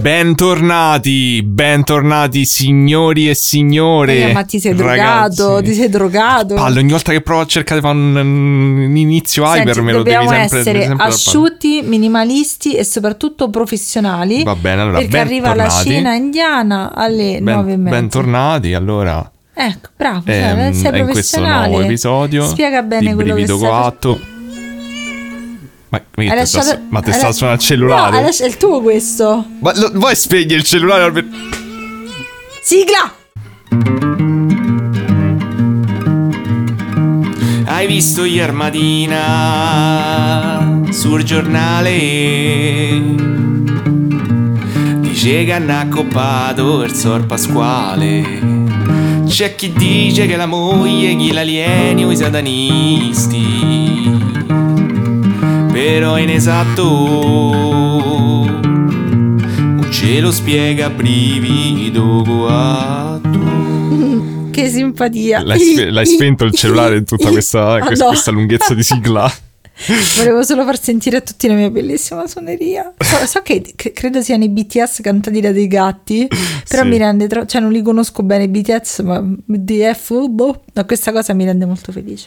Bentornati, bentornati signori e signore. Eh, ma ti sei Ragazzi. drogato, ti sei drogato. Palle, ogni volta che provo a cercare di fare un, un inizio Senti, hyper me lo devi dobbiamo sempre, essere sempre asciutti, minimalisti e soprattutto professionali. Va bene, allora perché arriva la cena indiana alle Ben- nove e mezza. bentornati, allora Ecco, bravo, ehm, sei in questo professionale. nuovo episodio Spiega bene di quello che stai Coatto. Ma, Hai te sta, lasciato- ma te hai sta suonando il cellulare? No, lasci- è il tuo questo. Ma lo- vuoi spegnere il cellulare? Sigla! Hai visto ieri mattina sul giornale? Dice che hanno accoppato il sor Pasquale. C'è chi dice che la moglie gli l'alieni o i satanisti. Però è inesatto. Non ce lo spiega brivido coatto. Che simpatia. L'hai, spe- l'hai spento il cellulare in tutta questa, questa- questa lunghezza di sigla? Volevo solo far sentire a tutti la mia bellissima suoneria. So, so che c- credo siano i BTS cantati da dei gatti, però Sì. mi rende troppo, cioè non li conosco bene i BTS, ma DF, boh, no, questa cosa mi rende molto felice.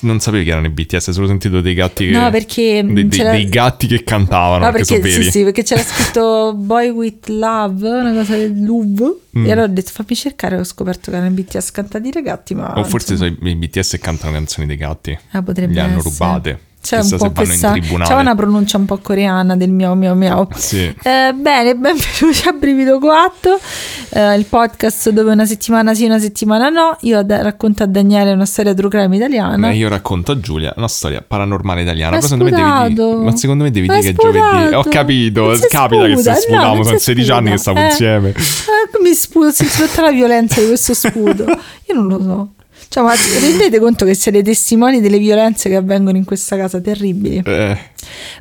Non sapevi che erano i BTS, solo sentito dei gatti che... No, perché, dei, dei- c'era- dei gatti che cantavano, No, perché, perché, sì, sì, perché c'era scritto Boy with Love, una cosa del Louvre, Mm. e allora ho detto fammi cercare, ho scoperto che erano BTS cantati da gatti, ma... O forse insomma, sono i BTS cantano canzoni dei gatti. ah, potrebbe Li hanno essere. rubate. C'è Chissà un po' questa... C'è una pronuncia un po' coreana del miau miau miau. Sì. Eh, bene, benvenuti a Brivido Coatto, eh, il podcast dove una settimana sì, una settimana no. Io racconto a Daniele una storia true crime italiana. Eh, io racconto a Giulia una storia paranormale italiana. Ma Però secondo me devi dire. Ma secondo me devi dire che è giovedì. Ho capito. Si Capita che sputa, se no, sono si 16 anni che stiamo Eh. insieme. Eh, mi sputo, sento tutta la violenza di questo sputo. Io non lo so. Cioè, ma rendete conto che siete testimoni delle violenze che avvengono in questa casa, terribili. Eh,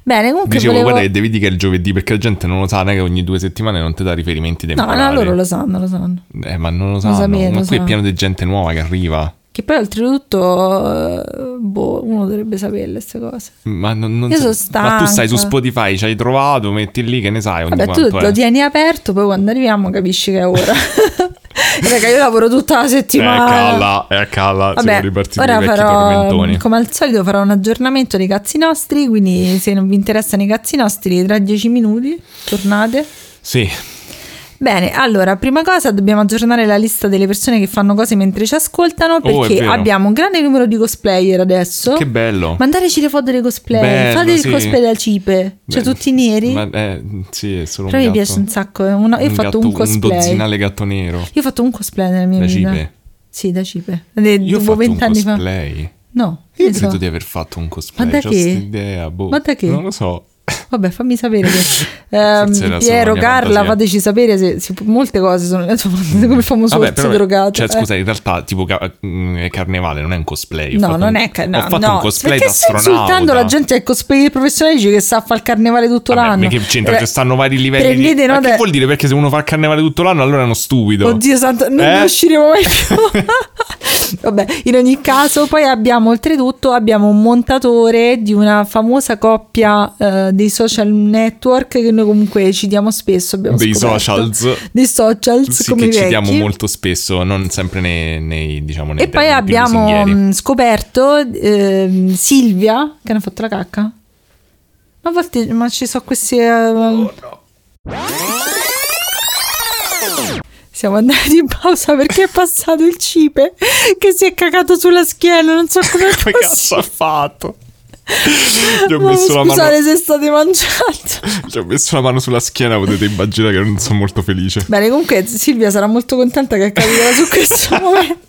Bene, comunque dicevo, volevo... guarda che devi dire che è il giovedì perché la gente non lo sa, è che ogni due settimane non ti dà riferimenti No, temporali. no, loro lo sanno, lo sanno. Eh, ma non lo sanno. sapete, ma lo qui è sanno. pieno di gente nuova che arriva. Che poi oltretutto, eh, boh, uno dovrebbe saperle queste cose. Ma, non, non Io so- sono ma tu stai su. Spotify, ci hai trovato, metti lì che ne sai ogni Vabbè, tu quanto lo tieni aperto, poi quando arriviamo capisci che è ora. Raga, io lavoro tutta la È a settimana. calla, è a calla, siamo Vabbè, ripartiti ora farò, come al solito, farò un aggiornamento dei cazzi nostri, quindi se non vi interessano i cazzi nostri, tra dieci minuti tornate. Sì, Bene, allora, prima cosa dobbiamo aggiornare la lista delle persone che fanno cose mentre ci ascoltano, Oh, perché vero. abbiamo un grande numero di cosplayer adesso. che bello. Mandateci le foto delle cosplayer, Bello, fate il sì. cosplay da cipe, cioè Beh, tutti neri. Ma, eh, sì, è solo Però un mi gatto. piace un sacco. una- io ho un fatto gatto- un cosplay. Un dozzinale gatto nero. Io ho fatto un cosplay nella mia Da vita. cipe? Sì, da cipe. De- Io ho fatto un vent'anni fa. cosplay. No, Io ne so. credo di aver fatto un cosplay. Ma da che? st'idea, boh. Ma da che? Non lo so. Vabbè, fammi sapere. Che, ehm, Piero, Carla, fantasia. fateci sapere se, se- molte cose sono insomma, come il famoso Vabbè, orso drogato. cioè, eh. scusa, in realtà, tipo, ca- mm, carnevale, non è un cosplay. No, non un- è che no, Ho fatto no. un cosplay Perché stai insultando la gente che cosplay professionale dice che sa fare il carnevale tutto Vabbè, l'anno. ma che c'entra? Eh, Ci stanno vari livelli prendete di... Ma che vuol dire? Perché se uno fa il carnevale tutto l'anno allora è uno stupido. Oddio santo, non Eh? ne usciremo mai più. Vabbè, in ogni caso, poi abbiamo oltretutto abbiamo un montatore di una famosa coppia eh, dei social network che noi comunque citiamo spesso. abbiamo Dei scoperto. socials. Dei socials Sì, come che i citiamo vecchi. molto spesso, non sempre nei, nei, diciamo, nei E poi abbiamo mh, scoperto ehm, Silvia che hanno fatto la cacca. Ma a volte ma ci sono questi. eh, Oh, Siamo andati in pausa perché è passato il cipe che si è cagato sulla schiena. Non so come Che cazzo ha fatto? Gli ho messo la scusate mano se state mangiando. Gli ho messo la mano sulla schiena, potete immaginare che non sono molto felice. Bene, comunque Silvia sarà molto contenta che è caduta su questo momento.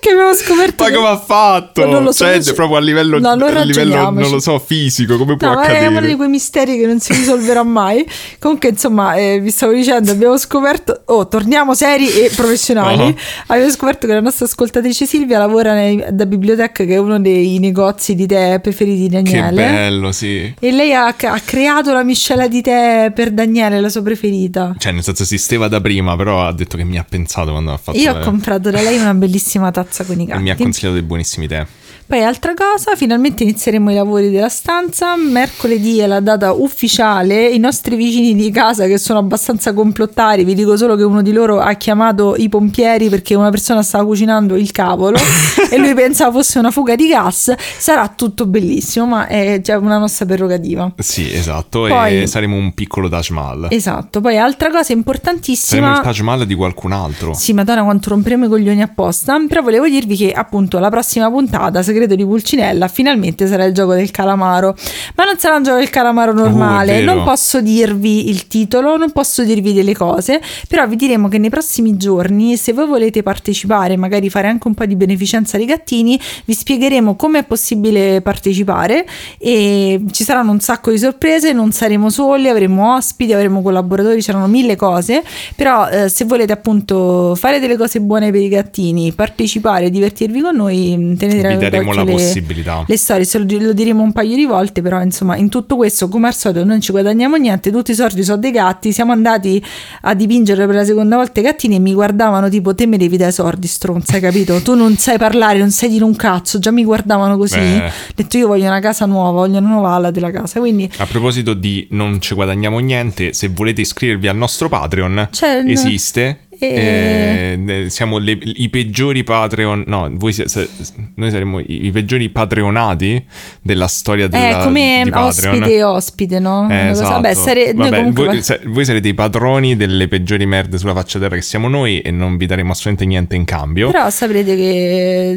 Che abbiamo scoperto. Ma che- come ha fatto? Non lo so, cioè, ci- proprio a livello, No, non a livello non lo so, fisico, come può No, ma è uno di accadere? quei misteri che non si risolverà mai. Comunque, insomma, eh, vi stavo dicendo, abbiamo scoperto. Oh, torniamo seri e professionali. Uh-huh. Abbiamo scoperto che la nostra ascoltatrice Silvia lavora nei- da biblioteca, che è uno dei negozi di tè preferiti di Che Daniele. bello, sì. E lei ha, ha creato la miscela di tè per Daniele, la sua preferita. Cioè, nel senso esisteva da prima, però ha detto che mi ha pensato quando ha fatto Io ho comprato da lei una bellissima tazza con i e mi ha gatti. consigliato dei buonissimi tè. Poi altra cosa, finalmente inizieremo i lavori della stanza, mercoledì è la data ufficiale, i nostri vicini di casa che sono abbastanza complottari, vi dico solo che uno di loro ha chiamato i pompieri perché una persona stava cucinando il cavolo e lui pensava fosse una fuga di gas, sarà tutto bellissimo, ma è già una nostra prerogativa. Sì, esatto, Poi- e saremo un piccolo Taj Mahal. Esatto, poi altra cosa Saremo importantissima... il Taj Mahal di qualcun altro. Sì, madonna quanto romperemo i coglioni apposta, però volevo dirvi che appunto la prossima puntata, Segreto di Pulcinella, finalmente sarà il gioco del calamaro, ma non sarà un gioco del calamaro normale, Oh, è vero. non posso dirvi il titolo, non posso dirvi delle cose, però vi diremo che nei prossimi giorni, se voi volete partecipare, magari fare anche un po' di beneficenza dei gattini, vi spiegheremo come è possibile partecipare e ci saranno un sacco di sorprese, non saremo soli, avremo ospiti, avremo collaboratori, c'erano mille cose, però eh, se volete appunto fare delle cose buone per i gattini, partecipare, divertirvi con noi, tenete Vi daremo la d'occhio le- possibilità. le storie, se lo, lo diremo un paio di volte, però insomma in tutto questo come al solito non ci guadagniamo niente, tutti i soldi sono dei gatti, siamo andati a dipingere per la seconda volta i gattini e mi guardavano tipo te me devi dare soldi stronza, hai capito? Tu non sai parlare, non sai dire un cazzo, già mi guardavano così, Beh. ho detto io voglio una casa nuova, voglio una nuova ala della casa, quindi A proposito di non ci guadagniamo niente, se volete iscrivervi al nostro Patreon, C'è un- esiste. E- Eh, siamo le- i peggiori Patreon. No, voi si- se- noi saremo i, i peggiori Patreonati della storia della, è come di Patreon. ospite e ospite, no? Eh, esatto. Vabbè, sare- Vabbè, comunque voi, se- voi sarete i padroni delle peggiori merde sulla faccia terra che siamo noi e non vi daremo assolutamente niente in cambio. però saprete che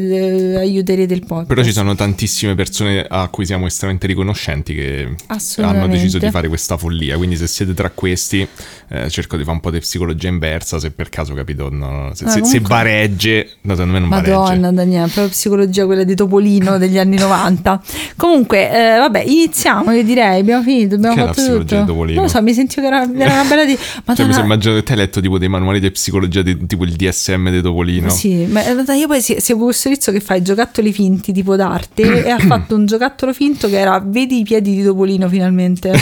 eh, aiuterete il podcast. Però ci sono tantissime persone a cui siamo estremamente riconoscenti che hanno deciso di fare questa follia. Quindi, se siete tra questi, eh, cerco di fare un po' di psicologia inversa. Se per caso capito, no, se, Ah, se- se comunque- varegge, no, secondo me non varegge. Madonna, Daniele, proprio psicologia quella di Topolino degli anni 90. Comunque, eh, vabbè, iniziamo, io direi, abbiamo finito, abbiamo Che fatto psicologia tutto. di Topolino? Non lo so, mi sentivo che era, era una bella di... Cioè, mi Madonna, sono immaginato che te hai letto tipo dei manuali di psicologia di- tipo il DSM di Topolino. Sì, ma io poi se- seguo questo tizio che fa i giocattoli finti tipo d'arte e ha fatto un giocattolo finto che era vedi i piedi di Topolino finalmente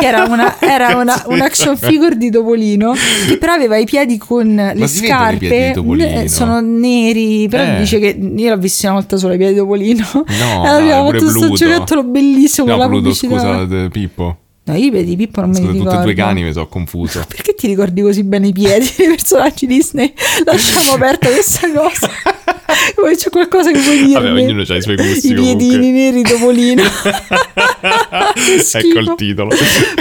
che era una, era una- un action figure di Topolino che però aveva i piedi con le piedi di scarpe eh, sono neri però Eh. dice che io l'ho visto una volta solo i piedi di Topolino No, abbiamo fatto questo giocattolo bellissimo No, con la Pluto, pubblicità scusa, Pippo. no io i piedi di Pippo non me Scusa, li tutti ricordo e due cani mi sono confuso. perché ti ricordi così bene i piedi dei personaggi Disney? Lasciamo aperta questa cosa. Poi c'è qualcosa che vuoi dirmi? Vabbè, ognuno ha i suoi gusti I piedini comunque. neri Topolino. Ecco il titolo.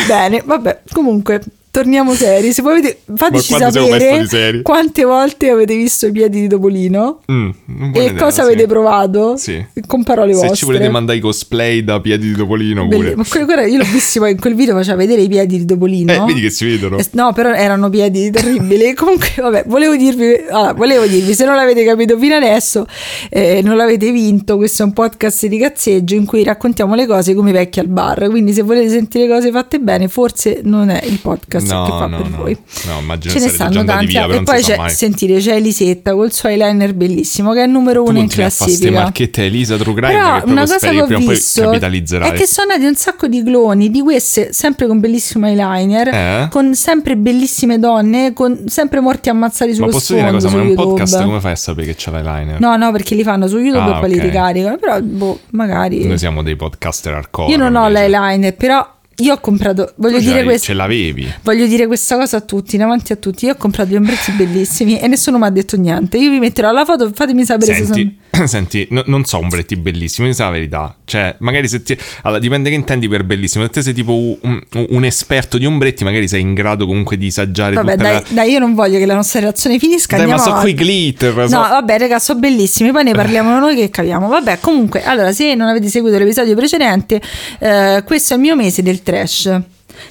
Bene, vabbè, comunque torniamo seri. Se voi avete, fateci sapere quante volte avete visto i piedi di Topolino Mm, e idea, cosa sì. avete provato Sì. con parole Se vostre. ci volete mandare i cosplay da piedi di Topolino pure. Ma quello- guarda, io l'ho visto poi in quel video faceva vedere i piedi di Topolino. Eh, vedi che si vedono. Eh, No, però erano piedi terribili. Comunque, vabbè, volevo dirvi, allora, volevo dirvi, se non l'avete capito fino adesso, eh, non l'avete vinto. Questo è un podcast di cazzeggio in cui raccontiamo le cose come i vecchi al bar. Quindi, se volete sentire cose fatte bene, forse non è il podcast No, che fa no, per no. voi. No, immagino Ce ne stanno tanti. via, e poi c'è, mai. sentire, c'è Elisetta col suo eyeliner bellissimo, che è il numero uno in classifica. marchette Elisa Però che una cosa che ho prima o poi visto è che sono nati un sacco di cloni di queste sempre con bellissimo eyeliner, Eh? con sempre bellissime donne, con sempre morti ammazzati Ma sullo posso dire una sfondo cosa, ma in un podcast come fai a sapere che c'è l'eyeliner? No, no, perché li fanno su YouTube Ah, e poi li ok. ricaricano. Però, boh, magari. Noi siamo dei podcaster hardcore. Io non ho l'eyeliner, però io ho comprato. Voglio Tu dire questo. Ce l'avevi. Voglio dire questa cosa a tutti, davanti a tutti. Io ho comprato gli ombretti bellissimi e nessuno mi ha detto niente. Io vi metterò la foto, fatemi sapere se sono. Senti, no- non so ombretti bellissimi, questa è la verità. Cioè, magari se ti... Allora, dipende che intendi per bellissimo. Se te sei tipo un, un- esperto di ombretti, magari sei in grado comunque di saggiare Vabbè, dai, la... dai, io non voglio che la nostra relazione finisca. Dai, ma so qui glitter. No, so- vabbè, raga, sono bellissimi. Poi ne parliamo noi che capiamo. Vabbè, comunque, allora, se non avete seguito l'episodio precedente, eh, questo è il mio mese del trash.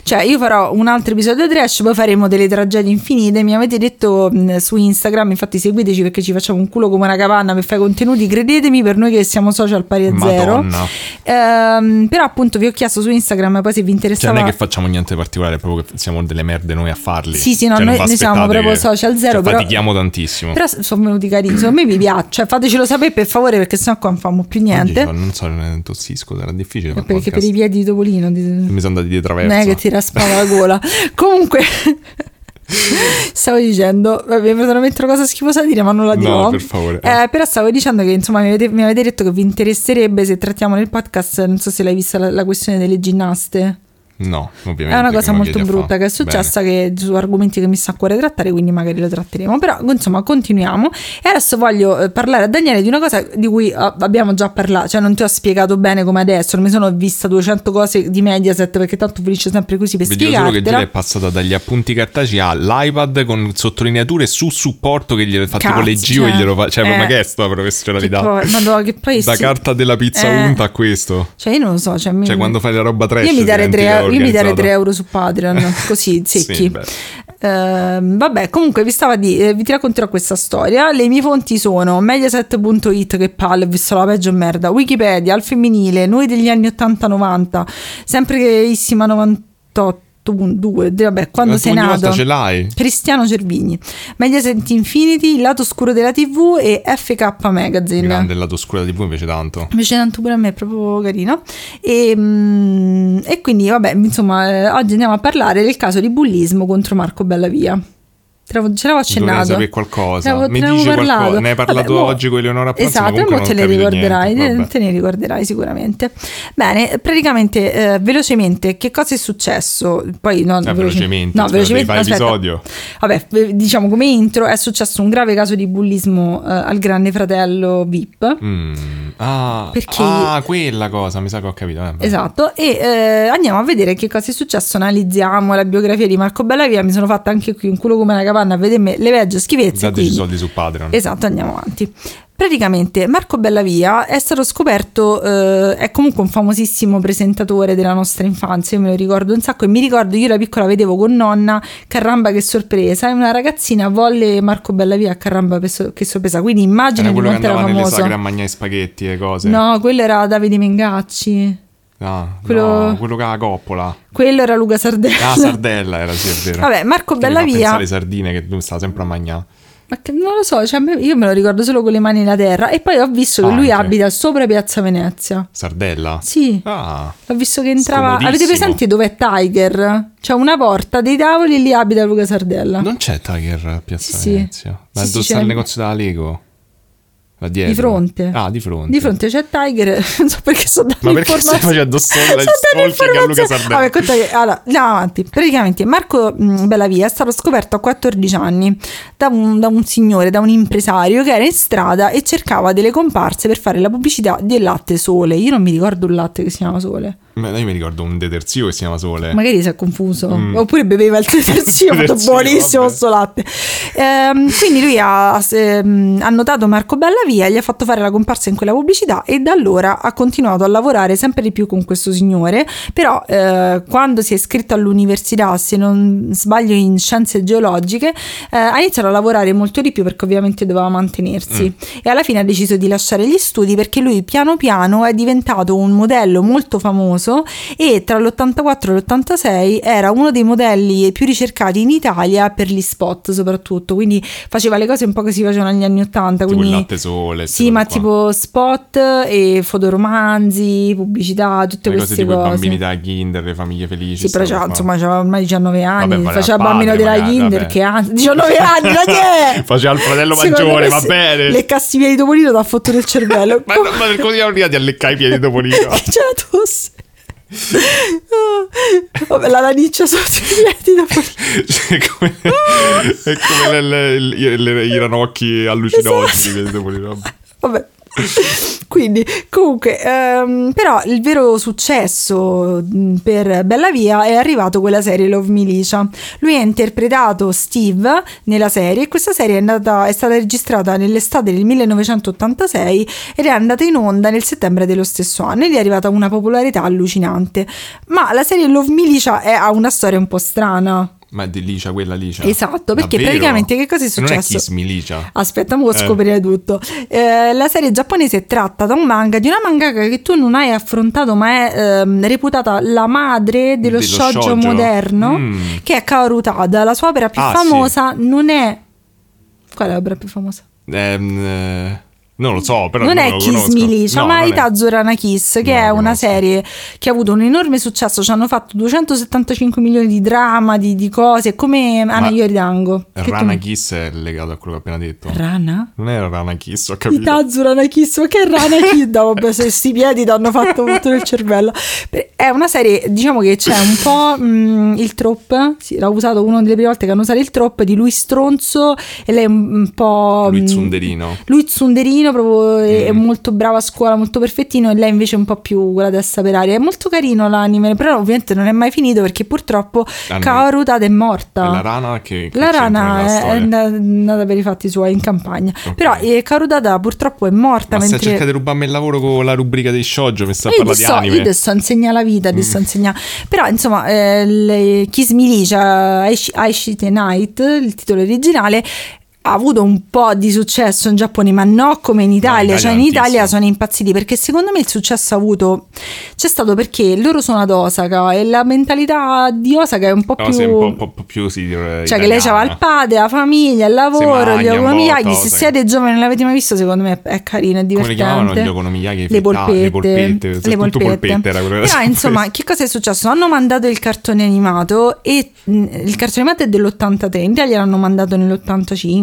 Cioè, io farò un altro episodio trash, poi faremo delle tragedie infinite. Mi avete detto mh, su Instagram, infatti seguiteci perché ci facciamo un culo come una capanna per fare contenuti. Credetemi, per noi che siamo social pari a zero. Ehm, però appunto vi ho chiesto su Instagram, poi se vi Cioè, interessava... non è che facciamo niente particolare, proprio che siamo delle merde noi a farli. Sì, sì, no, Cioè, non noi- noi siamo proprio che- social zero, cioè, però- fatichiamo tantissimo. Però sono venuti carini, secondo me vi piace, cioè, fatecelo sapere per favore perché sennò qua non famo più niente. Oggi, non so, ne tossisco, sarà difficile. fare perché per podcast. i piedi di Topolino di- Mi sono andati di non traverso. Ti raspava la gola. Comunque, stavo dicendo, mi è venuta una cosa schifosa da dire, ma non la dirò. No, per favore. Eh, però stavo dicendo che insomma mi avete, mi avete detto che vi interesserebbe se trattiamo nel podcast, non so se l'hai vista la, la questione delle ginnaste. No, ovviamente. È una cosa molto brutta fa. che è successa Bene. che su argomenti che mi sta a cuore trattare, quindi magari lo tratteremo. Però insomma continuiamo. E adesso voglio eh, parlare a Daniele di una cosa di cui eh, abbiamo già parlato, cioè non ti ho spiegato bene come adesso, non mi sono vista 200 cose di Mediaset perché tanto finisce sempre così per Vi dico solo che spiegartela. è passata dagli appunti cartacei all'iPad con sottolineature su supporto che glielo fa tipo Cazzo, leggio e cioè, glielo fa. Cioè, eh, ma che è sta professionalità? poi, madonna, che poi Da sì. carta della pizza Eh. unta a questo. Cioè io non lo so, cioè, mi- Cioè, quando fai la roba trash. io mi darei diventi 3 euro, io mi darei organizzata. 3 euro su Patreon, così Sì, secchi. beh. Ehm, vabbè, comunque vi stavo a dire, eh, vi racconterò questa storia. Le mie fonti sono mediaset.it, che palle, ho visto la peggio merda, Wikipedia, al femminile, noi degli anni 80-90, sempre cheissima 98. 2, vabbè, quando La sei nato. ce l'hai? Cristiano Cervigni, Mediaset Infinity, Il lato oscuro della TV e FK Magazine. Grande il lato oscuro di TV invece tanto. Invece tanto pure a me è proprio carino. E, mm, e quindi, vabbè, insomma, eh, oggi andiamo a parlare del caso di bullismo contro Marco Bellavia. Te l'avevo- Ce l'avevo Dovrei accennato. Te qualcosa. l'avevo- Mi dice avevo qualcosa. parlato. Ne hai parlato Vabbè, oggi con Eleonora ma Esatto, e non te ne ricorderai, niente. te, ne ricorderai sicuramente. Bene, praticamente, eh, velocemente, che cosa è successo? Poi, no, Eh, velocemente, no, velocemente, aspetta. episodio. Vabbè, diciamo come intro, è successo un grave caso di bullismo eh, al grande fratello VIP. Mm. Ah, Perché- ah, quella cosa, mi sa che ho capito. eh. Esatto, e eh, andiamo a vedere che cosa è successo. Analizziamo la biografia di Marco Bellavia. Mi sono fatta anche qui un culo come una capanna a vedermi le veggie schifezze. Dateci quindi- soldi su Patreon. Esatto, andiamo avanti. Praticamente Marco Bellavia è stato scoperto, eh, è comunque un famosissimo presentatore della nostra infanzia, io me lo ricordo un sacco e mi ricordo io da piccola vedevo con nonna, caramba che sorpresa, e una ragazzina volle Marco Bellavia, caramba che so- che sorpresa, quindi immagini Era di quello che quanto era andava nelle sagre a famoso. mangiare spaghetti e cose. No, quello era Davide Mengacci, Ah, quello- no, quello che ha la coppola. quello era Luca Sardella. Ah, Sardella era, sì, è vero. Vabbè, Marco Bellavia- alle sardine che lui stava sempre a mangiare. Ma che non lo so, cioè, io me lo ricordo solo con le mani nella terra e poi ho visto che lui Anche. abita sopra Piazza Venezia. Sardella? Sì. Ah, Ho visto che entrava. Avete presente dov'è Tiger? C'è una porta, dei tavoli e lì abita Luca Sardella. non c'è Tiger a Piazza Sì. Venezia. Ma Sì, sì, dove sta c'è- il negozio della Lego? Di fronte. Ah, di fronte. Di fronte c'è Tiger, non so perché sto dando Ma perché stai facendo solo il Sto dando stalking a Luca? Vabbè, che- allora, andiamo avanti. Praticamente Marco mh, Bellavia è stato scoperto a 14 anni da un, da un signore, da un impresario che era in strada e cercava delle comparse per fare la pubblicità del latte Sole. Io non mi ricordo un latte che si chiama Sole. Ma io mi ricordo un detersivo che si chiama Sole. Magari si è confuso. Mm. Oppure beveva il detersivo, buonissimo vabbè. sto latte. Ehm, quindi lui ha, ehm, ha notato Marco Bellavia, gli ha fatto fare la comparsa in quella pubblicità e da allora ha continuato a lavorare sempre di più con questo signore. Però eh, quando si è iscritto all'università, se non sbaglio in scienze geologiche, eh, ha iniziato a lavorare molto di più perché ovviamente doveva mantenersi. E alla fine ha deciso di lasciare gli studi perché lui piano piano è diventato un modello molto famoso e tra l'84 e l'86 era uno dei modelli più ricercati in Italia per gli spot soprattutto, quindi faceva le cose un po' che si facevano negli anni 80, Tipo quindi il latte sole. sì, ma cose qua. tipo spot e fotoromanzi, pubblicità, tutte le cose queste tipo i cose. bambini da Kinder, le famiglie felici. Sì, però qua. insomma, c'aveva ormai 19 anni, Vabbè, ma faceva era bambino della magari, Kinder, vabbè. che anzi, 19 anni, ma che è? Faceva il fratello maggiore, va bene. Le castivie di Topolino da fottere il cervello. Ma, ma per cosa siamo arrivati a leccare i piedi dopo lì? C'è la tosse. Vabbè, la laniccia sotto i piedi dopo. Cioè, come, è come le, le- le- i ranocchi allucinogeni Esatto. dopo lì, vabbè. Vabbè. Quindi, comunque, ehm, però il vero successo per Bellavia è arrivato quella serie Love Militia. Lui ha interpretato Steve nella serie e questa serie è, andata- è stata registrata nell'estate del 1986 ed è andata in onda nel settembre dello stesso anno e gli è arrivata una popolarità allucinante. Ma la serie Love Militia è- ha una storia un po' strana. Ma di Licia, quella Licia. Esatto, perché Davvero? praticamente che cosa è Non è successo? Kiss Me Licia. Aspetta, mo Eh. scoprire tutto. Eh, la serie giapponese è tratta da un manga di una mangaka che tu non hai affrontato, ma è ehm, reputata la madre dello, Dello shoujo, shoujo? moderno, Mm. che è Kaoru Tada. La sua opera più Ah, famosa non è... Qual è l'opera più famosa? Ehm, eh, Non lo so, però non non è Kiss conosco. Milicia, No, ma è- Itazura Kiss, che No, è una serie che ha avuto un enorme successo. Ci hanno fatto 275 milioni di drama, di, di cose, come Anna Ma Ioridango. Che tu- Rana Kiss è legato a quello che ho appena detto. Rana? Non era Rana Kiss, ho capito. Itazura Kiss, ma che Rana Kiss? No, vabbè, se sti piedi ti hanno fatto tutto nel cervello. È una serie, diciamo che c'è un po' mh, il trop, sì, l'ha usato una delle prime volte che hanno usato il trop di lui stronzo e lei un, po'... Lui Zunderino. Lui zunderino, proprio è- è Mm. molto bravo a scuola, molto perfettino, e lei invece è un po' più con la testa per aria. È molto carino l'anime, però ovviamente non è mai finito perché purtroppo Ah. Kaoru Tada è morta. E la rana che, che La rana è, è andata per i fatti suoi in campagna. Ok. Però eh, Kaoru Tada purtroppo è morta Ma se mentre... cercate di rubarmi il lavoro con la rubrica dei shoujo, mi sta a parlare di sto, anime. io ti sto a insegnare la vita, ti sto a insegnare. Però insomma, eh, le- Kiss Milicia, Aishi the Night, il titolo originale, ha avuto un po' di successo in Giappone, ma no come in Italia. Italia cioè in. Italia sono impazziti perché secondo me il successo avuto c'è stato perché loro sono ad Osaka e la mentalità di Osaka è un po' No, più... un po', po', più sì, Cioè che lei c'aveva il padre, la famiglia, il lavoro, gli Okonomiyaki. Se siete giovani e non l'avete mai visto, secondo me è carino, è Come divertente. le chiamavano gli Okonomiyaki? Le polpette, le polpette, le polpette. polpette era Però si insomma, che cosa è successo? Hanno mandato il cartone animato e mh, il cartone animato è dell'83, in Italia l'hanno mandato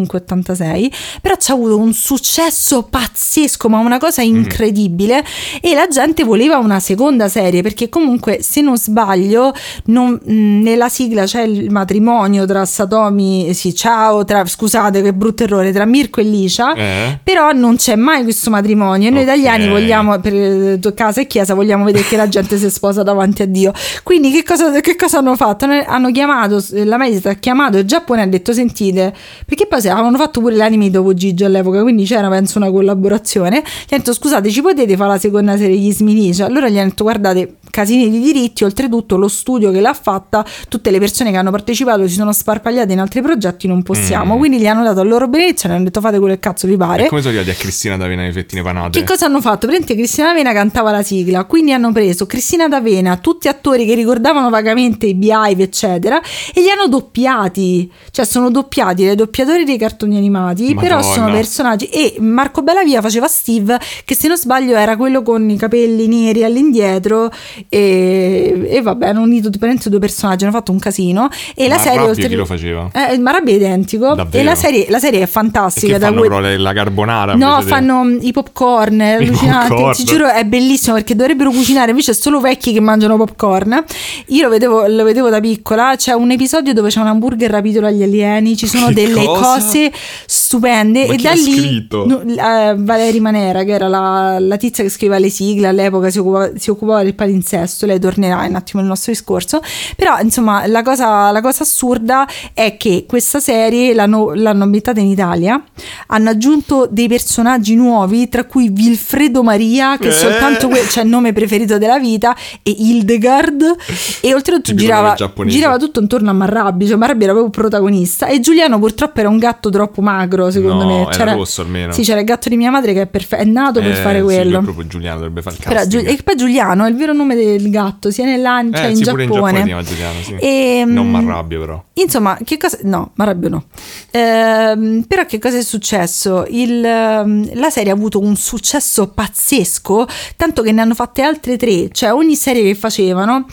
nell'85-86, però c'ha avuto un successo pazzesco, ma una cosa Mm. incredibile e la gente voleva una seconda serie perché comunque se non sbaglio non- mh, nella sigla c'è il matrimonio tra Satomi, sì ciao, tra, scusate che brutto errore, tra Mirko e Licia. Eh? Però non c'è mai questo matrimonio e noi Ok. italiani vogliamo, per eh, casa e chiesa, vogliamo vedere che la gente si sposa davanti a Dio. Quindi che cosa, che cosa hanno fatto? Hanno- chiamato, la Mediaset ha chiamato il Giappone e ha detto sentite, perché poi se avevano fatto pure l'anime dopo Gigi all'epoca, quindi c'era penso una collaborazione. Gli hanno detto scusate ci potete fare la seconda serie di Smilicia? Allora gli hanno detto guardate casini di diritti, oltretutto lo studio che l'ha fatta, tutte le persone che hanno partecipato si sono sparpagliate in altri progetti, non possiamo. Mm. Quindi gli hanno dato il loro benedizione hanno detto fate quello che cazzo vi pare. E come sono arrivati a Cristina D'Avena e fettine panate? Che cosa hanno fatto? Praticamente Cristina D'Avena cantava la sigla, quindi hanno preso Cristina D'Avena, tutti attori che ricordavano vagamente i Beehive, eccetera, e li hanno doppiati. Cioè sono doppiati dai doppiatori dei cartoni animati, però Madonna. sono personaggi. E Marco Bellavia faceva Steve, che se non sbaglio era quello con i capelli neri all'indietro, e, e vabbè, hanno unito praticamente due personaggi, hanno fatto un casino. E la Ma serie... Rabbio oltre- chi lo faceva? Eh, il Marabia è identico. Davvero? E la serie, la serie è fantastica. Che da fanno que- però la carbonara No, invece di- fanno mm, i popcorn, è allucinante. Ti giuro, è bellissimo perché dovrebbero cucinare, invece è solo vecchi che mangiano popcorn. Io lo vedevo, lo vedevo da piccola. C'è un episodio dove c'è un hamburger rapito dagli alieni. Ci sono Che delle cosa? cose stupende. Ma e da lì no, eh, Valeria Manera, che era la, la tizia che scriveva le sigle all'epoca, si occupava, si occupava del palinsesto. Lei tornerà un attimo nel nostro discorso. Però, insomma, la cosa, la cosa assurda è che questa serie l'hanno, l'hanno ambientata in Italia. Hanno aggiunto dei personaggi nuovi, tra cui Vilfredo Maria, che è Eh. soltanto que- cioè il nome preferito della vita, e Hildegard. E oltretutto girava, girava tutto intorno a Marrabbio, cioè Marrabbio era proprio protagonista. E Giuliano purtroppo era un gatto troppo magro, secondo No, me. era rosso almeno. Sì, c'era il gatto di mia madre che è, perfe- è nato per Eh, fare sì, quello. proprio Giuliano dovrebbe fare il Però casting. Giu- e poi Giuliano è il vero nome del gatto, sia nell'an- cioè eh, in sì, pure in Giappone Giappone. chiama Giuliano, sì. Ehm, Non Marrabbio però. Insomma, che cosa. No, Marrabbio no. Ehm, però che cosa è successo? Il, ehm, la serie ha avuto un successo pazzesco, tanto che ne hanno fatte altre tre. Cioè, ogni serie che facevano.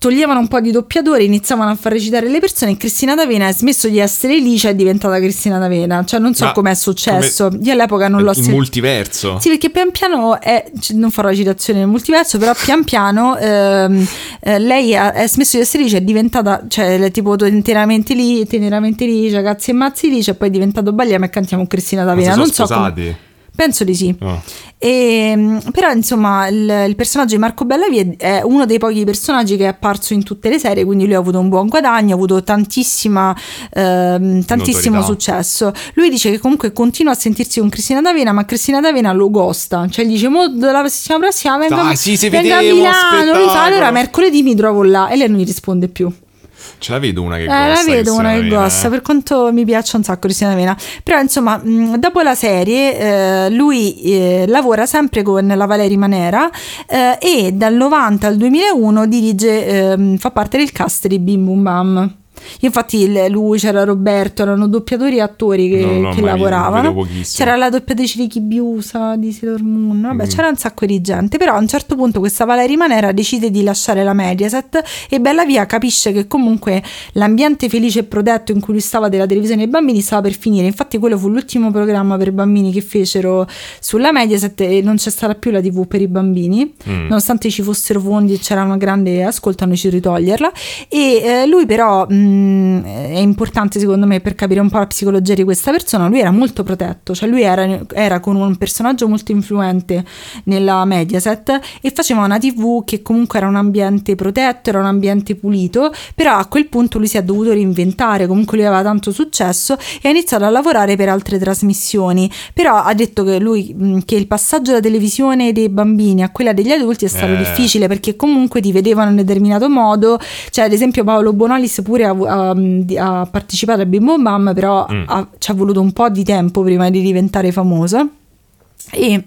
Toglievano un po' di doppiatori, iniziavano a far recitare le persone e Cristina D'Avena ha smesso di essere Licia e è diventata Cristina D'Avena. Cioè non so Ma com'è successo. Io all'epoca non l'ho Il sentito. multiverso. Sì, perché pian piano è, non farò la citazione nel multiverso, però pian piano ehm, eh, lei ha, è smesso di essere lì, è diventata, cioè è tipo interamente lì, teneramente lì, cioè, cazzi e mazzi lì, cioè poi è diventato Balliamo e cantiamo Cristina D'Avena. sono Non so come-. Penso di sì. Oh. E, però insomma il, il personaggio di Marco Bellavia è uno dei pochi personaggi che è apparso in tutte le serie, quindi lui ha avuto un buon guadagno, ha avuto tantissima, ehm, tantissimo Notorietà. successo. Lui dice che comunque continua a sentirsi con Cristina D'Avena, ma Cristina D'Avena lo gosta, cioè gli dice mo la settimana prossima venga, Dai, sì, venga a Milano, lui fa spettacolo." allora mercoledì mi trovo là e lei non gli risponde più. Ce la vedo una che Eh, gosta. la vedo una che eh. per quanto mi piaccia un sacco Cristina D'Avena. Però insomma, mh, dopo la serie eh, lui eh, lavora sempre con la Valeria Manera eh, e dal 90 al 2001 dirige, ehm, fa parte del cast di Bim Bum Bam. Infatti lui, c'era Roberto, erano doppiatori e attori che, Non l'ho che lavoravano. C'era la doppiatrice di Chibiusa, di Sailor Moon, vabbè Mm. c'era un sacco di gente, però a un certo punto questa Valerie Manera decide di lasciare la Mediaset e Bella Via capisce che comunque l'ambiente felice e protetto in cui lui stava della televisione dei bambini stava per finire, infatti quello fu l'ultimo programma per bambini che fecero sulla Mediaset e non c'è stata più la tv per i bambini, Mm. nonostante ci fossero fondi e c'era una grande ascolto hanno deciso di toglierla e eh, lui però mh, è importante secondo me per capire un po' la psicologia di questa persona lui era molto protetto cioè lui era, era con un personaggio molto influente nella Mediaset e faceva una tv che comunque era un ambiente protetto era un ambiente pulito però a quel punto lui si è dovuto reinventare comunque lui aveva tanto successo e ha iniziato a lavorare per altre trasmissioni però ha detto che lui mh, che il passaggio da televisione dei bambini a quella degli adulti è stato Eh. difficile perché comunque ti vedevano in un determinato modo cioè ad esempio Paolo Bonolis pure ha, ha- ha partecipato a Bimbo Bam però Mm. ha- ci ha voluto un po' di tempo prima di diventare famoso e,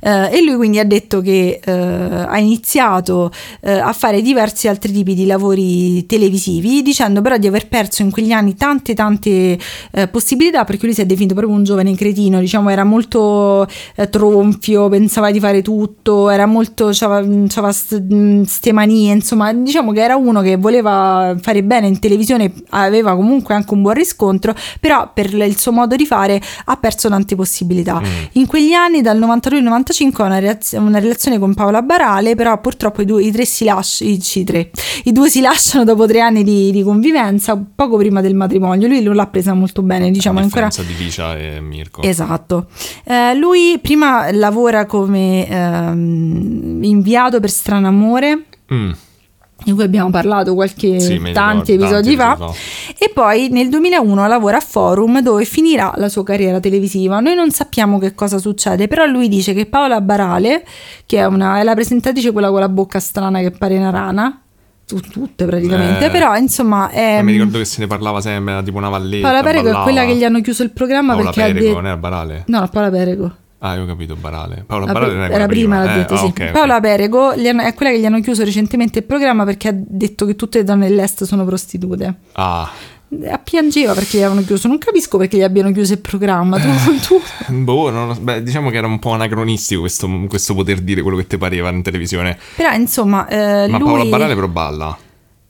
eh, e lui quindi ha detto che eh, ha iniziato eh, a fare diversi altri tipi di lavori televisivi, dicendo però di aver perso in quegli anni tante tante eh, possibilità perché lui si è definito proprio un giovane cretino, diciamo era molto eh, tronfio, pensava di fare tutto, era molto, aveva ste manie, insomma diciamo che era uno che voleva fare bene in televisione, aveva comunque anche un buon riscontro, però per il suo modo di fare ha perso tante possibilità. Mm. In quegli anni, dal 92 al 95, ha una, reaz- una relazione con Paola Barale, però purtroppo i, due, i tre si lasciano, i, tre- i due si lasciano dopo tre anni di, di convivenza, poco prima del matrimonio. Lui non l'ha presa molto bene, diciamo ancora. di Licia e Mirko. Esatto. Eh, lui prima lavora come ehm, inviato per Stranamore, Mm. Di cui abbiamo parlato qualche Sì, mi tanti ricordo, episodi tanti fa. episodi E poi nel 2001 lavora a Forum dove finirà la sua carriera televisiva. Noi non sappiamo che cosa succede, però lui dice che Paola Barale, che è, una, è la presentatrice quella con la bocca strana che pare una rana, tu- tutte praticamente, Eh. però insomma è... Mi ricordo che se ne parlava sempre, era tipo una valletta. Paola Perego è ballava. quella che gli hanno chiuso il programma Paola perché ha Perego, detto... non era Barale? No, Paola Perego. Ah, io ho capito, Barale. Paola La Barale pre- era quella prima, l'ha Eh, detto, ah, sì. ok, ok. Paola Perego gli hanno- è quella che gli hanno chiuso recentemente il programma perché ha detto che tutte le donne dell'est sono prostitute. Ah, Eh, Piangeva perché gli avevano chiuso. Non capisco perché gli abbiano chiuso il programma. Tu, tu- boh, non beh, diciamo che era un po' anacronistico questo, questo poter dire quello che ti pareva in televisione. Però insomma, eh, Ma lui Paola Barale però balla.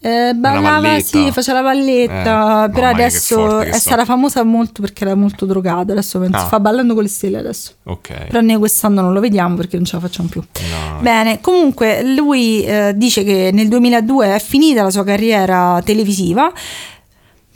Eh, ballava, valletta. sì, faceva la valletta. Eh, però adesso è sta. stata famosa molto perché era molto drogata. Adesso penso, Ah. fa ballando con le stelle adesso. Ok. Però noi quest'anno non lo vediamo perché non ce la facciamo più. No. Bene, comunque lui eh, dice che nel 2002 è finita la sua carriera televisiva.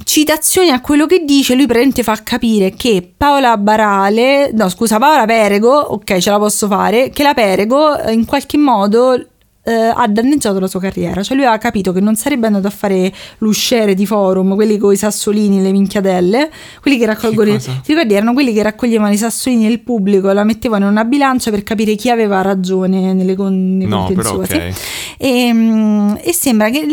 Citazioni a quello che dice, lui praticamente fa capire che Paola Barale, no scusa, Paola Perego, ok ce la posso fare, che la Perego eh, in qualche modo eh, ha danneggiato la sua carriera, cioè lui ha capito che non sarebbe andato a fare l'usciere di forum, quelli con i sassolini, le minchiadelle, quelli che raccolgono, ti ricordi? Erano quelli che raccoglievano i sassolini del pubblico, la mettevano in una bilancia per capire chi aveva ragione nelle, con- nei No, però contenziosi. E, mm, e sembra che,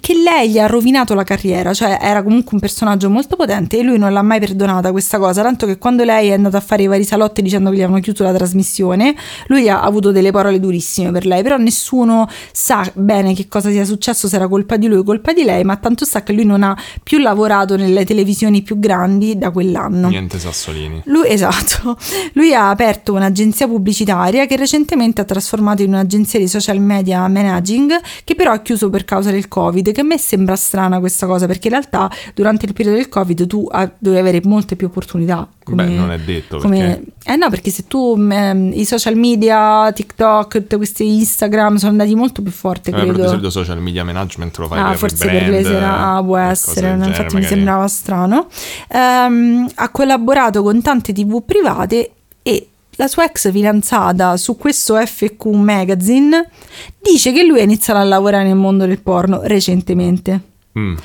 che lei gli ha rovinato la carriera, cioè era comunque un personaggio molto potente e lui non l'ha mai perdonata questa cosa, tanto che quando lei è andata a fare i vari salotti dicendo che gli avevano chiuso la trasmissione, lui ha avuto delle parole durissime per lei, però nessuno sa bene che cosa sia successo, se era colpa di lui o colpa di lei, ma tanto sa che lui non ha più lavorato nelle televisioni più grandi da quell'anno. Niente sassolini. Lui, esatto, lui ha aperto un'agenzia pubblicitaria che recentemente ha trasformato in un'agenzia di social media managing che però ha chiuso per causa del covid che a me sembra strana questa cosa perché in realtà durante il periodo del covid tu ah, dovevi avere molte più opportunità come, Beh, non è detto come- perché... eh no perché se tu ehm, i social media TikTok tutti questi Instagram sono andati molto più forti Eh, però di credo solito social media management lo fai Ah, per forse brand, per le sera, ah, può essere, del genere, infatti mi magari. sembrava strano. Ehm, ha collaborato con tante tv private la sua ex fidanzata su questo FQ Magazine dice che lui ha iniziato a lavorare nel mondo del porno recentemente. Mm.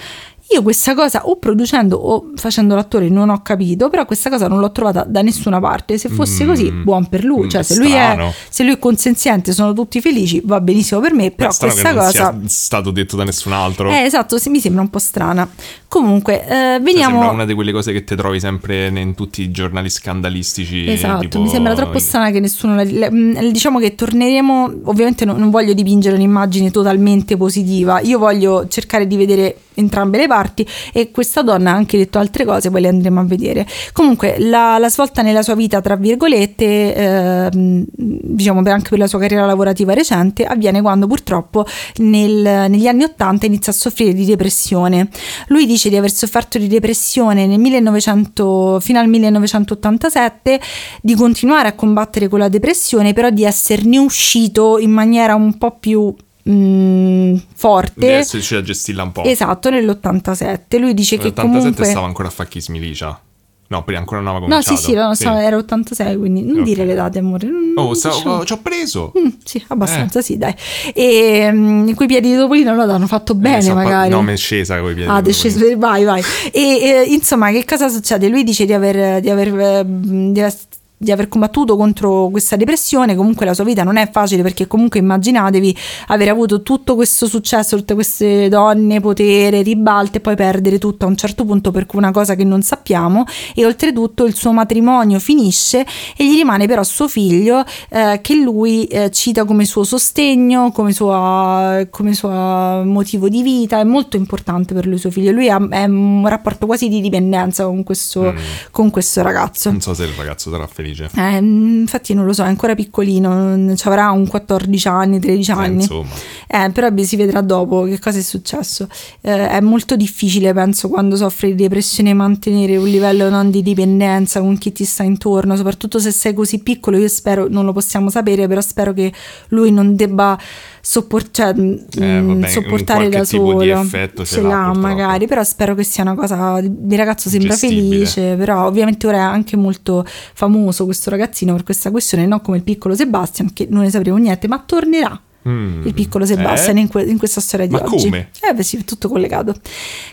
Io questa cosa o producendo o facendo l'attore non ho capito, però questa cosa non l'ho trovata da nessuna parte. Se fosse Mm. così, buon per lui. Mm, Cioè, se lui, è, se lui è consenziente, sono tutti felici, va benissimo per me. Però questa che non cosa. sia stato detto da nessun altro. Eh, esatto, mi sembra un po' strana. Comunque, eh, Cioè, veniamo. sembra una di quelle cose che ti trovi sempre in tutti i giornali scandalistici. Esatto, tipo- mi sembra troppo strana che nessuno la, mm, diciamo che torneremo, ovviamente non, non voglio dipingere un'immagine totalmente positiva, io voglio cercare di vedere entrambe le parti e questa donna ha anche detto altre cose, poi le andremo a vedere. Comunque la, la svolta nella sua vita, tra virgolette, eh, diciamo anche per la sua carriera lavorativa recente, avviene quando purtroppo nel, negli anni 80 inizia a soffrire di depressione. Lui dice di aver sofferto di depressione nel 1900, fino al 1987, di continuare a combattere con la depressione, però di esserne uscito in maniera un po' più mm, forte. Di esserci a gestirla un po'. Esatto, nell'87. Lui dice che Nell'87 comunque... stava ancora a Facchis Milicia. No, prima ancora non aveva No, cominciato. sì, sì, no, stava- era 86, quindi non Ok. dire le date, amore. non- Oh, stavo- diciamo. oh, ci ho preso. Mm, sì, abbastanza, sì, dai. E mm, quei piedi di Topolino lo hanno fatto bene, Eh, magari. No, mi è scesa con i piedi. Ah, è sceso, vai, vai. E eh, insomma, che cosa succede? Lui dice di aver, di aver, eh, di aver- di aver combattuto contro questa depressione, comunque la sua vita non è facile perché comunque immaginatevi aver avuto tutto questo successo, tutte queste donne, potere, ribalte e poi perdere tutto a un certo punto per una cosa che non sappiamo e oltretutto il suo matrimonio finisce e gli rimane però suo figlio eh, che lui eh, cita come suo sostegno, come suo, come suo motivo di vita, è molto importante per lui suo figlio, lui ha, è un rapporto quasi di dipendenza con questo, Mm. con questo ragazzo. Non so se il ragazzo sarà felice. Eh, infatti non lo so, è ancora piccolino, ci avrà un 14 anni, 13 Eh, anni. insomma. Eh, però si vedrà dopo che cosa è successo. Eh, è molto difficile, penso, quando soffri di depressione mantenere un livello non di dipendenza con chi ti sta intorno, soprattutto se sei così piccolo. Io spero, non lo possiamo sapere, però spero che lui non debba soppor- cioè, mh, Eh, vabbè, sopportare da tipo di solo. effetto ce Ce l'ha, l'ha magari, però spero che sia una cosa. Il ragazzo sembra Gestibile. felice, però ovviamente ora è anche molto famoso questo ragazzino per questa questione, non come il piccolo Sebastian, che non ne sapremo niente, ma tornerà Mm. il piccolo Sebastian Eh? in, que- in questa storia di Ma oggi. come? Eh beh sì, è tutto collegato.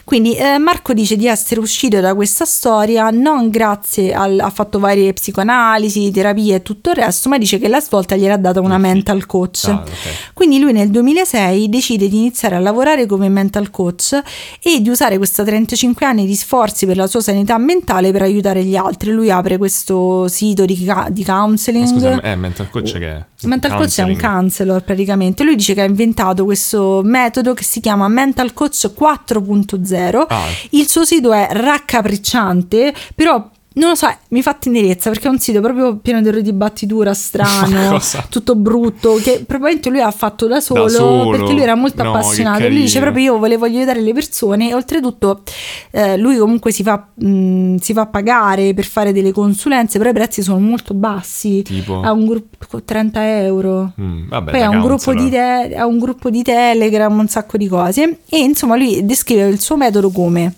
Quindi eh, Marco dice di essere uscito da questa storia non grazie al... ha fatto varie psicoanalisi, terapie e tutto il resto, ma dice che la svolta gliel'ha data una mental coach. Ah, ok. Quindi lui nel 2006 decide di iniziare a lavorare come mental coach e di usare questi 35 anni di sforzi per la sua sanità mentale per aiutare gli altri. Lui apre questo sito di, ca- di counseling. Ma scusa, eh, mental coach che è? Mental coach è un Counseling. counselor praticamente. Lui dice che ha inventato questo metodo che si chiama Mental Coach 4.0. Ah. Il suo sito è raccapricciante, però non lo so, mi fa tenerezza perché è un sito proprio pieno di di battitura, strano, tutto brutto, che probabilmente lui ha fatto da solo, solo? perché lui era molto No, appassionato. Lui dice proprio io volevo aiutare le persone e oltretutto eh, lui comunque si fa, mh, si fa pagare per fare delle consulenze, però i prezzi sono molto bassi. Tipo? Ha un gruppo 30 euro. Mm, vabbè, Poi da ha un, gruppo di counselor. te- ha un gruppo di Telegram, un sacco di cose. E insomma, lui descrive il suo metodo come: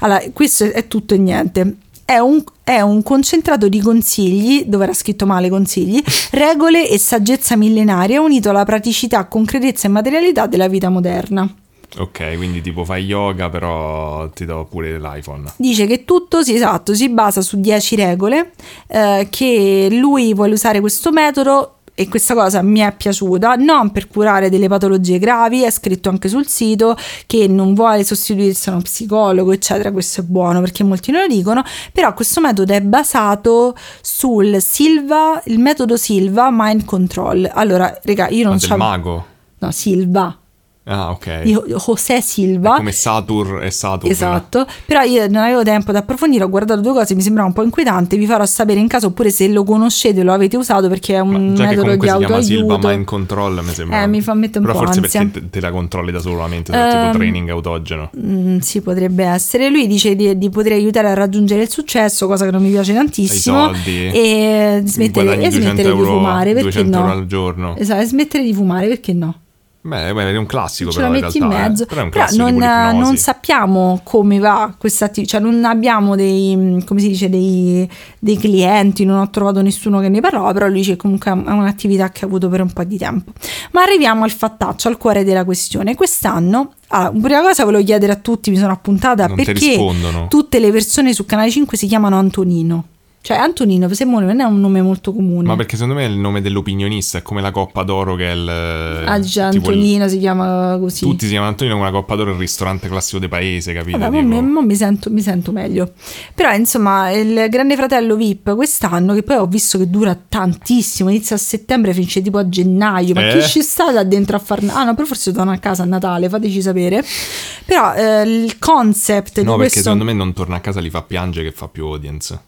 allora, questo è tutto e niente. È un, è un concentrato di consigli, dove era scritto male consigli, regole e saggezza millenaria unito alla praticità, concretezza e materialità della vita moderna. Ok, quindi tipo fai yoga, però ti do pure l'iPhone. Dice che tutto sì, esatto, si basa su 10 regole, eh, che lui vuole usare questo metodo e questa cosa mi è piaciuta, non per curare delle patologie gravi, è scritto anche sul sito che non vuole sostituirsi a uno psicologo, eccetera, questo è buono perché molti non lo dicono, però questo metodo è basato sul Silva, il metodo Silva Mind Control. Allora, raga, io non del so... mago? No, Silva, Ah, ok. di José Silva. Come Satur e Saturn. Esatto, però io non avevo tempo da approfondire, ho guardato due cose, mi sembrava un po' inquietante, vi farò sapere in caso oppure se lo conoscete, lo avete usato perché è un Ma metodo di comunque si chiama Silva autoaiuto. Mind Control, mi sembra. Eh, mi fa mettere un Però po' forse ansia. perché te, te la controlli da solo la mente, sarà tipo Ehm, training autogeno. Mm, sì, potrebbe essere. Lui dice di, di poter aiutare a raggiungere il successo, cosa che non mi piace tantissimo. soldi, e smettere, e 200 smettere di euro, fumare, perché 200 no? euro al giorno. Esatto, e smettere di fumare, perché no? Beh, beh, è un classico ce però la in metti realtà. in mezzo, eh. Però però non, non sappiamo come va questa attività, cioè non abbiamo dei, come si dice, dei, dei clienti, non ho trovato nessuno che ne parlava, però lui dice comunque è un'attività che ha avuto per un po' di tempo. Ma arriviamo al fattaccio, al cuore della questione. Quest'anno, allora, prima cosa volevo chiedere a tutti, mi sono appuntata Non perché tutte le persone su Canale 5 si chiamano Antonino. Cioè Antonino Simone non è un nome molto comune. Ma perché secondo me è il nome dell'opinionista, è come la Coppa d'Oro che è il... Ah, già, tipo il- Antonino si chiama così. Tutti si chiamano Antonino come la Coppa d'Oro il ristorante classico dei paese, capito? Vabbè, Tipo- mi, mo mi sento, mi sento meglio. Però, insomma, il Grande Fratello VIP quest'anno, che poi ho visto che dura tantissimo, inizia a settembre, finisce tipo a gennaio. Ma Eh? chi ci sta là dentro a far... Ah no, però forse torno a casa a Natale, fateci sapere. Però eh, il concept No, di perché questo... secondo me non torna a casa, li fa piangere che fa più audience.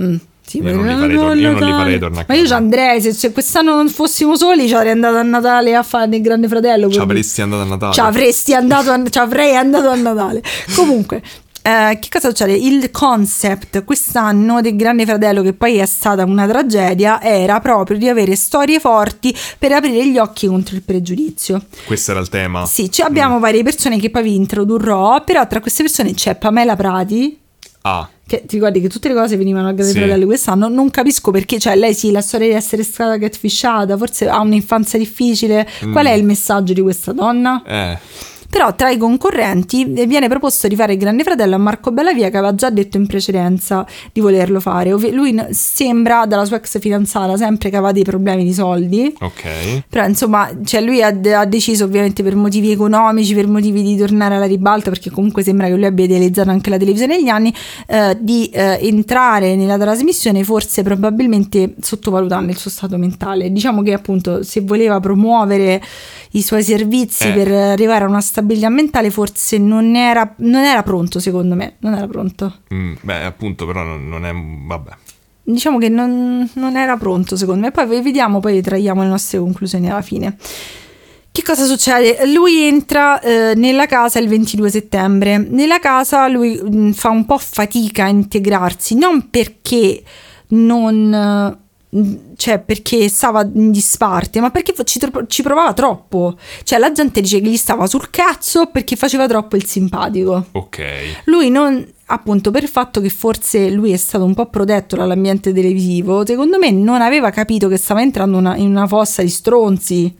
Mm, sì, Io non li farei tor- io non li farei tornare a Ma io ci andrei, se, se quest'anno non fossimo soli, ci avrei andato a Natale a fare il Grande Fratello. Ci avresti andato a Natale. Ci avresti andato a, ci avrei andato a Natale. Comunque, eh, che cosa succede? Il concept quest'anno del Grande Fratello, che poi è stata una tragedia, era proprio di avere storie forti per aprire gli occhi contro il pregiudizio. Questo era il tema. Sì, ci abbiamo varie persone che poi vi introdurrò, però tra queste persone c'è Pamela Prati. Ah, Che ti ricordi che tutte le cose venivano al Grande Sì. Fratello quest'anno? Non capisco perché, cioè, lei sì, la storia di essere stata catfishata, forse ha un'infanzia difficile. Qual è il messaggio di questa donna? eh. Però tra i concorrenti viene proposto di fare il Grande Fratello a Marco Bellavia che aveva già detto in precedenza di volerlo fare. Lui sembra dalla sua ex fidanzata sempre che aveva dei problemi di soldi. Ok. Però insomma, cioè lui ha, ha deciso ovviamente per motivi economici, per motivi di tornare alla ribalta, perché comunque sembra che lui abbia idealizzato anche la televisione negli anni, eh, di eh, entrare nella trasmissione forse probabilmente sottovalutando il suo stato mentale. Diciamo che appunto se voleva promuovere i suoi servizi Eh. per arrivare a una stabilità mentale forse non era, non era pronto secondo me, non era pronto. Mm, beh, appunto, però non, non è... Vabbè. Diciamo che non, non era pronto secondo me, poi vediamo, poi traiamo le nostre conclusioni alla fine. Che cosa succede? Lui entra eh, nella casa il 22 settembre. Nella casa lui mh, fa un po' fatica a integrarsi, non perché non... eh, cioè perché stava in disparte, ma perché ci, tro- ci provava troppo. Cioè la gente dice che gli stava sul cazzo perché faceva troppo il simpatico. Ok. Lui non, appunto, per il fatto che forse lui è stato un po' protetto dall'ambiente televisivo, secondo me non aveva capito che stava entrando una- in una fossa di stronzi.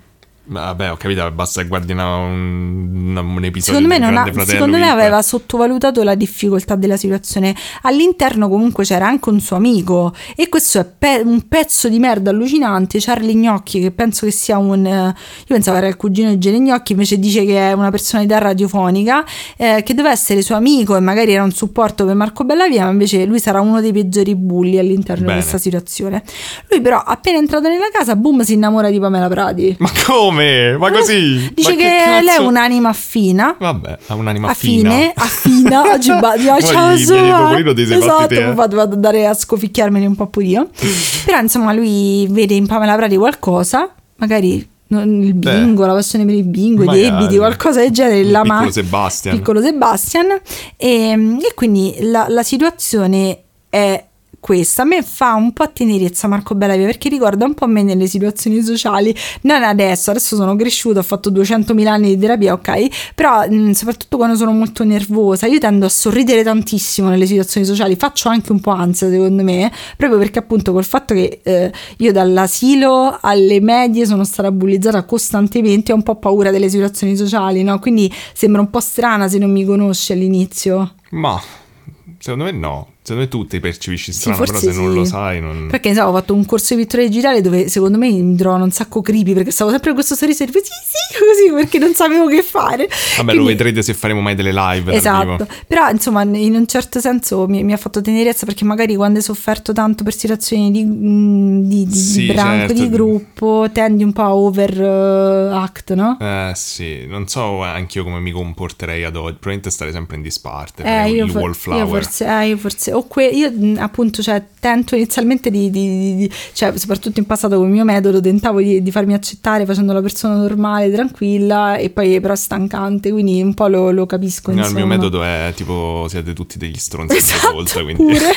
Vabbè, ho capito, basta che guardi una- un, un episodio Secondo me, non ha- Fratello. secondo me aveva sottovalutato la difficoltà della situazione. All'interno comunque c'era anche un suo amico e questo è pe- un pezzo di merda allucinante. Charlie Gnocchi, che penso che sia un... eh, io pensavo era il cugino di Gene Gnocchi, invece dice che è una personalità radiofonica, eh, che doveva essere suo amico e magari era un supporto per Marco Bellavia, ma invece lui sarà uno dei peggiori bulli all'interno Bene. di questa situazione. Lui però appena entrato nella casa, boom, si innamora di Pamela Prati. Ma come? Ma così? Dice Ma che, cazzo? lei è un'anima fina. Vabbè, ha un'anima a fina. fine, a fine, oggi Poi ciao fatti esatto, te, eh. poi vado, vado ad andare a scoficchiarmeli un po' pure io. Però insomma lui vede in Pamela Prati qualcosa, magari il bingo, la passione per il bingo, i debiti, qualcosa del genere. Il la piccolo ma- Sebastian. Piccolo Sebastian. E, e quindi la, la situazione è questa. A me fa un po' tenerezza Marco Bellavia perché ricorda un po' me nelle situazioni sociali, non adesso, adesso sono cresciuta, ho fatto 200.000 anni di terapia, ok, però mh, soprattutto quando sono molto nervosa, io tendo a sorridere tantissimo nelle situazioni sociali, faccio anche un po' ansia secondo me, proprio perché appunto col fatto che eh, io dall'asilo alle medie sono stata bullizzata costantemente, ho un po' paura delle situazioni sociali, no? Quindi sembra un po' strana se non mi conosci all'inizio. Ma secondo me no. Secondo me tu ti percepisci strano, però forse se non sì. lo sai non... Perché so, ho fatto un corso di pittura digitale dove secondo me mi trovano un sacco creepy perché stavo sempre con questo sorriso e sì sì così perché non sapevo che fare. Vabbè, Quindi- lo vedrete se faremo mai delle live Esatto, però insomma in un certo senso mi, mi ha fatto tenerezza perché magari quando hai sofferto tanto per situazioni di, mm, di, di- Sì, di branco, certo. di gruppo, tendi un po' a overact, no? Eh sì, non so anch'io come mi comporterei ad oggi. Probabilmente stare sempre in disparte. Eh, io, il for- wallflower. io forse, eh, io forse, o que- io mh, appunto, cioè, tento inizialmente di, di- di- cioè, soprattutto in passato con il mio metodo, tentavo di, di farmi accettare facendo la persona normale, tranquilla, e poi però stancante, quindi un po' lo, lo capisco. No, il mio metodo è tipo siete tutti degli stronzi Esatto, volta, quindi pure.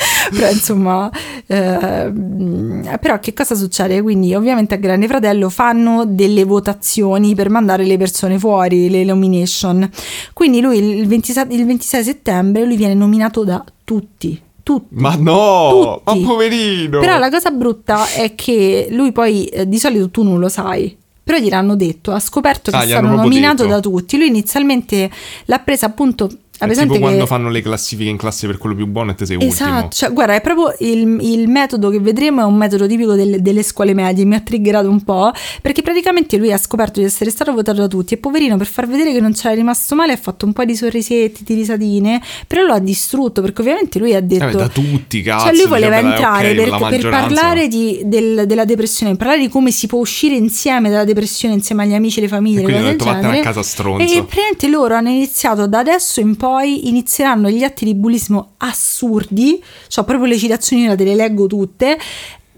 però insomma, ehm, però che cosa succede? Quindi ovviamente a Grande Fratello fanno delle votazioni per mandare le persone fuori, le nomination. Quindi lui il 27 il 26 settembre lui viene nominato da tutti. Tutti. Ma no, Tutti. ma poverino. Però la cosa brutta è che lui poi eh, di solito tu non lo sai. Però gliel'hanno detto, ha scoperto che Ah, è stato nominato detto. da tutti. Lui inizialmente l'ha presa appunto È tipo quando che- fanno le classifiche in classe per quello più buono e te sei ultimo. Esatto, cioè, guarda, è proprio il, il metodo che vedremo è un metodo tipico delle, delle scuole medie, mi ha triggerato un po', perché praticamente lui ha scoperto di essere stato votato da tutti e poverino per far vedere che non c'era rimasto male ha fatto un po' di sorrisetti, di risatine, però lo ha distrutto perché ovviamente lui ha detto... Eh, da tutti, cazzo. Cioè lui voleva diceva, entrare ok, per, per parlare di- del- della depressione, parlare di come si può uscire insieme dalla depressione insieme agli amici, le famiglie, E quindi ho detto, del "Vattene a casa, stronzo." E praticamente loro hanno iniziato da adesso in poi inizieranno gli atti di bullismo assurdi, cioè proprio le citazioni ora te le leggo tutte.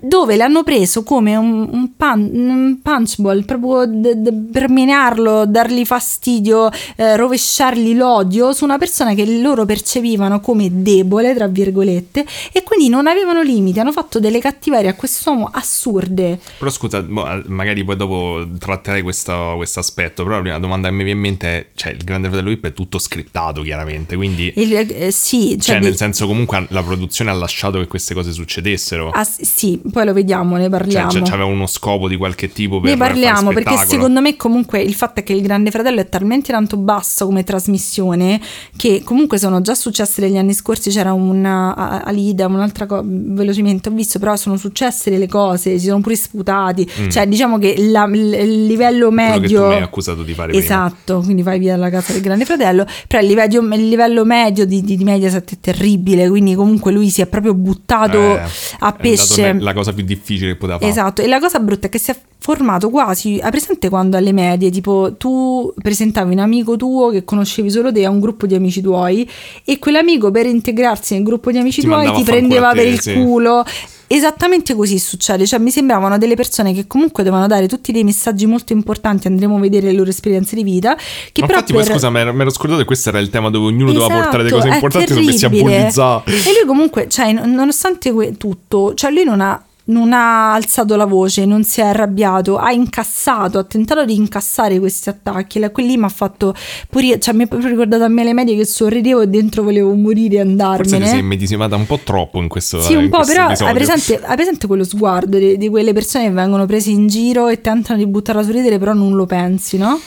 Dove l'hanno preso come un, un, pan- un punchball proprio d- d- per menarlo, dargli fastidio, eh, rovesciargli l'odio su una persona che loro percepivano come debole, tra virgolette, e quindi non avevano limiti. Hanno fatto delle cattiverie a quest'uomo assurde. Però scusa, boh, magari poi dopo tratterai questo aspetto, però la prima domanda che mi viene in mente è, cioè il Grande Fratello VIP è tutto scriptato chiaramente, quindi... Il- eh, sì, Cioè, cioè, nel di- senso, comunque la produzione ha lasciato che queste cose succedessero. ah, sì, poi lo vediamo, ne Cioè, parliamo. cioè, c'aveva uno scopo di qualche tipo per Ne parliamo perché secondo me comunque il fatto è che il Grande Fratello è talmente tanto basso come trasmissione che comunque sono già successe negli anni scorsi, c'era una Alida, un'altra cosa, velocemente ho visto, però sono successe delle cose, si sono pure sputati, cioè diciamo che la- il livello Mm. Quello che tu medio... mi hai accusato di fare prima. Esatto, quindi vai via dalla casa del Grande Fratello, però il livello, il livello medio di, di, di Mediaset è terribile, quindi comunque lui si è proprio buttato Eh, a pesce. ne- La cosa più difficile che poteva fare. Esatto, e la cosa brutta è che si è formato quasi, hai presente quando alle medie, tipo tu presentavi un amico tuo che conoscevi solo te a un gruppo di amici tuoi e quell'amico per integrarsi nel gruppo di amici Ti tuoi ti prendeva per il sì. culo. Esattamente così succede, cioè mi sembravano delle persone che comunque dovevano dare tutti dei messaggi molto importanti, andremo a vedere le loro esperienze di vita, che Ma però infatti, poi per- scusa, mi ero, scordato che questo era il tema dove ognuno doveva portare le Esatto, cose importanti e sono messi a bullizzare. E lui comunque, cioè, non- nonostante tutto, cioè lui non ha, non ha alzato la voce, non si è arrabbiato, ha incassato, ha tentato di incassare questi attacchi. La- Quelli mi ha fatto pure io- cioè mi ha proprio ricordato a me le medie che sorridevo e dentro volevo morire e Forse ti andarmene. sei immedesimata un po' troppo in questo Sì, un po', però hai presente, hai presente quello sguardo di, di quelle persone che vengono prese in giro e tentano di buttarla su ridere, però non lo pensi, no?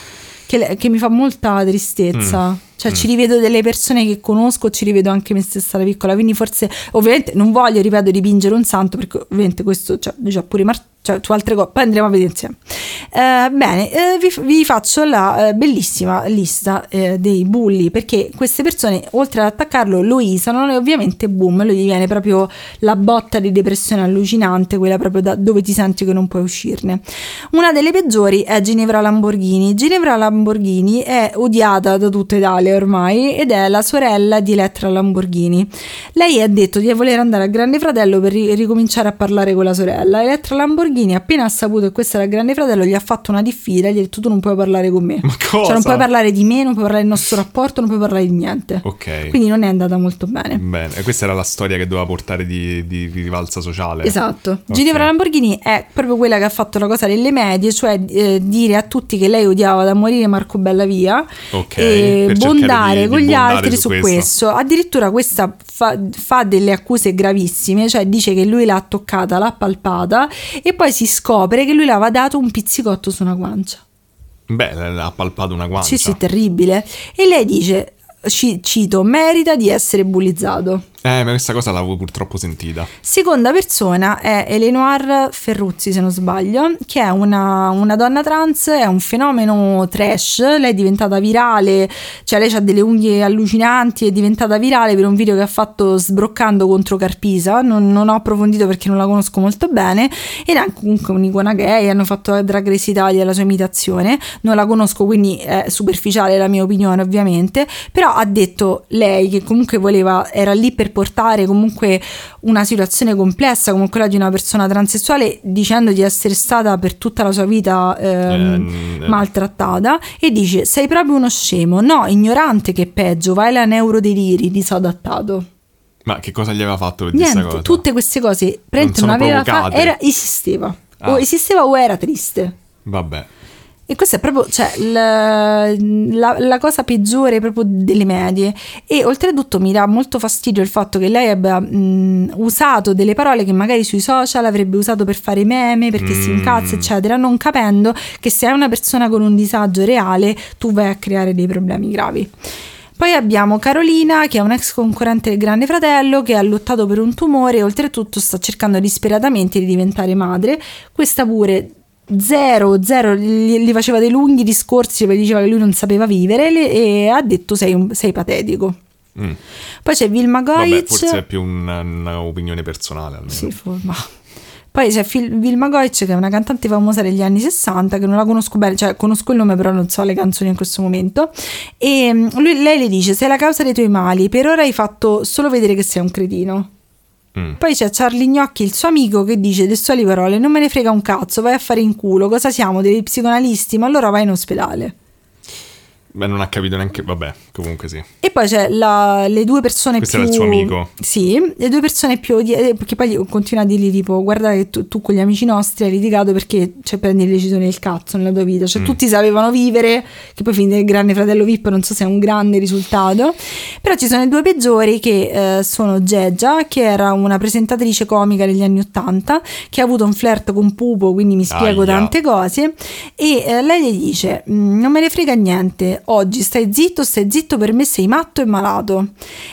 Che, che mi fa molta tristezza. Mm. Cioè, ci rivedo delle persone che conosco, ci rivedo anche me stessa da piccola. Quindi, forse, ovviamente, non voglio, ripeto, dipingere un santo, perché ovviamente questo, cioè, già pure Mar- cioè, su altre cose, poi andremo a vedere insieme. Eh, bene, eh, vi, vi faccio la eh, bellissima lista eh, dei bulli, perché queste persone, oltre ad attaccarlo, lo isano e ovviamente, boom, lui gli viene proprio la botta di depressione allucinante, quella proprio da dove ti senti che non puoi uscirne. Una delle peggiori è Ginevra Lamborghini. Ginevra Lamborghini è odiata da tutta Italia ormai ed è la sorella di Elettra Lamborghini. Lei ha detto di voler andare al Grande Fratello per ri- ricominciare a parlare con la sorella. Elettra Lamborghini, appena ha saputo che questo era il Grande Fratello, gli ha fatto una diffida e gli ha detto tu non puoi parlare con me. Ma cosa? Cioè non puoi parlare di me, non puoi parlare del nostro rapporto, non puoi parlare di niente. Ok. Quindi non è andata molto bene. Bene, e questa era la storia che doveva portare di, di rivalsa sociale. Esatto. Ok. Ginevra Lamborghini è proprio quella che ha fatto la cosa delle medie, cioè eh, dire a tutti che lei odiava da morire Marco Bellavia Ok, e bondare di- di con gli bondare altri su su questo. questo. Addirittura questa fa, fa delle accuse gravissime, cioè dice che lui l'ha toccata, l'ha palpata e poi si scopre che lui le aveva dato un pizzicotto su una guancia. Beh, ha palpato una guancia. Sì, sì, terribile. E lei dice, ci- cito, merita di essere bullizzato. Eh, ma questa cosa l'avevo purtroppo sentita. Seconda persona è Eleonore Ferruzzi, se non sbaglio, che è una, una donna trans, è un fenomeno trash, lei è diventata virale, cioè lei ha delle unghie allucinanti, è diventata virale per un video che ha fatto sbroccando contro Carpisa, non, non ho approfondito perché non la conosco molto bene, ed è comunque un'icona gay, hanno fatto Drag Race Italia la sua imitazione, non la conosco quindi è superficiale la mia opinione ovviamente, però ha detto lei che comunque voleva, era lì per portare comunque una situazione complessa come quella di una persona transessuale dicendo di essere stata per tutta la sua vita ehm, Eh, maltrattata e dice sei proprio uno scemo, no ignorante che è peggio, vai alla neurodeliri, disadattato. Ma che cosa gli aveva fatto Niente, cosa? tutte queste cose praticamente sono non aveva fa- provocate. era, esisteva. O Ah. esisteva o era triste. Vabbè. E questa è proprio cioè, la, la- la cosa peggiore proprio delle medie. E oltretutto mi dà molto fastidio il fatto che lei abbia mh, usato delle parole che magari sui social avrebbe usato per fare meme, perché si Mm. incazza, eccetera, non capendo che se è una persona con un disagio reale, tu vai a creare dei problemi gravi. Poi abbiamo Carolina, che è un ex concorrente del Grande Fratello, che ha lottato per un tumore e oltretutto sta cercando disperatamente di diventare madre. Questa pure zero, zero, gli, faceva dei lunghi discorsi dove diceva che lui non sapeva vivere e ha detto sei, un- sei patetico. Mm. Poi c'è Vilma Vabbè, Goic. forse è più una, una opinione personale almeno. Sì, ma- Poi c'è Fil- Vilma Goic che è una cantante famosa degli anni 60 che non la conosco bene, cioè conosco il nome però non so le canzoni in questo momento e mm, lui- lei le dice sei la causa dei tuoi mali, per ora hai fatto solo vedere che sei un cretino. Mm. Poi c'è Charlie Gnocchi, il suo amico, che dice testuali parole non me ne frega un cazzo, vai a fare in culo, cosa siamo, degli psicoanalisti, ma allora vai in ospedale. Beh, non ha capito neanche. Vabbè, comunque sì. E poi c'è la- le due persone Questo più... era il suo amico. Sì, le due persone più... odie- eh, Perché poi continua a dirgli tipo guarda che tu, tu con gli amici nostri hai litigato perché cioè, prendi le decisioni del cazzo nella tua vita. Mm. Cioè tutti sapevano vivere, che poi finire il grande fratello VIP non so se è un grande risultato. Però ci sono i due peggiori che eh, sono Geggia, che era una presentatrice comica degli anni Ottanta, che ha avuto un flirt con Pupo, quindi mi spiego Aia. tante cose. E eh, lei gli dice: "Mm, Non me ne frega niente, oggi stai zitto, stai zitto, per me sei matto e malato.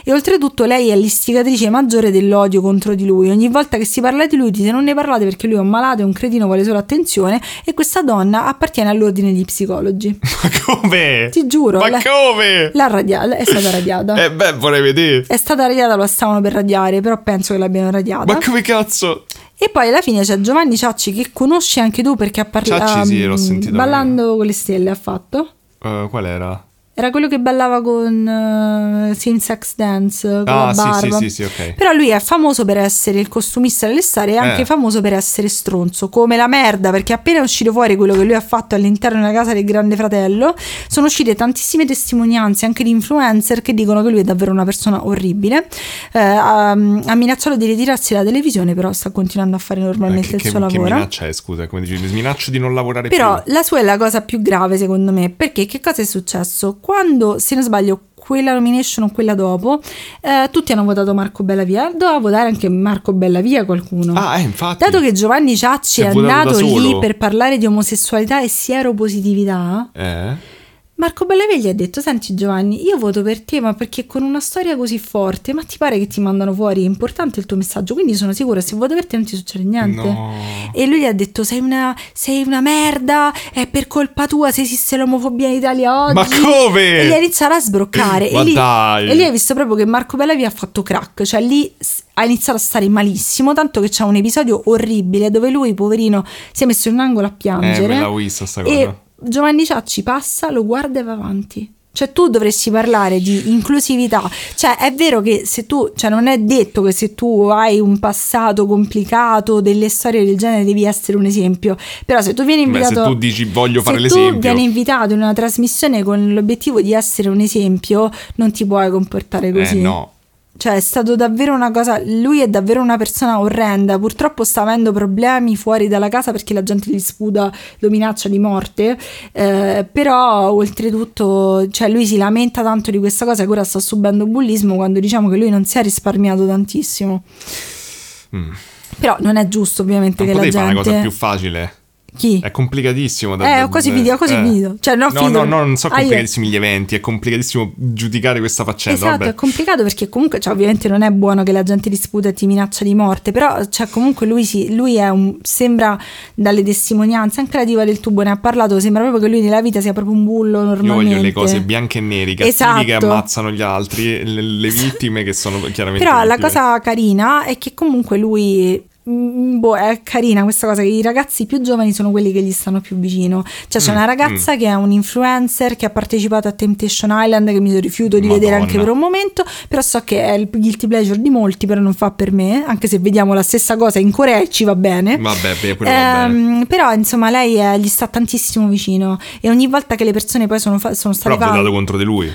E oltretutto lei è l'istigatrice maggiore dell'odio contro di lui. Ogni volta che si parla di lui dice non ne parlate perché lui è un malato, è un cretino, vuole solo attenzione. E questa donna appartiene all'ordine degli psicologi. Ma come? Ti giuro, Ma la- come? L'ha radiata, è stata radiata. Eh beh, vorrei vedere. È stata radiata, lo stavano per radiare, però penso che l'abbiano radiata. Ma come cazzo? E poi alla fine c'è Giovanni Ciacci che conosci anche tu perché ha parlato. Ciacci, sì, l'ho sentito Ballando con le stelle ha fatto. Eh, qual era? Era quello che ballava con uh, Same Sex Dance con la Ah, sì, barba. sì, sì, sì, ok. Però lui è famoso per essere il costumista delle star e anche Eh. famoso per essere stronzo, come la merda, perché appena è uscito fuori quello che lui ha fatto all'interno della casa del Grande Fratello, sono uscite tantissime testimonianze anche di influencer che dicono che lui è davvero una persona orribile. Eh, ha, ha minacciato di ritirarsi dalla televisione, però sta continuando a fare normalmente Eh, che, il che, suo che lavoro. minaccia è, scusa? Come dici, minaccio di non lavorare Però più. la sua è la cosa più grave secondo me, perché che cosa è successo? Quando, se non sbaglio, quella nomination o quella dopo, eh, tutti hanno votato Marco Bellavia, doveva votare anche Marco Bellavia qualcuno. Ah, eh, infatti. Dato che Giovanni Ciacci è è andato da lì per parlare di omosessualità e sieropositività, Eh? Marco Bellavia gli ha detto: Senti, Giovanni, io voto per te, ma perché con una storia così forte, ma ti pare che ti mandano fuori? È importante il tuo messaggio, quindi sono sicura se voto per te non ti succede niente. No. E lui gli ha detto: sei una, sei una merda, è per colpa tua se esiste l'omofobia in Italia oggi. Ma come? E gli ha iniziato a sbroccare. E, lì, e lì hai visto proprio che Marco Bellavia ha fatto crack, cioè lì ha iniziato a stare malissimo. Tanto che c'è un episodio orribile dove lui, poverino, si è messo in un angolo a Eh, piangere. me l'ho vista sta cosa. Giovanni Ciacci passa, lo guarda e va avanti. Cioè tu dovresti parlare di inclusività, cioè è vero che se tu, cioè non è detto che se tu hai un passato complicato, delle storie del genere devi essere un esempio, però se tu vieni Beh, invitato... se tu dici voglio fare se tu l'esempio. vieni invitato in una trasmissione con l'obiettivo di essere un esempio, non ti puoi comportare così. Eh, no. Cioè, è stato davvero una cosa. Lui è davvero una persona orrenda. Purtroppo sta avendo problemi fuori dalla casa perché la gente gli sputa, lo minaccia di morte. Eh, però, oltretutto, cioè, lui si lamenta tanto di questa cosa che ora sta subendo bullismo quando diciamo che lui non si è risparmiato tantissimo. Mm. Però non è giusto, ovviamente, Non che la gente. una cosa più facile. Chi? È complicatissimo. da- Eh, ho quasi finito, ho quasi eh. finito. Cioè, non ho no, no, no, non so Ah, io- complicatissimi gli eventi, è complicatissimo giudicare questa faccenda. Esatto, vabbè. è complicato perché comunque, cioè, ovviamente non è buono che la gente disputa e ti minaccia di morte, però cioè, comunque lui, si, lui è un, sembra dalle testimonianze, anche la diva del tubo ne ha parlato, sembra proprio che lui nella vita sia proprio un bullo Io normalmente. voglio le cose bianche e nere, i cattivi Esatto. che ammazzano gli altri, le, le vittime che sono chiaramente Però la cosa carina è che comunque lui... mm, Boh, è carina questa cosa che i ragazzi più giovani sono quelli che gli stanno più vicino. Cioè, c'è Mm, una ragazza che è un influencer che ha partecipato a Temptation Island, che mi rifiuto di vedere Madonna. anche per un momento. Però so che è il guilty pleasure di molti, però non fa per me. Anche se vediamo la stessa cosa in Corea e ci va bene. Vabbè, beh, quello va bene. Ehm, però insomma lei eh, gli sta tantissimo vicino e ogni volta che le persone poi sono, fa- sono Però state ha votato contro di lui.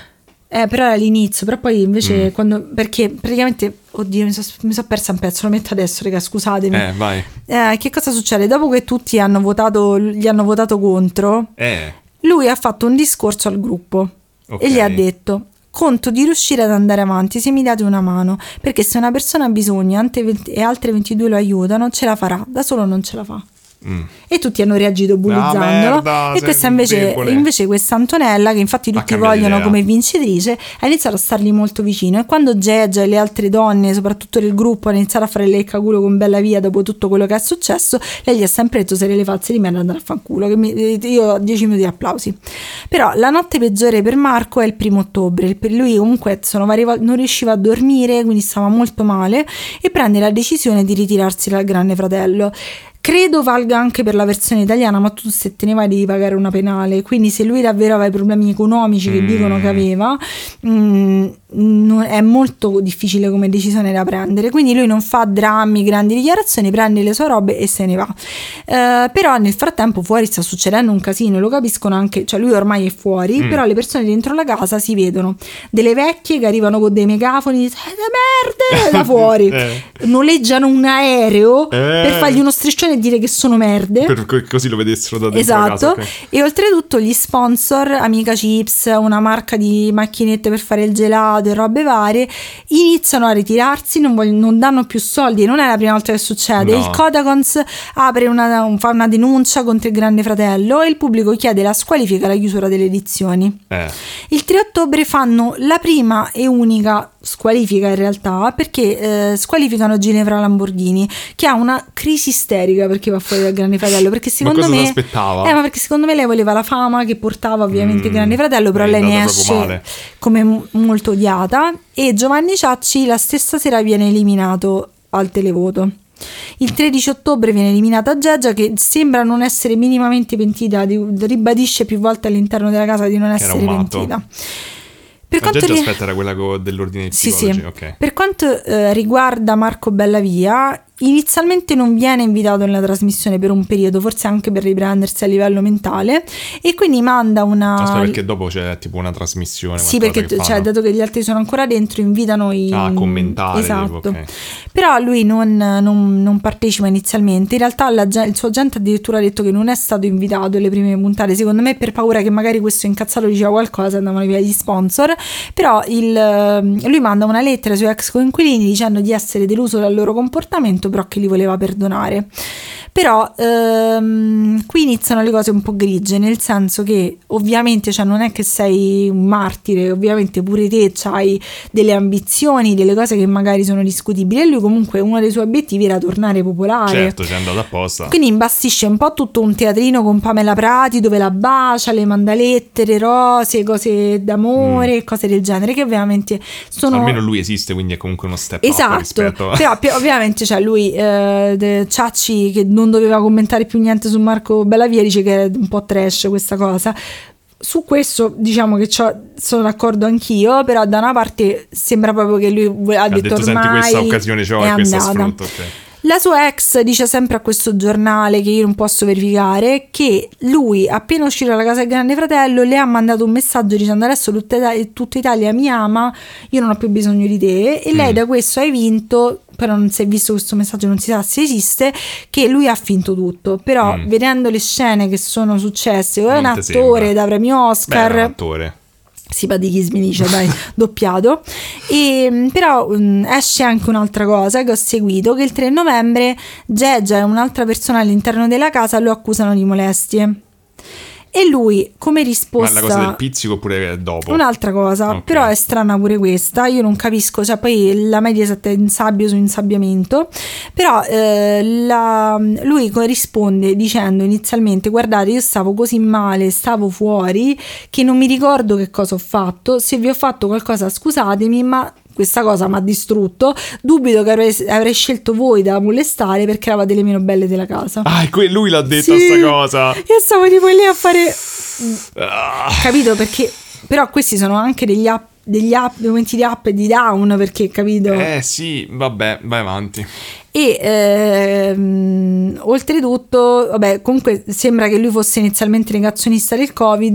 Eh, però era all'inizio, però poi Mm. invece quando perché praticamente oddio mi sono persa un pezzo, lo metto adesso, raga, scusatemi. Eh, vai. Eh, che cosa succede? Dopo che tutti hanno votato gli hanno votato contro, Eh, lui ha fatto un discorso al gruppo Ok. e gli ha detto Conto di riuscire ad andare avanti se mi date una mano, perché se una persona ha bisogno e altre 22 lo aiutano, ce la farà, da solo non ce la fa. Mm. E tutti hanno reagito bullizzandolo. merda, e questa invece, invece questa Antonella, che infatti tutti vogliono idea. come vincitrice, ha iniziato a stargli molto vicino. E quando Geggia e le altre donne, soprattutto del gruppo, hanno iniziato a fare le culo con Bella Via dopo tutto quello che è successo, lei gli ha sempre detto: Se le false di merda andare a fanculo. Che mi- eh, io ho 10 minuti di applausi. Però la notte peggiore per Marco è il primo ottobre. Per lui, comunque, sono volte non riusciva a dormire, quindi stava molto male. E prende la decisione di ritirarsi dal Grande Fratello. Credo valga anche per la versione italiana, ma tu se te ne vai devi pagare una penale. Quindi, se lui davvero aveva i problemi economici che Mm. dicono che aveva, mm, non- è molto difficile come decisione da prendere. Quindi, lui non fa drammi, grandi dichiarazioni, prende le sue robe e se ne va. Eh, però, nel frattempo, fuori sta succedendo un casino. Lo capiscono anche, cioè, lui ormai è fuori, Mm. però le persone dentro la casa si vedono delle vecchie che arrivano con dei megafoni, "Siete merde da fuori. Eh. Noleggiano un aereo Eh. per fargli uno striscione e dire che sono merde. Per co- così lo vedessero da dentro Esatto, casa. ok. e oltretutto gli sponsor, Amica Chips, una marca di macchinette per fare il gelato e robe varie, iniziano a ritirarsi, non, voglio- non danno più soldi. Non è la prima volta che succede. No. Il Kodakons apre una, un- fa una denuncia contro il Grande Fratello e il pubblico chiede la squalifica e la chiusura delle edizioni. Eh. Il 3 ottobre fanno la prima e unica squalifica in realtà perché eh, squalificano Ginevra Lamborghini che ha una crisi isterica perché va fuori dal Grande Fratello perché secondo cosa me eh, ma perché secondo me lei voleva la fama che portava ovviamente Mm, Grande Fratello però lei ne esce male. come m- molto odiata e Giovanni Ciacci la stessa sera viene eliminato al televoto il 13 ottobre viene eliminata Geggia che sembra non essere minimamente pentita, di- ribadisce più volte all'interno della casa di non essere pentita. Per quanto Geggia, ri- aspetta, era quella co- dell'ordine sì, sì. ok. Per quanto eh, riguarda Marco Bellavia, inizialmente non viene invitato nella trasmissione per un periodo, forse anche per riprendersi a livello mentale, e quindi manda una. Aspetta, perché dopo c'è tipo una trasmissione. Sì, perché che cioè, dato che gli altri sono ancora dentro, invitano i. Ah, a commentare, Esatto. tipo, ok. Però lui non, non- non partecipa inizialmente. In realtà la il suo agente addirittura ha detto che non è stato invitato alle prime puntate. Secondo me, per paura che magari questo incazzato diceva qualcosa, andavano via gli sponsor. Però il, ehm, lui manda una lettera ai suoi ex coinquilini dicendo di essere deluso dal loro comportamento, che li voleva perdonare. Però ehm, qui iniziano le cose un po' grigie, nel senso che ovviamente cioè, non è che sei un martire, ovviamente pure te hai delle ambizioni, delle cose che magari sono discutibili e lui comunque uno dei suoi obiettivi era tornare popolare. Certo, c'è andato apposta. Quindi imbastisce un po' tutto un teatrino con Pamela Prati dove la bacia, le manda lettere, rose, cose d'amore, cose del genere che ovviamente sono... Mm. Almeno lui esiste, quindi è comunque uno step Esatto, rispetto a... però ovviamente cioè, lui, eh, Ciacci, che non doveva commentare più niente su Marco Bellavia, dice che è un po' trash questa cosa. Su questo diciamo che sono d'accordo anch'io, però da una parte sembra proprio che lui ha, Ha detto, senti, ormai questa occasione c'ho e questa andata". sfrutto. ok. La sua ex dice sempre a questo giornale che io non posso verificare che lui appena uscito dalla casa del grande fratello le ha mandato un messaggio dicendo adesso tutta, Ita- tutta Italia mi ama, io non ho più bisogno di te e lei Mm. da questo hai vinto, però non si è visto questo messaggio, non si sa se esiste, che lui ha finto tutto, però Mm. vedendo le scene che sono successe, è un attore sembra. da premio Beh, Oscar era un attore. Simpatichismi dice dai doppiato. E, mh, però mh, esce anche un'altra cosa che ho seguito che il 3 novembre Geggia e un'altra persona all'interno della casa lo accusano di molestie e lui come Ma risposta la cosa del pizzico oppure dopo? Un'altra cosa, Ok. però è strana pure questa, io non capisco, cioè poi la Mediaset è in sabbio su insabbiamento, però eh, la- lui risponde dicendo inizialmente guardate io stavo così male, stavo fuori, che non mi ricordo che cosa ho fatto, se vi ho fatto qualcosa scusatemi, ma questa cosa mi ha distrutto, dubito che avrei, avrei scelto voi da molestare perché eravate le meno belle della casa. Ah, que- lui l'ha detto Sì. sta cosa. Io stavo tipo lì a fare Ah. capito perché però questi sono anche degli app degli app, momenti di up e di down perché capito Eh sì, vabbè, vai avanti. e ehm, oltretutto vabbè comunque sembra che lui fosse inizialmente negazionista del covid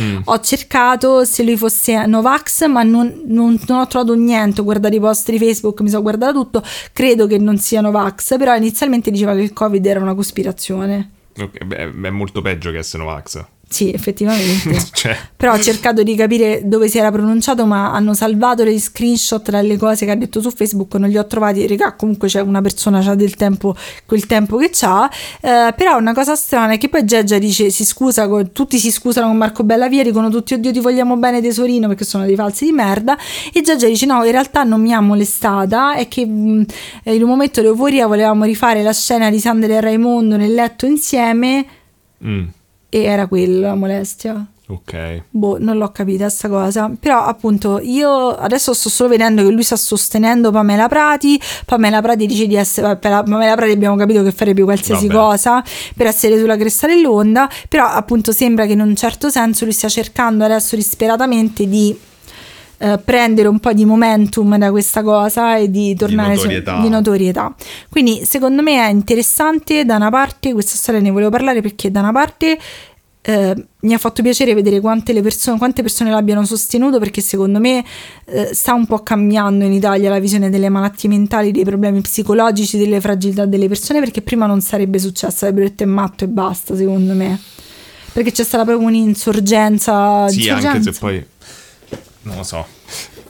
Mm. ho cercato se lui fosse Novax ma non, non- non ho trovato niente ho guardato i post di Facebook mi sono guardata tutto credo che non sia Novax però inizialmente diceva che il covid era una cospirazione Ok, beh, è molto peggio che essere Novax. Sì, effettivamente. cioè, Però ho cercato di capire dove si era pronunciato, ma hanno salvato le screenshot dalle cose che ha detto su Facebook, non li ho trovati. Regà, comunque c'è una persona, c'ha del tempo, quel tempo che c'ha. Eh, però una cosa strana è che poi Geggia dice, si scusa, con- tutti si scusano con Marco Bellavia, dicono tutti, oddio ti vogliamo bene tesorino, perché sono dei falsi di merda. E Geggia dice, no, in realtà non mi ha molestata, è che mh, in un momento di euforia volevamo rifare la scena di Sandra e Raimondo nel letto insieme mm, e era quella la molestia. ok. Boh, non l'ho capita sta cosa. Però, appunto, io adesso sto solo vedendo che lui sta sostenendo Pamela Prati. Pamela Prati dice di essere. Pamela Prati abbiamo capito che farebbe qualsiasi Vabbè. cosa per essere sulla cresta dell'onda. Però, appunto, sembra che in un certo senso lui stia cercando adesso disperatamente di. Eh, prendere un po' di momentum da questa cosa e di tornare su- notorietà. di notorietà. Quindi, secondo me è interessante da una parte questa storia ne volevo parlare perché da una parte eh, mi ha fatto piacere vedere quante, le persone, quante persone l'abbiano sostenuto perché secondo me eh, sta un po' cambiando in Italia la visione delle malattie mentali, dei problemi psicologici, delle fragilità delle persone perché prima non sarebbe successo, sarebbero detto è matto e basta secondo me. Perché c'è stata proprio un'insorgenza. Sì, anche se insorgenza? poi... Non lo so.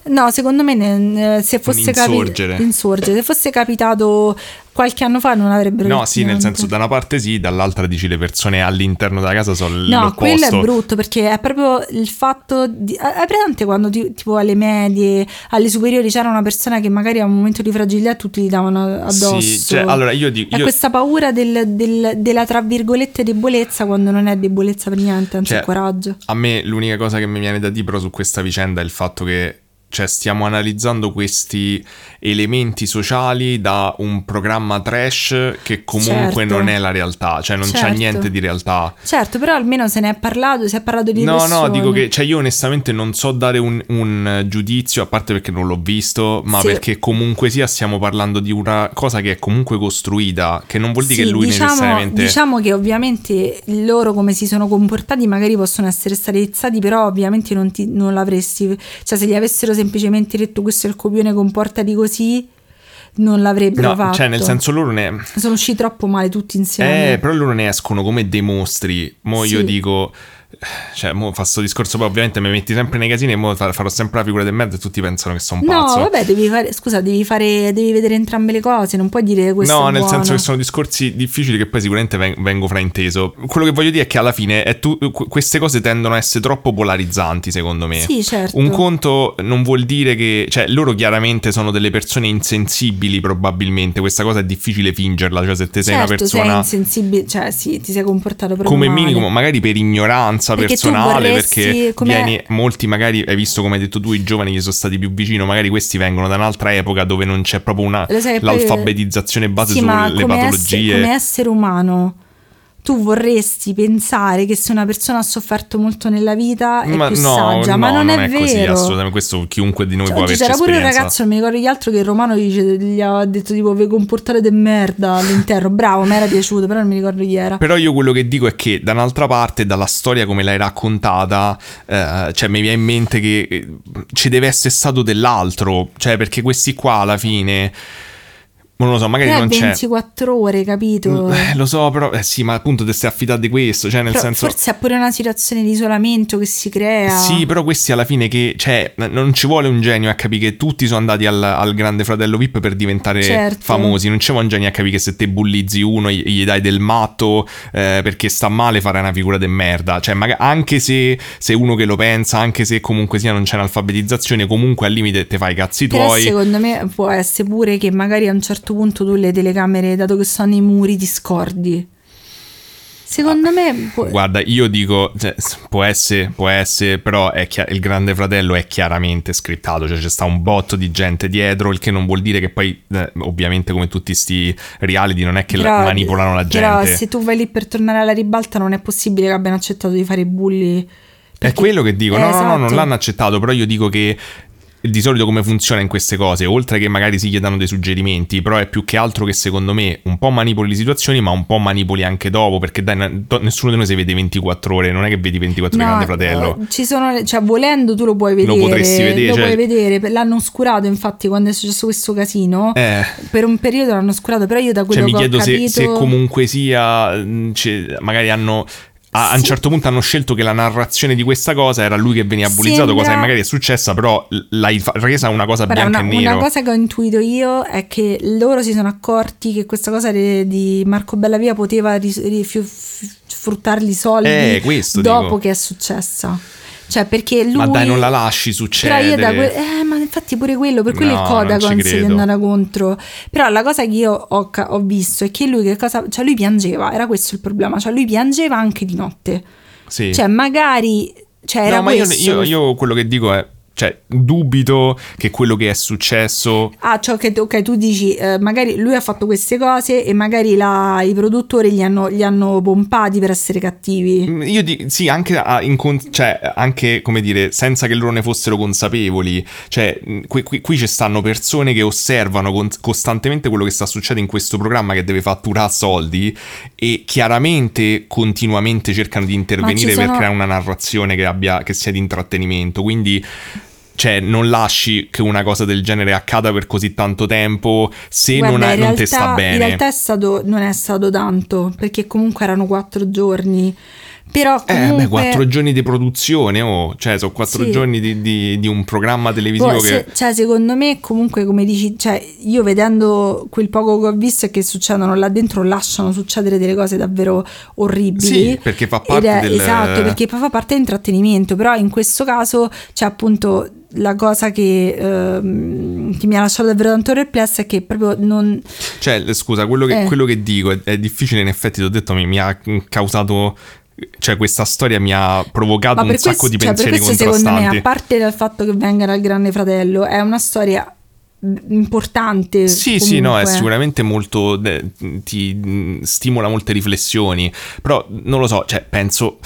No, secondo me ne- se fosse capi- insorgere. insorgere, se fosse capitato qualche anno fa non avrebbero No, sì, nel niente. senso, da una parte sì, dall'altra dici le persone all'interno della casa sono No, l'opposto. quello è brutto perché è proprio il fatto di... Hai presente quando ti- tipo alle medie, alle superiori c'era una persona che magari a un momento di fragilità tutti gli davano addosso. Sì, cioè, allora io dico... È io- questa paura del- del- della tra virgolette debolezza quando non è debolezza per niente, anzi Cioè, è coraggio. A me l'unica cosa che mi viene da dire però su questa vicenda è il fatto che cioè, stiamo analizzando questi elementi sociali da un programma trash che comunque Certo. non è la realtà, cioè non c'è Certo. niente di realtà. Certo, però almeno se ne è parlato, si è parlato di No, persone. no, dico che cioè io onestamente non so dare un, un giudizio, a parte perché non l'ho visto, ma Sì. perché comunque sia stiamo parlando di una cosa che è comunque costruita, che non vuol dire Sì, che lui diciamo, necessariamente... diciamo che ovviamente loro come si sono comportati magari possono essere stati però ovviamente non, ti- non l'avresti, cioè se gli avessero semplicemente detto questo è il copione comportati così, non l'avrebbero No, fatto. cioè nel senso loro ne... Sono usciti troppo male tutti insieme. Eh, però loro ne escono come dei mostri. Mo' io Sì. dico. Cioè, mo fa sto discorso, poi ovviamente mi metti sempre nei casini e mo fa- farò sempre la figura del merda e tutti pensano che sono No, pazzo. vabbè, devi fare, scusa, devi fare, devi vedere entrambe le cose, non puoi dire questo No, nel buono. senso che sono discorsi difficili che poi sicuramente ven- vengo frainteso. Quello che voglio dire è che alla fine tu- que- queste cose tendono a essere troppo polarizzanti, secondo me. Sì, certo. Un conto non vuol dire che, cioè, loro chiaramente sono delle persone insensibili, probabilmente. Questa cosa è difficile fingerla. Cioè, se te sei certo, una persona. sei insensibile, cioè sì, ti sei comportato proprio come male. minimo, magari per ignoranza Perché tu personale, vorresti- perché come- vieni, molti magari, hai visto come hai detto tu, i giovani che sono stati più vicino, magari questi vengono da un'altra epoca dove non c'è proprio una, sai l'alfabetizzazione base Sì, ma sulle come patologie. Essere, come essere umano, tu vorresti pensare che se una persona ha sofferto molto nella vita è ma più no, saggia, no, ma non, è, così, vero. assolutamente. Questo chiunque di noi Cioè, può averci c'era pure un ragazzo, non mi ricordo gli altro, che il romano dice, gli ha detto tipo vi comportate de merda all'interno. Bravo, mi era piaciuto, però non mi ricordo chi era. Però io quello che dico è che da un'altra parte, dalla storia come l'hai raccontata, eh, cioè mi viene in mente che eh, ci deve essere stato dell'altro, cioè perché questi qua alla fine, non lo so, magari è non c'è... 24 ore, capito? Eh, lo so, però eh, sì, ma appunto te stai affidando di questo, cioè nel Però senso Forse è pure una situazione di isolamento che si crea. Sì, però questi alla fine che, cioè, non ci vuole un genio a capire che tutti sono andati al, al grande fratello VIP per diventare Certo. famosi, non ci vuole un genio a capire che se te bullizzi uno gli, gli dai del matto eh, perché sta male farai una figura de merda, cioè maga- anche se, se uno che lo pensa, anche se comunque sia non c'è un'alfabetizzazione, comunque al limite te fai i cazzi Però tuoi. secondo me può essere pure che magari a un certo punto tu le telecamere, dato che sono nei muri, ti scordi. Secondo me può- Guarda, io dico, cioè, può essere, può essere, però è chia- il Grande Fratello è chiaramente scriptato, cioè c'è sta un botto di gente dietro, il che non vuol dire che poi, eh, ovviamente come tutti sti reality, non è che la- però- manipolano la Però gente. se tu vai lì per tornare alla ribalta non è possibile che abbiano accettato di fare i bulli. È perché- quello che dico, Eh, no, no, no, non esatto. l'hanno accettato, però io dico che di solito come funziona in queste cose, oltre che magari si chiedano dei suggerimenti, però è più che altro che secondo me un po' manipoli le situazioni, ma un po' manipoli anche dopo, perché dai, nessuno di noi si vede 24 ore, non è che vedi 24 ore No, Grande Fratello. eh, Ci sono, cioè, volendo tu lo puoi vedere. potresti vedere, Lo cioè- puoi vedere. L'hanno oscurato, infatti, quando è successo questo casino. Eh. Per un periodo l'hanno oscurato, però io da Cioè, quello mi che chiedo ho se, se comunque sia, mh, c'è- magari hanno a, a un certo punto hanno scelto che la narrazione di questa cosa era lui che veniva bullizzato, Sembra- cosa che magari è successa, però l'hai resa una cosa Guarda, bianca una, e nero. una cosa che ho intuito io è che loro si sono accorti che questa cosa de- di Marco Bellavia poteva ris- rifiu- f- sfruttargli i soldi Eh, questo dopo dico. che è successa. Cioè, perché lui... Ma dai, non la lasci Però succedere. io da que- eh, ma infatti pure quello, per quello No, il Codacons che è andata contro. Però la cosa che io ho, ho visto è che lui che cosa... Cioè lui piangeva, era questo il problema. Cioè lui piangeva anche di notte. Sì. Cioè magari... Cioè era no, ma io, io- io quello che dico è, cioè, dubito che quello che è successo... Ah, ciò che ok, tu dici, eh, magari lui ha fatto queste cose e magari la- i produttori gli hanno, gli hanno pompati per essere cattivi. Mm, Io di- sì, anche, a- in cioè, anche, come dire, senza che loro ne fossero consapevoli. Cioè, mh, qui, qui- qui ci stanno persone che osservano con- costantemente quello che sta succedendo in questo programma che deve fatturare soldi e chiaramente, continuamente cercano di intervenire sono- per creare una narrazione che, abbia, che sia di intrattenimento. Quindi... Cioè, non lasci che una cosa del genere accada per così tanto tempo se Guarda, non, è, in non realtà, te sta bene. In realtà è stato, non è stato tanto, perché comunque erano quattro giorni. Però Eh, comunque... beh, quattro giorni di produzione, oh. Cioè, sono quattro Sì. giorni di, di- di un programma televisivo Boh, che... se- cioè, secondo me, comunque, come dici, cioè, io vedendo quel poco che ho visto è che succedono là dentro, lasciano succedere delle cose davvero orribili. Sì, perché fa parte è- del- Esatto, perché poi fa parte dell'intrattenimento, però in questo caso c'è appunto la cosa che, ehm, che mi ha lasciato davvero tanto perplessa è che proprio non... Cioè, scusa, quello che, Eh. quello che dico è, è difficile, in effetti, ti ho detto, mi, mi ha causato... Cioè, questa storia mi ha provocato un per sacco questo, di cioè, per pensieri questo secondo me, a parte dal fatto che venga dal Grande Fratello, è una storia mm, importante. Sì, sì, no, è comunque. sicuramente molto. de- ti mh, stimola molte riflessioni. Però non lo so, cioè, penso.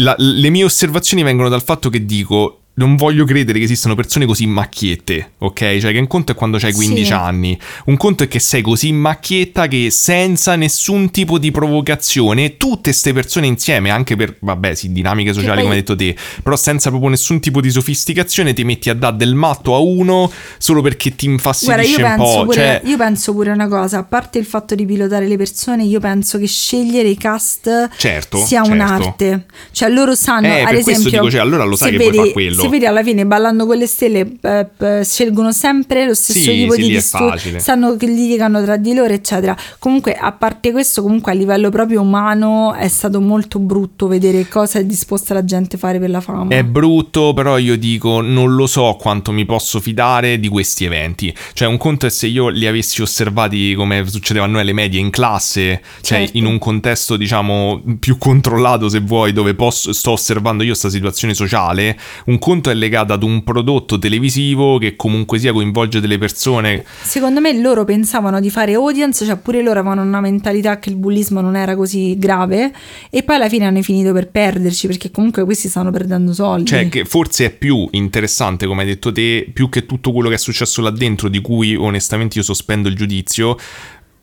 La- le mie osservazioni vengono dal fatto che dico. Non voglio credere che esistano persone così macchiette, ok? Cioè, che un conto è quando hai 15 Sì. anni, un conto è che sei così macchietta che senza nessun tipo di provocazione, tutte ste persone insieme, anche per, vabbè, sì, dinamiche sociali, poi- come hai detto te, però senza proprio nessun tipo di sofisticazione, ti metti a dare del matto a uno solo perché ti infastidisce un po'. pure, Cioè, io penso pure una cosa, a parte il fatto di pilotare le persone, io penso che scegliere i cast Certo, sia certo. un'arte. Cioè loro sanno, Eh, ad per questo esempio, dico, cioè, allora lo sai che puoi vedi, far quello. Se vedi alla fine ballando con le stelle, eh, eh, scelgono sempre lo stesso Sì, tipo sì, di disturbo, sanno che litigano tra di loro, eccetera. Comunque, a parte questo, comunque a livello proprio umano è stato molto brutto vedere cosa è disposta la gente a fare per la fama. È brutto, però io dico, non lo so quanto mi posso fidare di questi eventi. Cioè, un conto è se io li avessi osservati come succedeva a noi alle medie in classe, cioè Certo. in un contesto, diciamo, più controllato, se vuoi, dove posso- sto osservando io questa situazione sociale. Un conto è legato ad un prodotto televisivo che comunque sia coinvolge delle persone. Secondo me loro pensavano di fare audience, cioè pure loro avevano una mentalità che il bullismo non era così grave e poi alla fine hanno finito per perderci perché comunque questi stanno perdendo soldi. Cioè, che forse è più interessante, come hai detto te, più che tutto quello che è successo là dentro, di cui onestamente io sospendo il giudizio.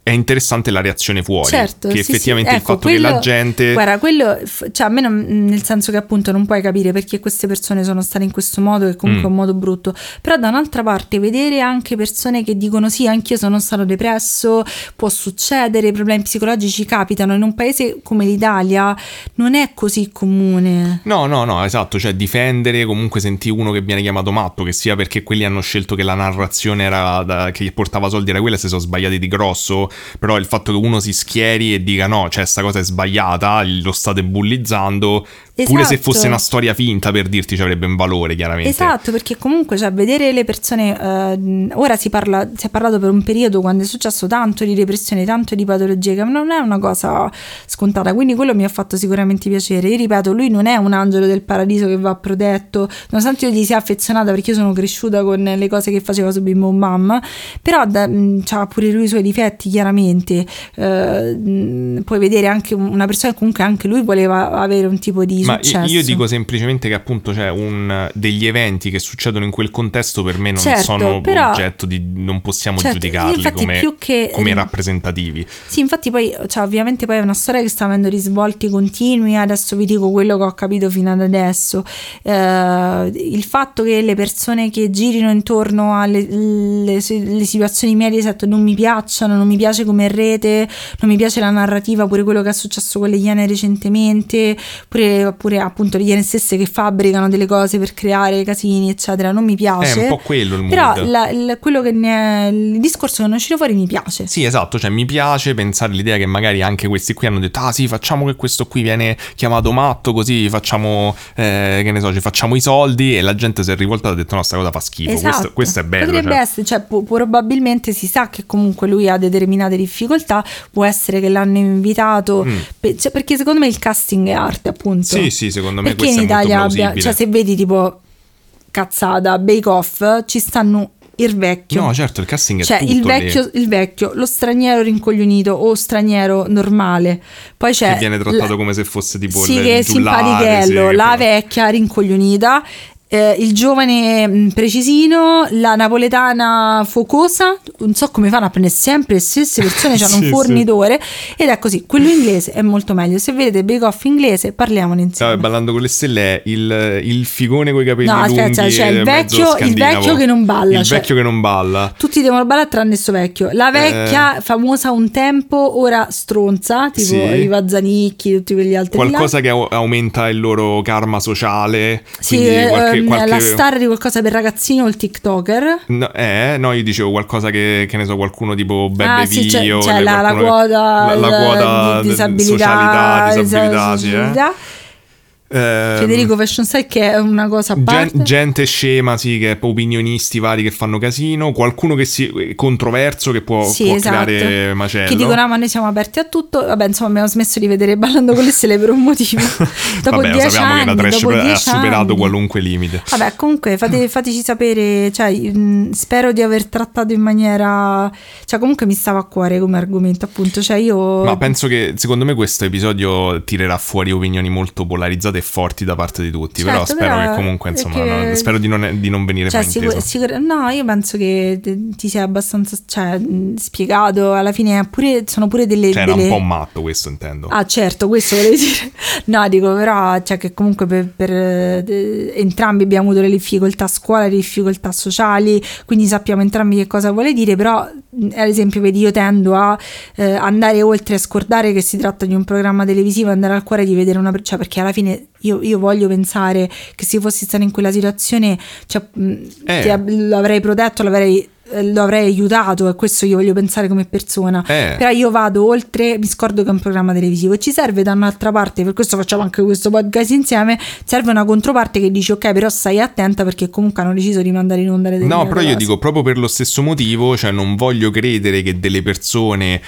È interessante la reazione fuori. Certo, che sì, sì. effettivamente il Ecco, fatto che la quello- gente. Guarda, quello, cioè a me non- nel senso che appunto non puoi capire perché queste persone sono state in questo modo, che comunque Mm. è un modo brutto. Però da un'altra parte vedere anche persone che dicono sì, anch'io sono stato depresso, può succedere, i problemi psicologici capitano. In un paese come l'Italia non è così comune. No, no, no, esatto, cioè difendere, comunque senti uno che viene chiamato matto, che sia perché quelli hanno scelto che la narrazione era da- che portava soldi era quella, se sono sbagliati di grosso, però il fatto che uno si schieri e dica no, cioè sta cosa è sbagliata, lo state bullizzando, pure se Esatto. fosse una storia finta per dirti ci avrebbe un valore, chiaramente. Esatto, perché comunque cioè, vedere le persone, eh, ora si, parla, si è parlato per un periodo quando è successo tanto di depressione, tanto di patologie, che non è una cosa scontata, quindi quello mi ha fatto sicuramente piacere. Io ripeto, lui non è un angelo del paradiso che va protetto, nonostante io gli sia affezionata perché io sono cresciuta con le cose che faceva su Bimbo Mamma, però ha pure lui i suoi difetti chiaramente. Eh, puoi vedere anche una persona che comunque anche lui voleva avere un tipo di Ma successo. io dico semplicemente che appunto c'è un, degli eventi che succedono in quel contesto per me non Certo, sono però- oggetto di... non possiamo Certo, giudicarli come, che- come rappresentativi. Sì, infatti poi, cioè, ovviamente poi è una storia che sta avendo risvolti continui, adesso vi dico quello che ho capito fino ad adesso. Eh, il fatto che le persone che girino intorno alle le, le situazioni Mediaset non mi piacciono, non mi piace come rete, non mi piace la narrativa, pure quello che è successo con le Iene recentemente, pure, pure appunto le Iene stesse che fabbricano delle cose per creare casini, eccetera, non mi piace. È un po' quello il mood. Però la- il- quello che ne è, il discorso che è uscito fuori mi piace. Sì, esatto, cioè mi piace pensare l'idea che magari anche questi qui hanno detto ah sì, facciamo che questo qui viene chiamato matto, così facciamo, eh, che ne so, ci facciamo i soldi e la gente si è rivoltata e ha detto no, sta cosa fa schifo, questo, questo è bello. Esatto. Potrebbe cioè. essere, cioè, pu- probabilmente si sa che comunque lui ha determinate difficoltà, può essere che l'hanno invitato, Mm. pe- cioè, perché secondo me il casting è arte appunto. Sì, sì, secondo me Perché in Italia abbia, cioè se vedi tipo cazzata, Bake Off, ci stanno il vecchio. No, certo, il casting è Cioè, il vecchio, il vecchio, lo straniero rincoglionito o straniero normale. Poi c'è che viene trattato la- come se fosse tipo sì, il che simpatichello, sì, la però- vecchia rincoglionita. Eh, il giovane mh, precisino, la napoletana focosa, non so come fanno a prendere sempre le stesse persone, hanno Sì, un sì. fornitore ed è così, quello inglese è molto meglio. Se vedete Bake Off inglese, parliamone insieme. Vabbè, ballando con le stelle è il, il figone con i capelli No, lunghi aspetta, c'è il vecchio- il vecchio che non balla, il cioè- vecchio che non balla Tutti devono ballare tranne sto vecchio. La vecchia, famosa un tempo, ora stronza, tipo Eh. Sì. i Vazzanicchi, tutti quegli altri. là. qualcosa che au- aumenta il loro karma sociale Sì, quindi ehm, qualche, qualche- la star di qualcosa per ragazzini o il TikToker. No, eh, no, io dicevo qualcosa che, che ne so, qualcuno tipo Bebe Ah, sì, c'è, c'è la, la qualcuno che- quota, la, la quota disabilità, socialità, disabilità, sì, eh. Ehm, Federico Fashion Style che è una cosa a parte. gente scema, sì, che è opinionisti vari che fanno casino, qualcuno che si controverso che può, Sì, può esatto. creare macello. Che dicono, "Ah, ma noi siamo aperti a tutto. Vabbè, insomma, abbiamo smesso di vedere Ballando con le stelle per un motivo. dopo Vabbè, dieci sappiamo anni, che la trash ha superato anni. qualunque limite. Vabbè, comunque fate- fateci sapere, cioè, mh, spero di aver trattato in maniera... Cioè, comunque mi stava a cuore come argomento, appunto. Cioè, io... Ma penso che secondo me questo episodio tirerà fuori opinioni molto polarizzate e forti da parte di tutti. però Certo, spero però che comunque, insomma, perché- no, spero di non, di non venire Cioè, frainteso. sicur- sicur- no, io penso che ti sia abbastanza cioè, spiegato. Alla fine pure- sono pure delle... Cioè, era delle... un po' matto questo, intendo. Ah, certo, questo volevo dire. No, dico, però, cioè, che comunque per, per, eh, entrambi abbiamo avuto le difficoltà a scuola, le difficoltà sociali, quindi sappiamo entrambi che cosa vuole dire, però, ad esempio, vedi, io tendo a eh, andare oltre a scordare che si tratta di un programma televisivo, andare al cuore di vedere una... Cioè, perché alla fine io, io voglio pensare che se fossi stata in quella situazione, cioè, mh, Eh. ti ab- lo avrei protetto, l'avrei eh, lo avrei aiutato e questo io voglio pensare come persona Eh. però io vado oltre mi scordo che è un programma televisivo e ci serve da un'altra parte per questo facciamo anche questo podcast insieme serve una controparte che dice ok però stai attenta perché comunque hanno deciso di mandare in onda le No, però io cose. dico proprio per lo stesso motivo, cioè non voglio credere che delle persone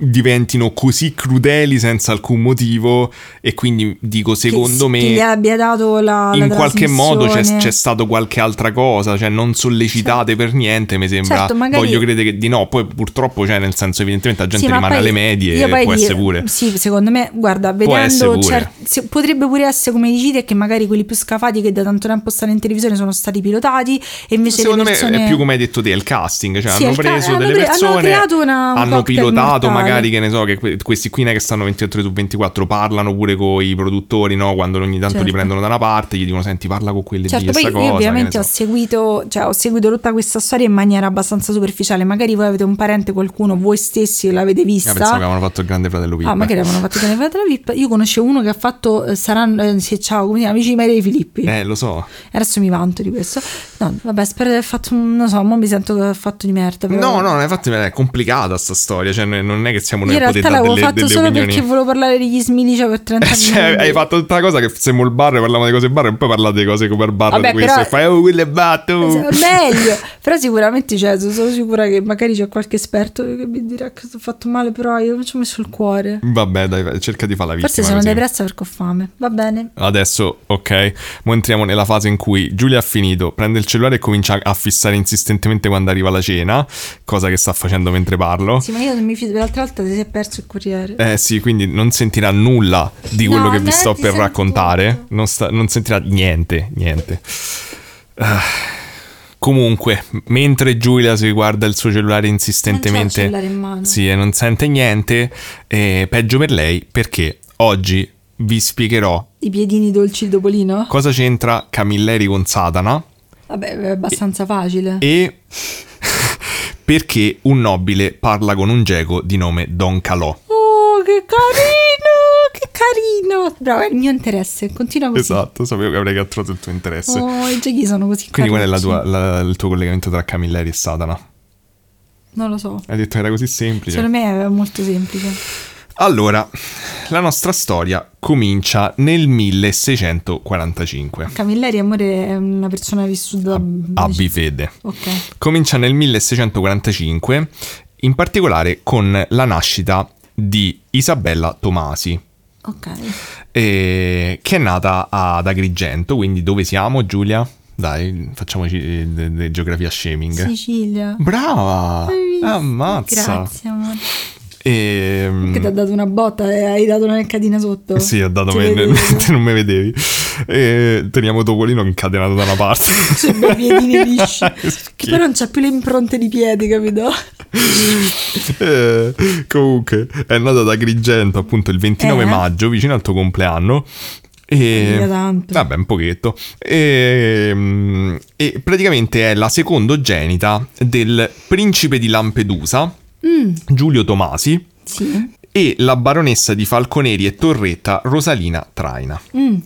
diventino così crudeli senza alcun motivo e quindi dico secondo che gli me abbia dato la, la in qualche modo c'è, c'è stato qualche altra cosa, cioè non sollecitate per niente, mi sembra. Certo, magari- Voglio credere che di no, poi purtroppo cioè nel senso evidentemente la gente Sì, ma rimane poi alle medie può di- essere pure. Sì, secondo me, guarda, vedendo cer- si- potrebbe pure essere come dici te che magari quelli più scafati che da tanto tempo stanno in televisione sono stati pilotati e invece Secondo le me persone è più come hai detto te, il casting, cioè Sì, hanno il ca- preso hanno delle pre- hanno persone, creato una- un hanno pilotato mortale. Magari che ne so, che que- questi qui ne che stanno 24 su 24 parlano pure con i produttori, no? Quando ogni tanto li Certo. prendono da una parte, gli dicono senti parla con quelli Certo, di questa io cosa. ovviamente che ho so. seguito, cioè, ho seguito tutta questa storia in maniera abbastanza superficiale. Magari voi avete un parente, qualcuno, voi stessi l'avete vista. Io pensavo che avevano fatto il grande fratello Pippa. Ah, magari avevano fatto bene la VIP. Io conoscevo uno che ha fatto, eh, saranno, eh, ciao, come chiama, amici di Maria De Filippi. Eh, lo so. Adesso mi vanto di questo. No, vabbè, spero di aver fatto, non so, mo mi sento che ho fatto di merda. Però... No, no, infatti è complicata sta storia, cioè non è che siamo noi a poter realtà dare l'avevo delle, fatto delle solo opinioni. perché volevo parlare degli Smilicia per 30 Cioè, minuti. hai fatto tutta la cosa che siamo il bar, parliamo di cose bar e poi parlate di cose come il bar Vabbè, di questo però- e fai oh, quello è batto. meglio però sicuramente cioè, sono sicura che magari c'è qualche esperto che mi dirà che ho fatto male però io ci ho messo il cuore Vabbè, dai, cerca di fare la vittima. forse sono così. depressa perché ho fame va bene Adesso, ok, mo entriamo nella fase in cui Giulia ha finito, prende il cellulare e comincia a fissare insistentemente quando arriva la cena, cosa che sta facendo mentre parlo. sì ma io non mi fido l'altra volta ti sei perso il corriere. Eh sì, quindi non sentirà nulla di quello No, che vi sto per raccontare. Non, sta- non sentirà niente, niente. Ah, comunque, mentre Giulia si guarda il suo cellulare insistentemente, Non il cellulare in mano. sì, e non sente niente, eh, peggio per lei perché oggi vi spiegherò I piedini dolci di Topolino? cosa c'entra Camilleri con Satana Vabbè, è abbastanza facile. e perché un nobile parla con un geco di nome Don Calò. Oh, che carino! Che carino! Bravo, è il mio interesse. Continua così. Esatto, sapevo che avrei catturato il tuo interesse. Oh, i giochi sono così Quindi qual è la tua- la- il tuo collegamento tra Camilleri e Satana? Non lo so. Hai detto che era così semplice. Secondo me è molto semplice. Allora, la nostra storia comincia nel 1645. Camilleri, amore, è una persona vissuta... Abbi fede. Ok. Comincia nel 1645, in particolare con la nascita di Isabella Tomasi, Ok. eh, che è nata ad Agrigento, quindi dove siamo Giulia? Dai, facciamoci eh, de- de- geografia shaming. Sicilia. Brava! Ammazza! Grazie, amore. Ehm, Che ti ha dato una botta e hai dato una leccatina sotto. Sì, ho dato me, vedevo. te non mi vedevi. E teniamo Topolino incatenato da una parte. Sui bei piedini lisci. Che poi non c'ha più le impronte di piedi, capito? Eh, comunque, è nato ad Agrigento appunto il 29 Eh. maggio, vicino al tuo compleanno. E, vabbè, un pochetto. E, mm, e praticamente è la secondogenita del principe di Lampedusa, Mm, Giulio Tomasi, sì. e la baronessa di Falconeri e Torretta, Rosalina Traina. Mm.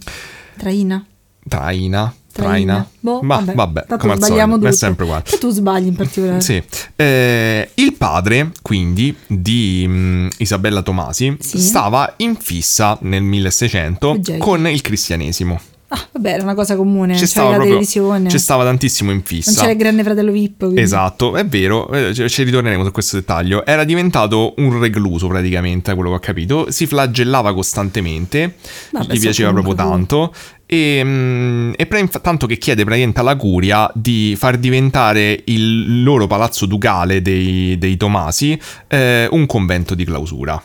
Traina. Traina, Traina. Boh, Ma vabbè. come al solito, è sempre uguale. E tu sbagli in particolare. Sì. Eh, il padre, quindi, di mm, Isabella Tomasi, Sì. stava in fissa nel 1600 Oggi. con il cristianesimo. Ah, vabbè, era una cosa comune. C'è stava la proprio- televisione. Ci stava tantissimo in Non fissa. c'era il grande fratello VIP. quindi- Esatto, è vero, eh, ci- ritorneremo su questo dettaglio. Era diventato un recluso praticamente, quello che ho capito. Si flagellava costantemente, Vabbè, gli piaceva proprio tanto. E, mm, e pre- tanto che chiede praticamente alla curia di far diventare il loro palazzo ducale dei, dei Tomasi eh, un convento di clausura.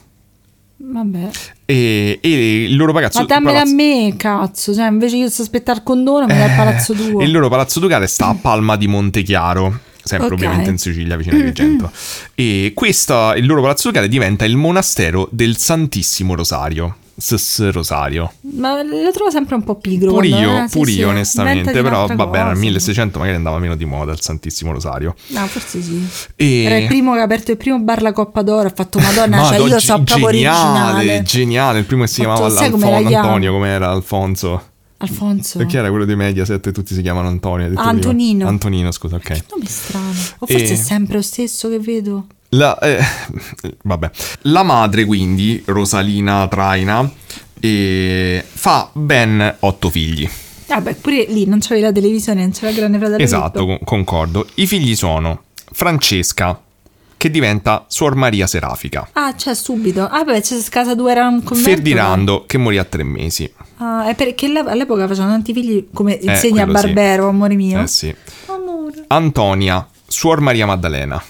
Vabbè. E, e il loro palazzo, Ma dammela a palazzo- me, cazzo. Cioè, invece io sto aspettare il condono, mi dai il palazzo. Eh, il loro palazzo ducale sta a Palma di Montechiaro, sempre Ok. ovviamente in Sicilia, vicino a Agrigento. E questo, il loro palazzo ducale diventa il monastero del Santissimo Rosario. SS Rosario. Ma lo trovo sempre un po' pigro. Pure quando- io, eh, sì, pure sì, io onestamente, però era il cosa. 1600 magari andava meno di moda il Santissimo Rosario. No, forse sì. E... Era il primo che ha aperto il primo bar La Coppa d'Oro. Ha fatto Madonna, cioè Madò, io so proprio geniale, originale. geniale, il primo che si chiamava sai come Alfon- la chiamo? Antonio, come era Alfonso. Alfonso. Perché era quello dei Mediaset e tutti si chiamano Antonio. Ah, prima. Antonino. Antonino, scusa, ok. Nome strano. O forse E- è sempre lo stesso che vedo. La, eh, vabbè. La madre, quindi, Rosalina Traina, eh, fa ben otto figli. Vabbè, pure lì non c'avevi la televisione, non c'era il grande fratello. Esatto, con- concordo. I figli sono Francesca, che diventa Suor Maria Serafica. Ah, c'è subito. Ah, beh, c'è casa tua era un convento. Ferdinando, che morì a tre mesi. Ah, è perché all'epoca facevano tanti figli, come insegna Eh, quello sì. Barbero, amore mio. Eh sì. Amore. Antonia, Suor Maria Maddalena.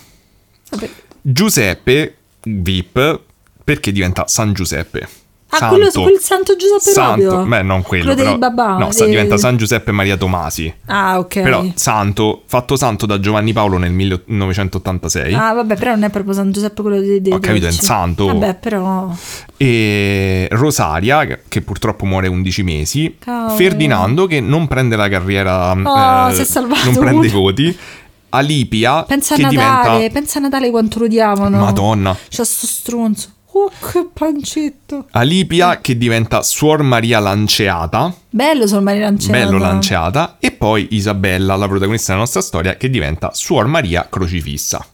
Vabbè. Giuseppe, VIP, perché diventa San Giuseppe. Ah, quello quel Santo Giuseppe Santo, proprio? beh, non quello, Quello però. dei babà, no, dei- diventa San Giuseppe Maria Tomasi. Ah, ok. Però santo, fatto santo da Giovanni Paolo nel 1986. Ah, vabbè, però non è proprio San Giuseppe quello dei, dei Ho capito, è un santo. Vabbè, però... E Rosaria, che- purtroppo muore a 11 mesi. Cavolo. Ferdinando, che non prende la carriera, Oh, eh, si è salvato non prende i voti. Alipia, Pensa a che Natale, diventa... pensa a Natale quanto lo odiavano. Madonna. C'ha sto stronzo. Oh, che pancetto. Alipia, che diventa Suor Maria Lanceata. Bello sono Maria Lanciata. Bello Lanceata. E poi Isabella, la protagonista della nostra storia, che diventa Suor Maria Crocifissa.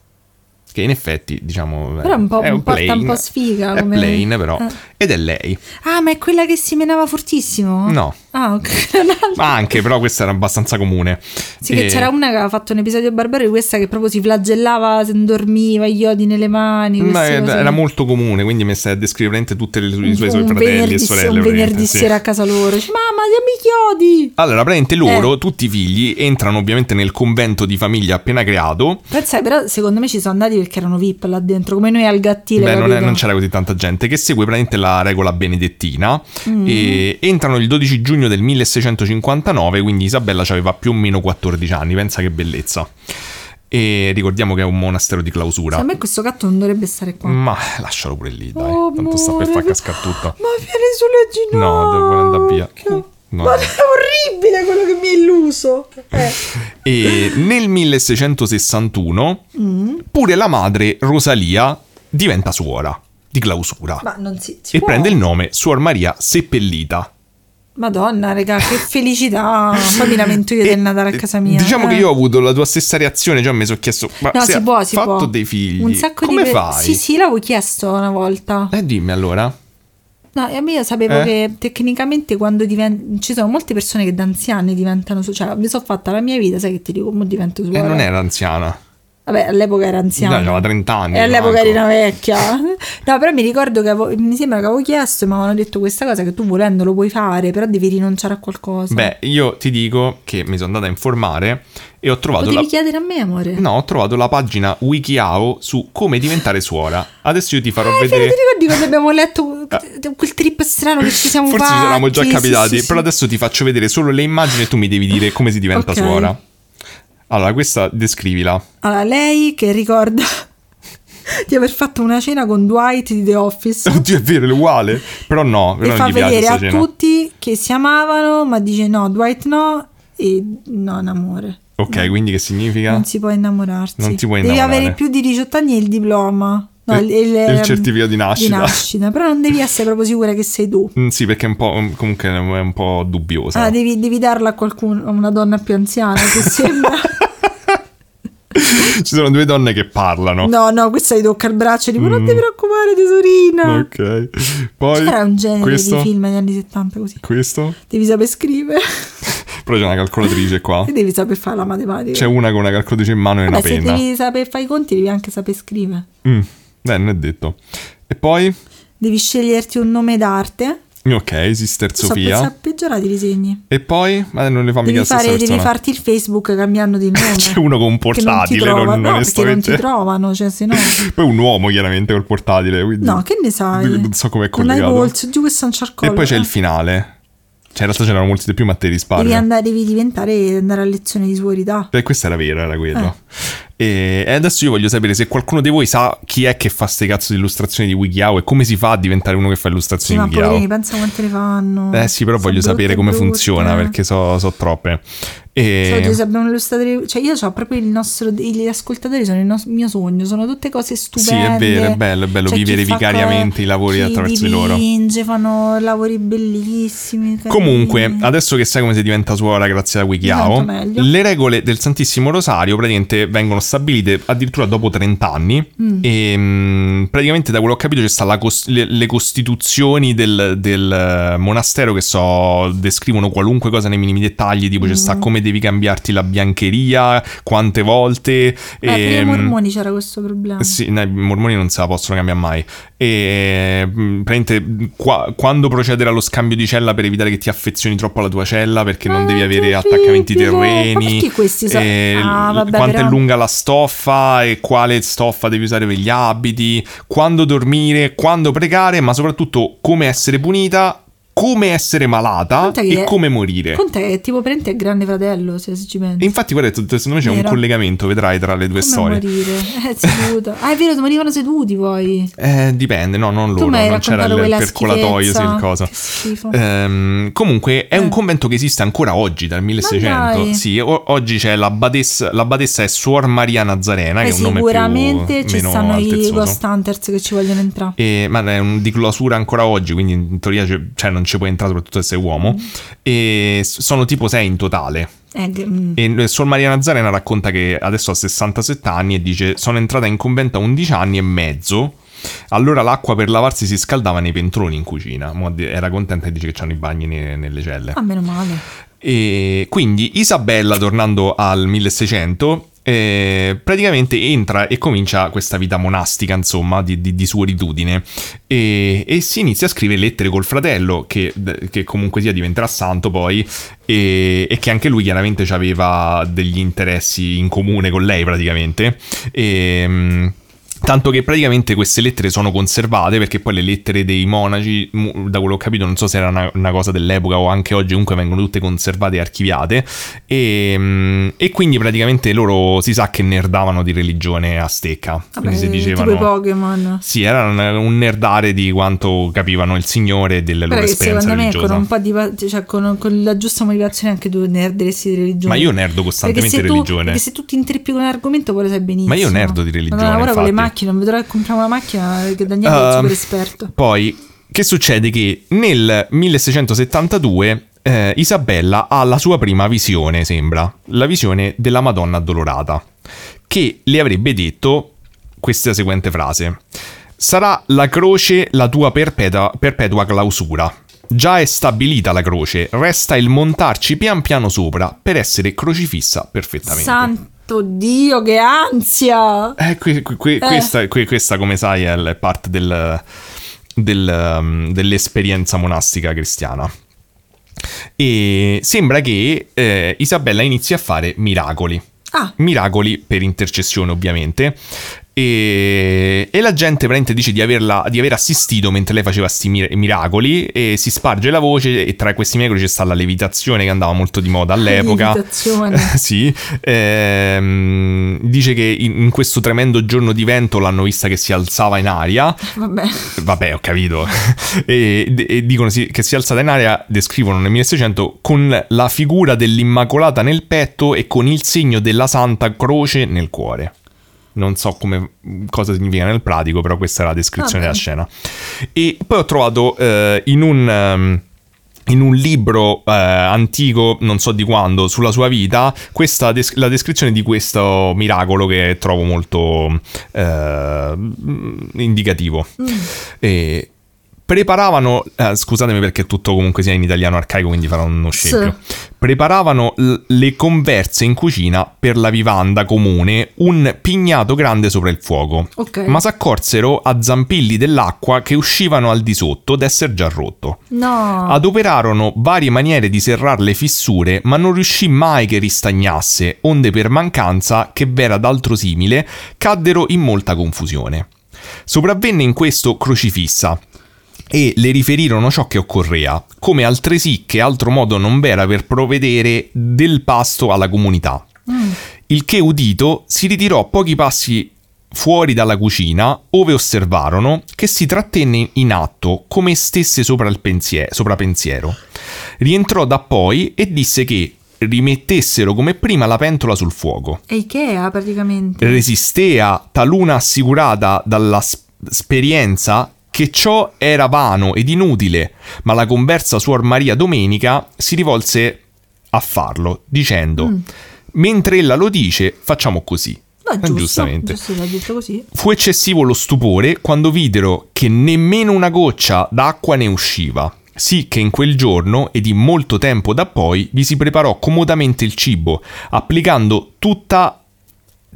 Che in effetti, diciamo. Però è un po', è un porta un po' sfiga. È come- plain, però. Eh. Ed è lei. Ah, ma è quella che si menava fortissimo? No. Ah, ok. Ma anche, però, questa era abbastanza comune. Sì, che E- c'era una che aveva fatto un episodio barbaro di questa che proprio si flagellava se dormiva, gli odi nelle mani. Ma era era molto comune, quindi mi stai a descrivere veramente tutti i suoi, Un- suoi un fratelli e sorelle. Un venerdì sì. sera a casa loro. Dice, mamma, chiamati a Michiodi. Allora, praticamente loro, Eh. tutti i figli, entrano ovviamente nel convento di famiglia appena creato. Pensa, però secondo me ci sono andati perché erano VIP là dentro, come noi al gattile. Beh, non, è- non c'era così tanta gente, che segue praticamente la regola benedettina. Mm. E entrano il 12 giugno del 1659, quindi Isabella aveva più o meno 14 anni, pensa che bellezza. E ricordiamo che è un monastero di clausura. A me questo gatto non dovrebbe stare qua. Ma lascialo pure lì, dai. Oh, Tanto sta per amore, far cascare tutto. Ma vieni sulle ginocchia. No, devo andare via. Che- No. Ma è orribile quello che mi è illuso. Eh. E nel 1661 Mm. pure la madre Rosalia diventa suora di clausura Ma non si, si e può. prende il nome Suor Maria Seppellita. Madonna, raga, che felicità. Poi mi lamento io E- del Natale a casa mia. Diciamo eh. che io ho avuto la tua stessa reazione, già mi sono chiesto, ma No, si può, si fatto può. dei figli, Un sacco come di fai? Sì, sì, l'avevo chiesto una volta. Eh, dimmi allora. No, e a me io sapevo Eh? che tecnicamente quando divent- ci sono molte persone che da anziani diventano cioè mi sono fatta la mia vita, sai che ti dico, come divento suora. non era anziana. Vabbè, all'epoca era anziana. No, aveva 30 anni, E all'epoca eri una vecchia. No, però mi ricordo che avevo- mi sembra che avevo chiesto e mi avevano detto questa cosa che tu volendo lo puoi fare, però devi rinunciare a qualcosa. Beh, io ti dico che mi sono andata a informare e ho trovato Potevi la... chiedere a me, amore. No, ho trovato la pagina WikiHow su come diventare suora. Adesso io ti farò Eh, vedere... ti ricordi quando abbiamo letto quel trip strano che ci siamo Forse fatti? ci eravamo già capitati, sì, sì, però sì. adesso ti faccio vedere solo le immagini e tu mi devi dire come si diventa Ok. suora. Allora, questa descrivila. Allora, lei che ricorda di aver fatto una cena con Dwight di The Office Oddio, è vero, è uguale. Però no, e però non fa vedere a cena. tutti che si amavano, ma dice no, Dwight no e non amore. Ok, quindi che significa? Non si può innamorarsi. Non si può Devi innamorare. avere più di 18 anni e il diploma. No, Il- il certificato di nascita. nascita. Però non devi essere proprio sicura che sei tu. Mm, sì, perché è un po', comunque è un po' dubbiosa. Ah, devi, devi darla a qualcuno, a una donna più anziana che sembra. Ci sono due donne che parlano. No, no, questa gli tocca il braccio e dico: Non Mm. ti preoccupare, tesorina. Ok. Poi C'era un genere questo, di film negli anni 70 così. questo. Devi saper scrivere Però c'è una calcolatrice qua. e devi saper fare la matematica. C'è una con una calcolatrice in mano e una Vabbè, se penna. devi saper fare i conti, devi anche saper scrivere. Mm, Beh, non è detto. E poi? Devi sceglierti un nome d'arte. Ok, Sister Sono Sofia. peggiorati i disegni. E poi? Ma non le fa mica Devi, fare, devi persona. farti il Facebook cambiando di nome. C'è uno con un non portatile, non, trovano. no, perché non onestamente. ti trovano, cioè se no... Poi un uomo chiaramente col portatile. Quindi... No, che ne sai? Non so com'è Non hai collegato. polso, giù questo non il E poi c'è eh. il finale. Cioè, in realtà c'erano molti di più, ma te risparmio. Devi, andare, devi diventare, andare a lezione di suorità. Eh, questa era vera, era quello. Eh. E, adesso io voglio sapere se qualcuno di voi sa chi è che fa ste cazzo di illustrazioni di WikiHow e come si fa a diventare uno che fa Sì, illustrazioni ma di WikiHow. poverini, pensa quante ne fanno. Eh sì, però Sono voglio sapere come funziona perché so, so troppe. E... Cioè, se abbiamo illustratori, cioè io ho proprio il nostro, gli ascoltatori sono il nos- mio sogno, sono tutte cose stupende. Sì, è vero, è bello, è bello C'è chi vivere vicariamente i lavori attraverso di loro. dipinge, fanno lavori bellissimi. carini. Comunque, adesso che sai come si diventa suora grazie a Diventa meglio. le regole del Santissimo Rosario praticamente vengono stabilite addirittura dopo 30 anni Mm. e mm, praticamente da quello che ho capito ci stanno le, le costituzioni del, del, monastero che so, descrivono qualunque cosa nei minimi dettagli, tipo Mm. sta come devi cambiarti la biancheria, quante volte... Eh, per i ehm, mormoni c'era questo problema. sì, no, i mormoni non se la possono cambiare mai. E mm, praticamente qua- quando procedere allo scambio di cella per evitare che ti affezioni troppo alla tua cella perché non Ah, devi avere attaccamenti terreni. Ma questi so- e Ah, l- vabbè, quanto è però- lunga la stoffa e quale stoffa devi usare per gli abiti, quando dormire, quando pregare, ma soprattutto come essere punita, come essere malata Conta e come morire. Conta è tipo prende il grande fratello, se si pensa. Infatti, guarda, secondo me c'è un Vero. collegamento, vedrai, tra le due Come storie. morire? Eh, seduta. Ah, è vero, morivano seduti poi. Eh, dipende, no, non loro, non c'era il, percolatoio, sì, il coso. Ehm, comunque è un Eh. convento che esiste ancora oggi, dal 1600. dai. Sì, o- oggi c'è la badessa, la badessa è Suor Maria Nazarena, Eh, che è un nome più sicuramente ci stanno i. Ghost Hunters che ci vogliono entrare. E- ma è un di clausura ancora oggi, quindi in teoria c'è- cioè, non ci puoi entrare, soprattutto se sei uomo. E s- sono tipo sei in totale. Eh, che- mm. E Suor Maria Nazarena racconta che adesso ha 67 anni e dice: Sono entrata in convento a 11 anni e mezzo. Allora l'acqua per lavarsi si scaldava nei pentroni in cucina. Era contenta e dice che c'hanno i bagni ne- nelle celle. Ah, meno male. E quindi Isabella, tornando al 1600, eh, praticamente entra e comincia questa vita monastica, insomma, di, di, di solitudine. E, e, si inizia a scrivere lettere col fratello, che, che comunque sia diventerà santo poi, e, e, che anche lui chiaramente aveva degli interessi in comune con lei praticamente. E, mm, Tanto che praticamente queste lettere sono conservate perché poi le lettere dei monaci, da quello che ho capito, non so se era una, una cosa dell'epoca o anche oggi, comunque vengono tutte conservate e archiviate. E, mm, e, quindi praticamente loro si sa che nerdavano di religione a stecca. Vabbè, si dicevano, tipo i Pokémon. Sì, era un, nerdare di quanto capivano il Signore e delle loro Però esperienze secondo religiosa. me con, un po di, cioè, con, con, la giusta motivazione anche tu nerderesti di religione. Ma io nerdo costantemente di religione. Perché se tu ti intrippi con un argomento poi lo sai benissimo. Ma io nerdo di religione. Ma ora con le macchine macchina, non vedrò che compriamo una macchina che Daniele uh, è super esperto. Poi, che succede? Che nel 1672 eh, Isabella ha la sua prima visione, sembra, la visione della Madonna Addolorata, che le avrebbe detto questa seguente frase. Sarà la croce la tua perpetua, perpetua clausura. Già è stabilita la croce, resta il montarci pian piano sopra per essere crocifissa perfettamente. Santo Dio, che ansia! Eh, que, que, eh. Questa, questa, come sai, è parte del, del, um, dell'esperienza monastica cristiana. E sembra che eh, Isabella inizi a fare miracoli. Ah. Miracoli per intercessione, ovviamente. E, e, la gente veramente dice di, averla, di aver assistito mentre lei faceva questi miracoli e si sparge la voce e tra questi miracoli c'è stata la levitazione che andava molto di moda all'epoca. Levitazione. sì. Ehm, dice che in, in, questo tremendo giorno di vento l'hanno vista che si alzava in aria. Vabbè. Vabbè, ho capito. e, e, dicono che si è alzata in aria, descrivono nel 1600 con la figura dell'Immacolata nel petto e con il segno della Santa Croce nel cuore. Non so come, cosa significa nel pratico, però questa è la descrizione della scena. E poi ho trovato eh, in un... Um, in un libro eh, antico, non so di quando, sulla sua vita, questa des- la descrizione di questo miracolo che trovo molto eh, indicativo. Mm. E preparavano, eh, scusatemi perché tutto comunque sia in italiano arcaico, quindi farò uno scempio. Sì. Preparavano l- le converse in cucina per la vivanda comune, un pignato grande sopra il fuoco. Okay. Ma si accorsero a zampilli dell'acqua che uscivano al di sotto d'essere già rotto. No. Adoperarono varie maniere di serrar le fissure, ma non riuscì mai che ristagnasse, onde per mancanza, che v'era d'altro simile, caddero in molta confusione. Sopravvenne in questo crocifissa, e le riferirono ciò che occorrea, come altresì che altro modo non v'era per provvedere del pasto alla comunità. Mm. Il che udito si ritirò pochi passi fuori dalla cucina, ove osservarono che si trattenne in atto come stesse sopra, il pensiero, sopra pensiero. Rientrò da poi e disse che rimettessero come prima la pentola sul fuoco. E Ikea praticamente. Resistea taluna assicurata dall'esperienza che ciò era vano ed inutile, ma la conversa suor Maria Domenica si rivolse a farlo, dicendo: mm. Mentre ella lo dice, facciamo così. Ma giusto, Giustamente. Giusto, così. Fu eccessivo lo stupore quando videro che nemmeno una goccia d'acqua ne usciva. Sì che in quel giorno e di molto tempo da poi vi si preparò comodamente il cibo, applicando tutta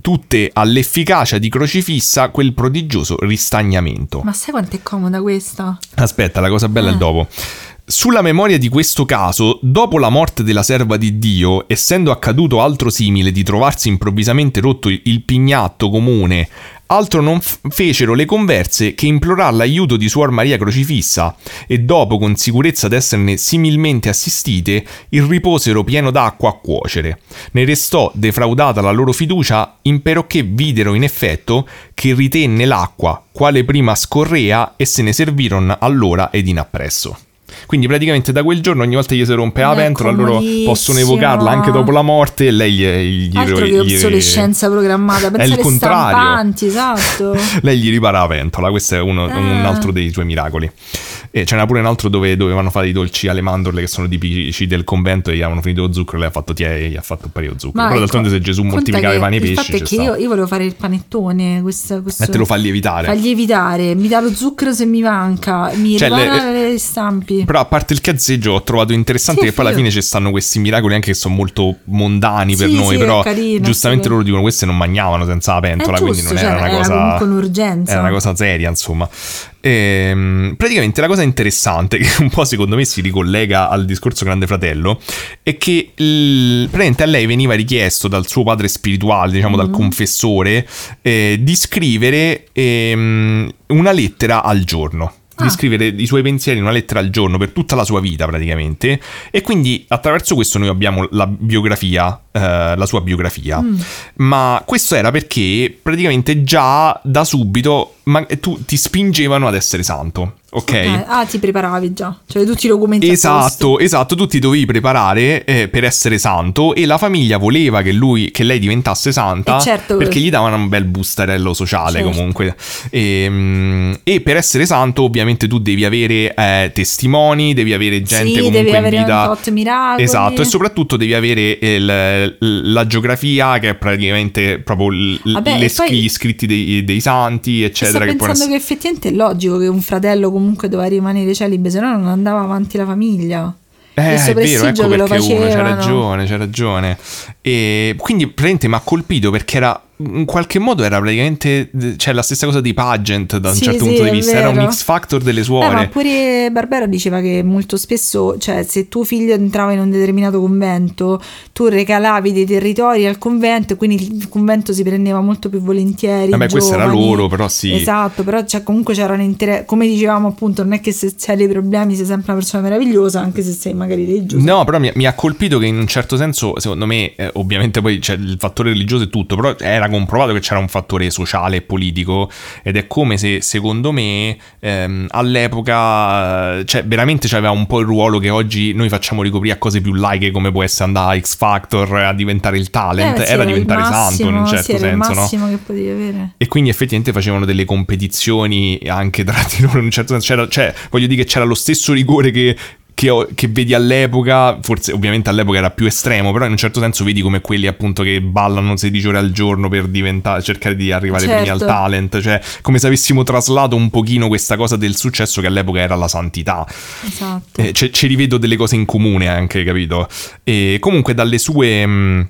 tutte all'efficacia di crocifissa quel prodigioso ristagnamento. Ma sai quanto è comoda questa? Aspetta, la cosa bella eh. è dopo. Sulla memoria di questo caso, dopo la morte della serva di Dio, essendo accaduto altro simile di trovarsi improvvisamente rotto il pignatto comune altro non f- fecero le converse che implorar l'aiuto di Suor Maria Crocifissa e dopo con sicurezza d'esserne similmente assistite, il riposero pieno d'acqua a cuocere. Ne restò defraudata la loro fiducia imperocché videro in effetto che ritenne l'acqua, quale prima scorrea e se ne servirono allora ed in appresso. Quindi praticamente da quel giorno ogni volta gli si rompe la pentola, loro possono evocarla anche dopo la morte e lei gli, gli Altro gli, che obsolescenza programmata, è il contrario. Esatto. lei gli ripara la pentola, questo è uno, eh. un altro dei suoi miracoli. E c'era pure un altro dove dovevano fare i dolci alle mandorle che sono tipici del convento e gli avevano finito lo zucchero, lei ha fatto tie, gli ha fatto un paio di zucchero. Ma Però d'altronde se Gesù moltiplicava i pani e i pesci... Che io, io, volevo fare il panettone, questo, questo... E te lo fa lievitare. Fa lievitare, mi dà lo zucchero se mi manca, mi cioè, le, le stampi. Però a parte il cazzeggio ho trovato interessante Sì, che poi alla fine ci stanno questi miracoli anche che sono molto mondani per Sì, noi, sì, però carino, giustamente loro dicono queste non mangiavano senza la pentola, È quindi giusto, non cioè, era una era cosa... comunque un'urgenza. Era una cosa seria, insomma. Ehm, praticamente la cosa interessante, che un po' secondo me si ricollega al discorso Grande Fratello, è che il- praticamente a lei veniva richiesto dal suo padre spirituale, diciamo Mm. dal confessore, eh, di scrivere ehm, una lettera al giorno. Di Ah. scrivere i suoi pensieri in una lettera al giorno per tutta la sua vita, praticamente. E quindi attraverso questo noi abbiamo la biografia, eh, la sua biografia. Mm. Ma questo era perché praticamente già da subito ma- tu ti spingevano ad essere santo, ok? Eh, ah, ti preparavi già. Cioè, tutti i documenti. Esatto, esatto, tu ti dovevi preparare eh, per essere santo e la famiglia voleva che, lui, che lei diventasse santa Eh, certo. perché gli davano un bel bustarello sociale Certo. comunque. E, mm, e per essere santo ovviamente tu devi avere eh, testimoni, devi avere gente Sì, comunque devi in avere vita... fatto miracoli. Esatto, e soprattutto devi avere il- la geografia che è praticamente proprio l- Vabbè, le poi- gli scritti dei, dei santi, eccetera. sto che pensando possono che effettivamente è logico che un fratello comunque doveva rimanere celibe, se no non andava avanti la famiglia. Eh, è vero, ecco perché uno, facevano. ragione, c'è ragione. E quindi praticamente mi ha colpito perché era in qualche modo era praticamente cioè la stessa cosa di Pageant da un Sì, certo sì, punto di vista, era un vero. X Factor delle Eh, suore. ma pure Barbera diceva che molto spesso, cioè, se tuo figlio entrava in un determinato convento, tu recalavi dei territori al convento e quindi il convento si prendeva molto più volentieri. Vabbè, i questo era loro, però sì. Esatto, però cioè, comunque c'erano interesse. Come dicevamo appunto, non è che se c'hai dei problemi sei sempre una persona meravigliosa, anche se sei magari religioso. No, però mi, mi ha colpito che in un certo senso, secondo me, eh, ovviamente poi c'è il fattore religioso e tutto, però era comprovato che c'era un fattore sociale e politico ed è come se, secondo me, ehm, all'epoca, cioè veramente c'aveva un po' il ruolo che oggi noi facciamo ricoprire a cose più laiche come può essere andare a X Factor, a diventare il talent, Eh, sì, era diventare santo in un massimo, certo sì, era senso, il no? massimo che potevi avere. E quindi effettivamente facevano delle competizioni anche tra di loro in un certo senso. C'era, cioè, voglio dire che c'era lo stesso rigore che, che, ho- che vedi all'epoca, forse ovviamente all'epoca era più estremo, però in un certo senso vedi come quelli appunto che ballano 16 ore al giorno per diventare, cercare di arrivare primi al Certo. talent, cioè come se avessimo traslato un pochino questa cosa del successo che all'epoca era la santità. Esatto. Eh, ci ci rivedo delle cose in comune anche, capito? E comunque dalle sue. mh,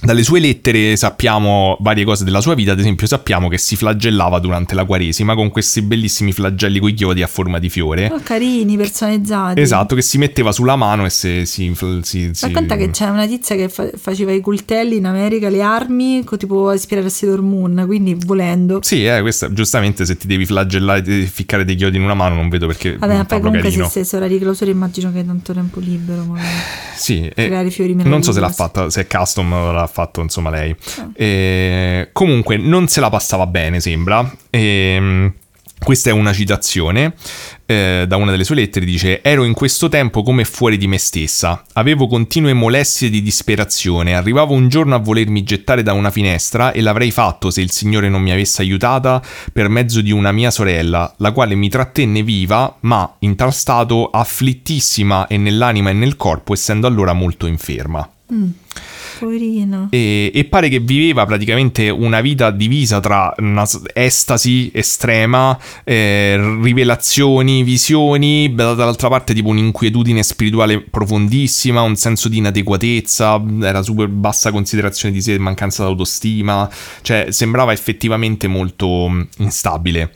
dalle sue lettere sappiamo varie cose della sua vita, ad esempio sappiamo che si flagellava durante la Quaresima con questi bellissimi flagelli con i chiodi a forma di fiore. Oh, carini, personalizzati. Esatto, che si metteva sulla mano e se si... si, si- Racconta che c'è una tizia che fa- faceva i coltelli in America, le armi, tipo ispirare a Sailor Moon, quindi volendo. Sì, eh, questa, giustamente se ti devi flagellare e ficcare dei chiodi in una mano non vedo perché Vabbè, poi comunque se carino. stesse ora di clausura immagino che hai tanto tempo libero. magari. Sì, e fiori non so se l'ha fatta, se è custom o fatto insomma lei. Ah. E comunque non se la passava bene, sembra. E, questa è una citazione eh, da una delle sue lettere, dice Ero in questo tempo come fuori di me stessa, avevo continue molestie di disperazione, arrivavo un giorno a volermi gettare da una finestra e l'avrei fatto se il Signore non mi avesse aiutata per mezzo di una mia sorella, la quale mi trattenne viva, ma in tal stato afflittissima e nell'anima e nel corpo, essendo allora molto inferma. Poverino. E, e pare che viveva praticamente una vita divisa tra estasi estrema, eh, rivelazioni, visioni, dall'altra parte tipo un'inquietudine spirituale profondissima, un senso di inadeguatezza, era super bassa considerazione di sé, mancanza d'autostima, cioè sembrava effettivamente molto mh, instabile.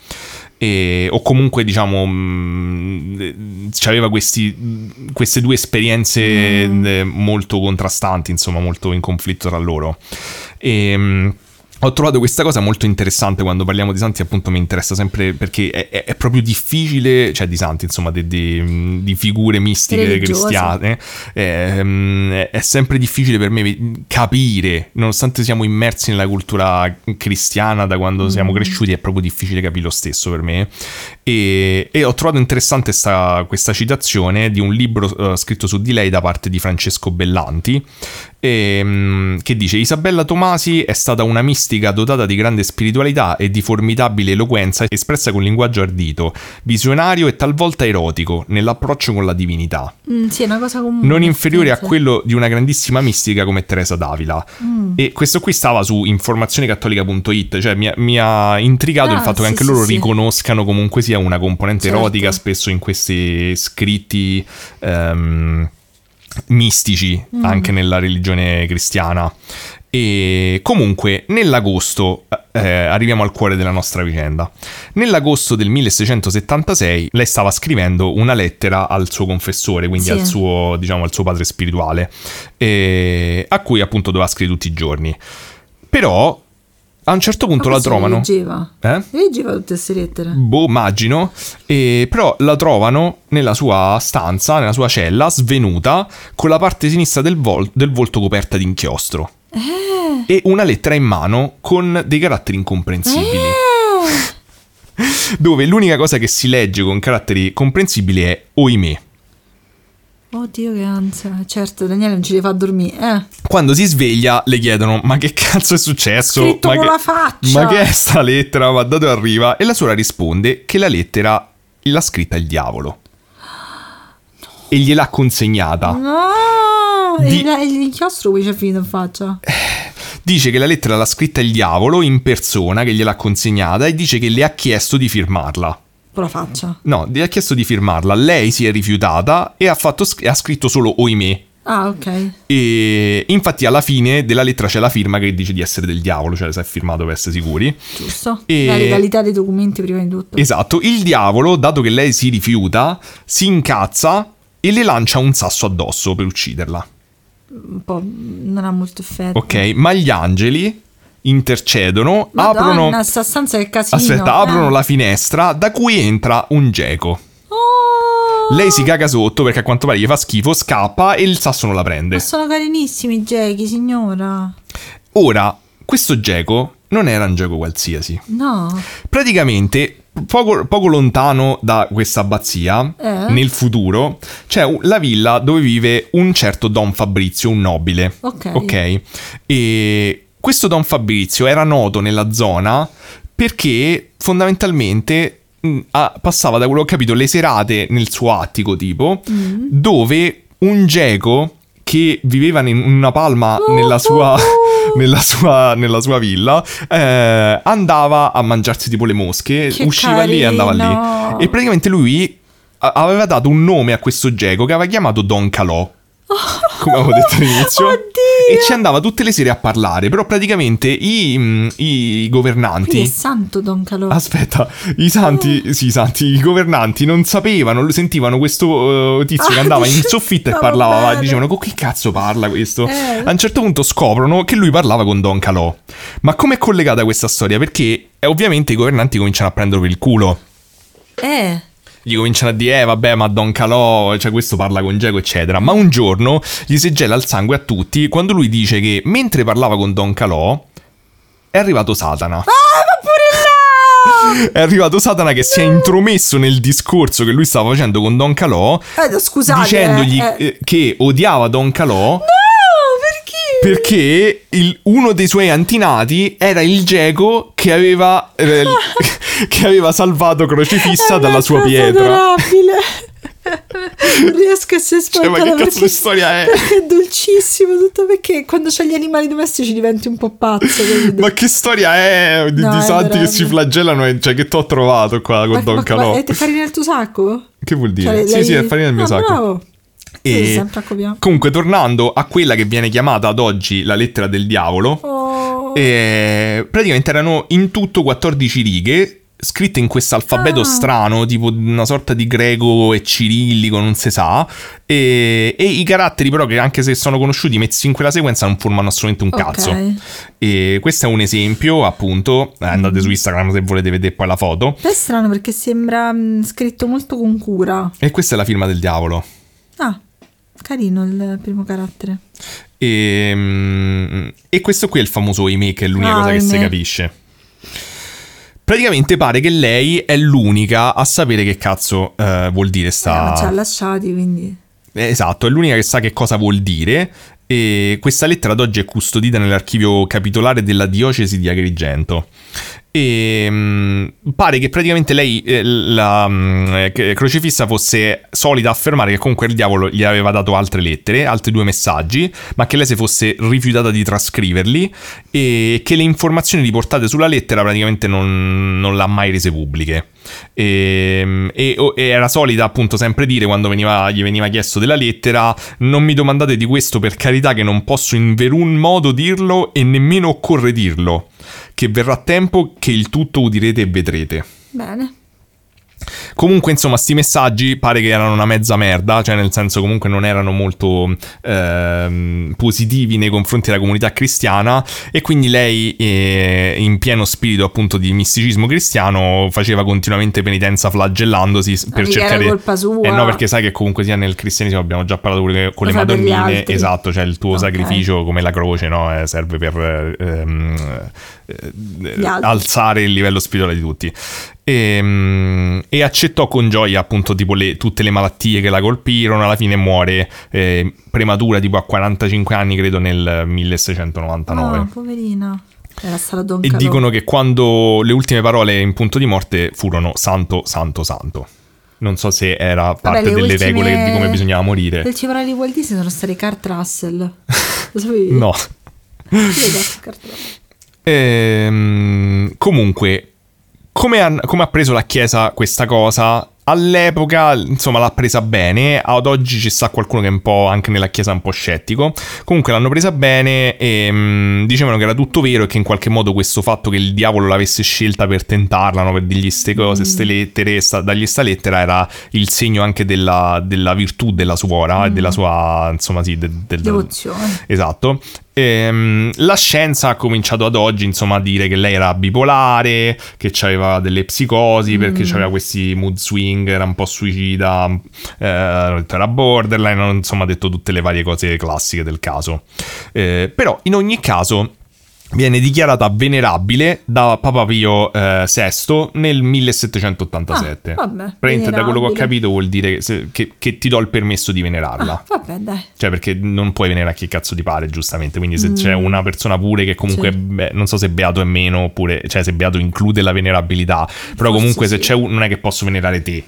E- o comunque diciamo mh, aveva questi, queste due esperienze eh, molto contrastanti insomma molto in conflitto tra loro. E mh, ho trovato questa cosa molto interessante quando parliamo di santi, appunto mi interessa sempre perché è, è- è proprio difficile, cioè di santi, insomma, di, figure mistiche Religiose. cristiane, ehm, è, è sempre difficile per me capire, nonostante siamo immersi nella cultura cristiana da quando siamo cresciuti, è proprio difficile capire lo stesso per me. E, e ho trovato interessante sta- questa citazione di un libro eh, scritto su di lei da parte di Francesco Bellanti, ehm, che dice Isabella Tomasi è stata una mistica dotata di grande spiritualità e di formidabile eloquenza espressa con linguaggio ardito, visionario e talvolta erotico nell'approccio con la divinità, Mm, sì, è una cosa comune. non inferiore a quello di una grandissima mistica come Teresa d'Avila. Mm. E questo qui stava su informazionecattolica.it, cioè mi ha, mi ha intrigato Ah, il fatto sì, che anche sì, loro riconoscano comunque sia una componente Certo. erotica spesso in questi scritti ehm, mistici Mm. anche nella religione cristiana. E comunque nell'agosto eh, arriviamo al cuore della nostra vicenda. Nell'agosto del 1676 lei stava scrivendo una lettera al suo confessore, quindi Sì. al suo, diciamo, al suo padre spirituale, eh, a cui appunto doveva scrivere tutti i giorni. Però a un certo punto la trovano. Leggeva. Eh? Leggeva tutte queste lettere. Boh, immagino. E però la trovano nella sua stanza, nella sua cella, svenuta, con la parte sinistra del, vol- del volto coperta di inchiostro. Eh. E una lettera in mano con dei caratteri incomprensibili. Eh. Dove l'unica cosa che si legge con caratteri comprensibili è oimè. Oddio che ansia. Certo, Daniele non ci le fa dormire. Eh. Quando si sveglia le chiedono ma che cazzo è successo? Scritto ma con che, la faccia." Ma che è sta lettera? Ma da dove arriva? E la suora risponde che la lettera l'ha scritta il diavolo. E gliel'ha consegnata. No! Di- E l'inchiostro poi c'è finito in faccia. Dice che la lettera l'ha scritta il diavolo in persona, che gliel'ha consegnata e dice che le ha chiesto di firmarla. La faccia. No, le ha chiesto di firmarla. Lei si è rifiutata e ha, fatto, ha scritto solo oimè. Ah, ok. E infatti alla fine della lettera c'è la firma che dice di essere del diavolo, cioè si è firmato per essere sicuri. Giusto. E- La legalità dei documenti prima di tutto. Esatto, il diavolo, dato che lei si rifiuta, si incazza e le lancia un sasso addosso per ucciderla. Un po' non ha molto effetto. Ok, ma gli angeli intercedono, Madonna, aprono... sta stanza è casino. Aspetta, eh. aprono la finestra da cui entra un geco. Oh! Lei si caga sotto perché a quanto pare gli fa schifo, scappa e il sasso non la prende. Ma sono carinissimi i gechi, signora. Ora, questo geco non era un geco qualsiasi. No. Praticamente, poco, poco lontano da questa abbazia, Eh? nel futuro, c'è la villa dove vive un certo Don Fabrizio, un nobile. Ok. Ok. E questo Don Fabrizio era noto nella zona perché fondamentalmente mh, ah, passava da quello che ho capito le serate nel suo attico tipo Mm. dove un geco che viveva in una palma nella sua, nella sua, nella sua villa eh, andava a mangiarsi tipo le mosche Che usciva lì e andava carino. lì e praticamente lui a- aveva dato un nome a questo geco che aveva chiamato Don Calò come avevo detto all'inizio Oddio! e ci andava tutte le sere a parlare però praticamente i, mm, i governanti Quindi è santo Don Calò. Aspetta, i santi, sì, i santi, i governanti non sapevano, sentivano questo eh, tizio che Ah, andava in soffitta e parlava, bene. dicevano con che cazzo parla questo? Eh. A un certo punto scoprono che lui parlava con Don Calò. Ma com'è collegata questa storia? Perché eh, ovviamente i governanti cominciano a prenderlo per il culo. Eh. Gli cominciano a dire, eh vabbè, ma Don Calò, cioè questo parla con Geco, eccetera. Ma un giorno gli si gela il sangue a tutti quando lui dice che mentre parlava con Don Calò è arrivato Satana. Ah, ma pure là! È arrivato Satana che si è intromesso nel discorso che lui stava facendo con Don Calò, Eh, scusate. dicendogli eh, eh. che odiava Don Calò No, perché? il- uno dei suoi antinati era il geco che aveva, eh, che aveva salvato Crocifissa È dalla sua pietra. adorabile. non riesco a essere Cioè, ma che spaventata cazzo di storia è? perché è dolcissimo tutto perché quando c'hai gli animali domestici diventi un po' pazzo capito? Ma che storia è di, No, di è santi che si flagellano? e- Cioè, che t'ho trovato qua con Ma- Don ma- Calò? ma- e te farina nel tuo sacco? Che vuol dire? Cioè, sì, lei- sì, è farina nel mio Ah, sacco. bravo E comunque, tornando a quella che viene chiamata ad oggi la lettera del diavolo, Oh. eh, praticamente erano in tutto 14 righe. Scritte in questo alfabeto Ah. strano, tipo una sorta di greco e cirillico, non si sa. E, e i caratteri, però, che anche se sono conosciuti, messi in quella sequenza, non formano assolutamente un Ok. cazzo. E questo è un esempio, appunto. eh, Andate su Instagram se volete vedere poi la foto. È strano perché sembra mm, scritto molto con cura. E questa è la firma del diavolo. Ah, carino il primo carattere. E, mm, e questo qui è il famoso email, che è l'unica Ah, cosa che si capisce. Praticamente pare che lei è l'unica a sapere che cazzo eh, vuol dire Eh, ma ci ha sta. lasciati quindi. Eh, Esatto, è l'unica che sa che cosa vuol dire. e questa lettera ad oggi è custodita nell'archivio capitolare della diocesi di Agrigento. E mh, pare che praticamente lei, eh, la mh, eh, crocifissa, fosse solita affermare che comunque il diavolo gli aveva dato altre lettere, altri due messaggi, ma che lei si fosse rifiutata di trascriverli e che le informazioni riportate sulla lettera praticamente non, non l'ha mai rese pubbliche. E, e, e, era solita appunto sempre dire quando veniva, gli veniva chiesto della lettera non mi domandate di questo per carità che non posso in verun modo dirlo e nemmeno occorre dirlo che verrà tempo che il tutto udirete e vedrete. Bene. Comunque, insomma, sti messaggi pare che erano una mezza merda, cioè nel senso comunque non erano molto ehm, positivi nei confronti della comunità cristiana e quindi lei, eh, in pieno spirito appunto di misticismo cristiano, faceva continuamente penitenza flagellandosi per Mica cercare... Era colpa sua. Eh no, perché sai che comunque sia nel cristianesimo abbiamo già parlato con le, con le madonnine, esatto, cioè il tuo Ok. sacrificio come la croce, no? Eh, serve per ehm, eh, Gli altri. alzare il livello spirituale di tutti. E, mm, e accettò con gioia appunto tipo le- tutte le malattie che la colpirono, alla fine muore eh, prematura tipo a 45 anni credo nel 1699. Ah, poverina. Era stata Don e Calò. dicono che quando le ultime parole in punto di morte furono santo, santo, santo. Non so se era parte le delle ultime- regole di come bisognava morire. Le ultime parole di Walt Disney sono state Kurt Russell. Lo sapevi? No. Ehm, comunque, come ha, come ha preso la Chiesa questa cosa? All'epoca, insomma, l'ha presa bene. Ad oggi ci sta qualcuno che è un po' anche nella Chiesa un po' scettico. Comunque l'hanno presa bene e mm, dicevano che era tutto vero e che in qualche modo questo fatto che il diavolo l'avesse scelta per tentarla, no? per dirgli ste cose, ste lettere, sta, dargli sta lettera, era il segno anche della, della virtù della suora e della sua, insomma, sì, de- del- Devozione. Esatto. Ehm, la scienza ha cominciato ad oggi, insomma, a dire che lei era bipolare, che aveva delle psicosi, perché aveva questi mood swing, era un po' suicida, eh, era borderline, insomma, ha detto tutte le varie cose classiche del caso. Eh, però, in ogni caso, viene dichiarata venerabile da Papa Pio eh, VI nel 1787. Ah, vabbè, Praticamente, da quello che ho capito, vuol dire che, se- che- che ti do il permesso di venerarla. Ah, vabbè, dai. Cioè, perché non puoi venire a chi cazzo ti pare, giustamente. Quindi, se c'è una persona pure che comunque, Mm. Sì. beh, non so se beato è meno, oppure, cioè, se beato include la venerabilità. Però, Forse comunque, se sì. c'è un, non è che posso venerare te.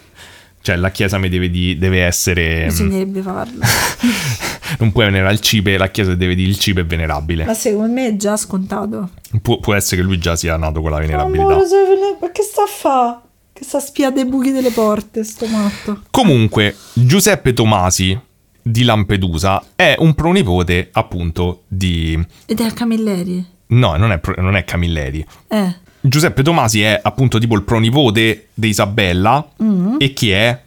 Cioè, la chiesa mi deve, di- deve essere. Bisognerebbe farlo. non puoi venerare il cibe, la chiesa deve dire il cibo è venerabile. Ma secondo me è già scontato. Pu- può essere che lui già sia nato con la venerabilità. Amore, ve ne- ma che sta a fa? Che sta a spiare i buchi delle porte, sto matto. Comunque, Giuseppe Tomasi di Lampedusa è un pronipote, appunto, di. Ed è a Camilleri. No, non è, pro- non è Camilleri. Eh. Giuseppe Tomasi è appunto tipo il pronipote di Isabella e chi è?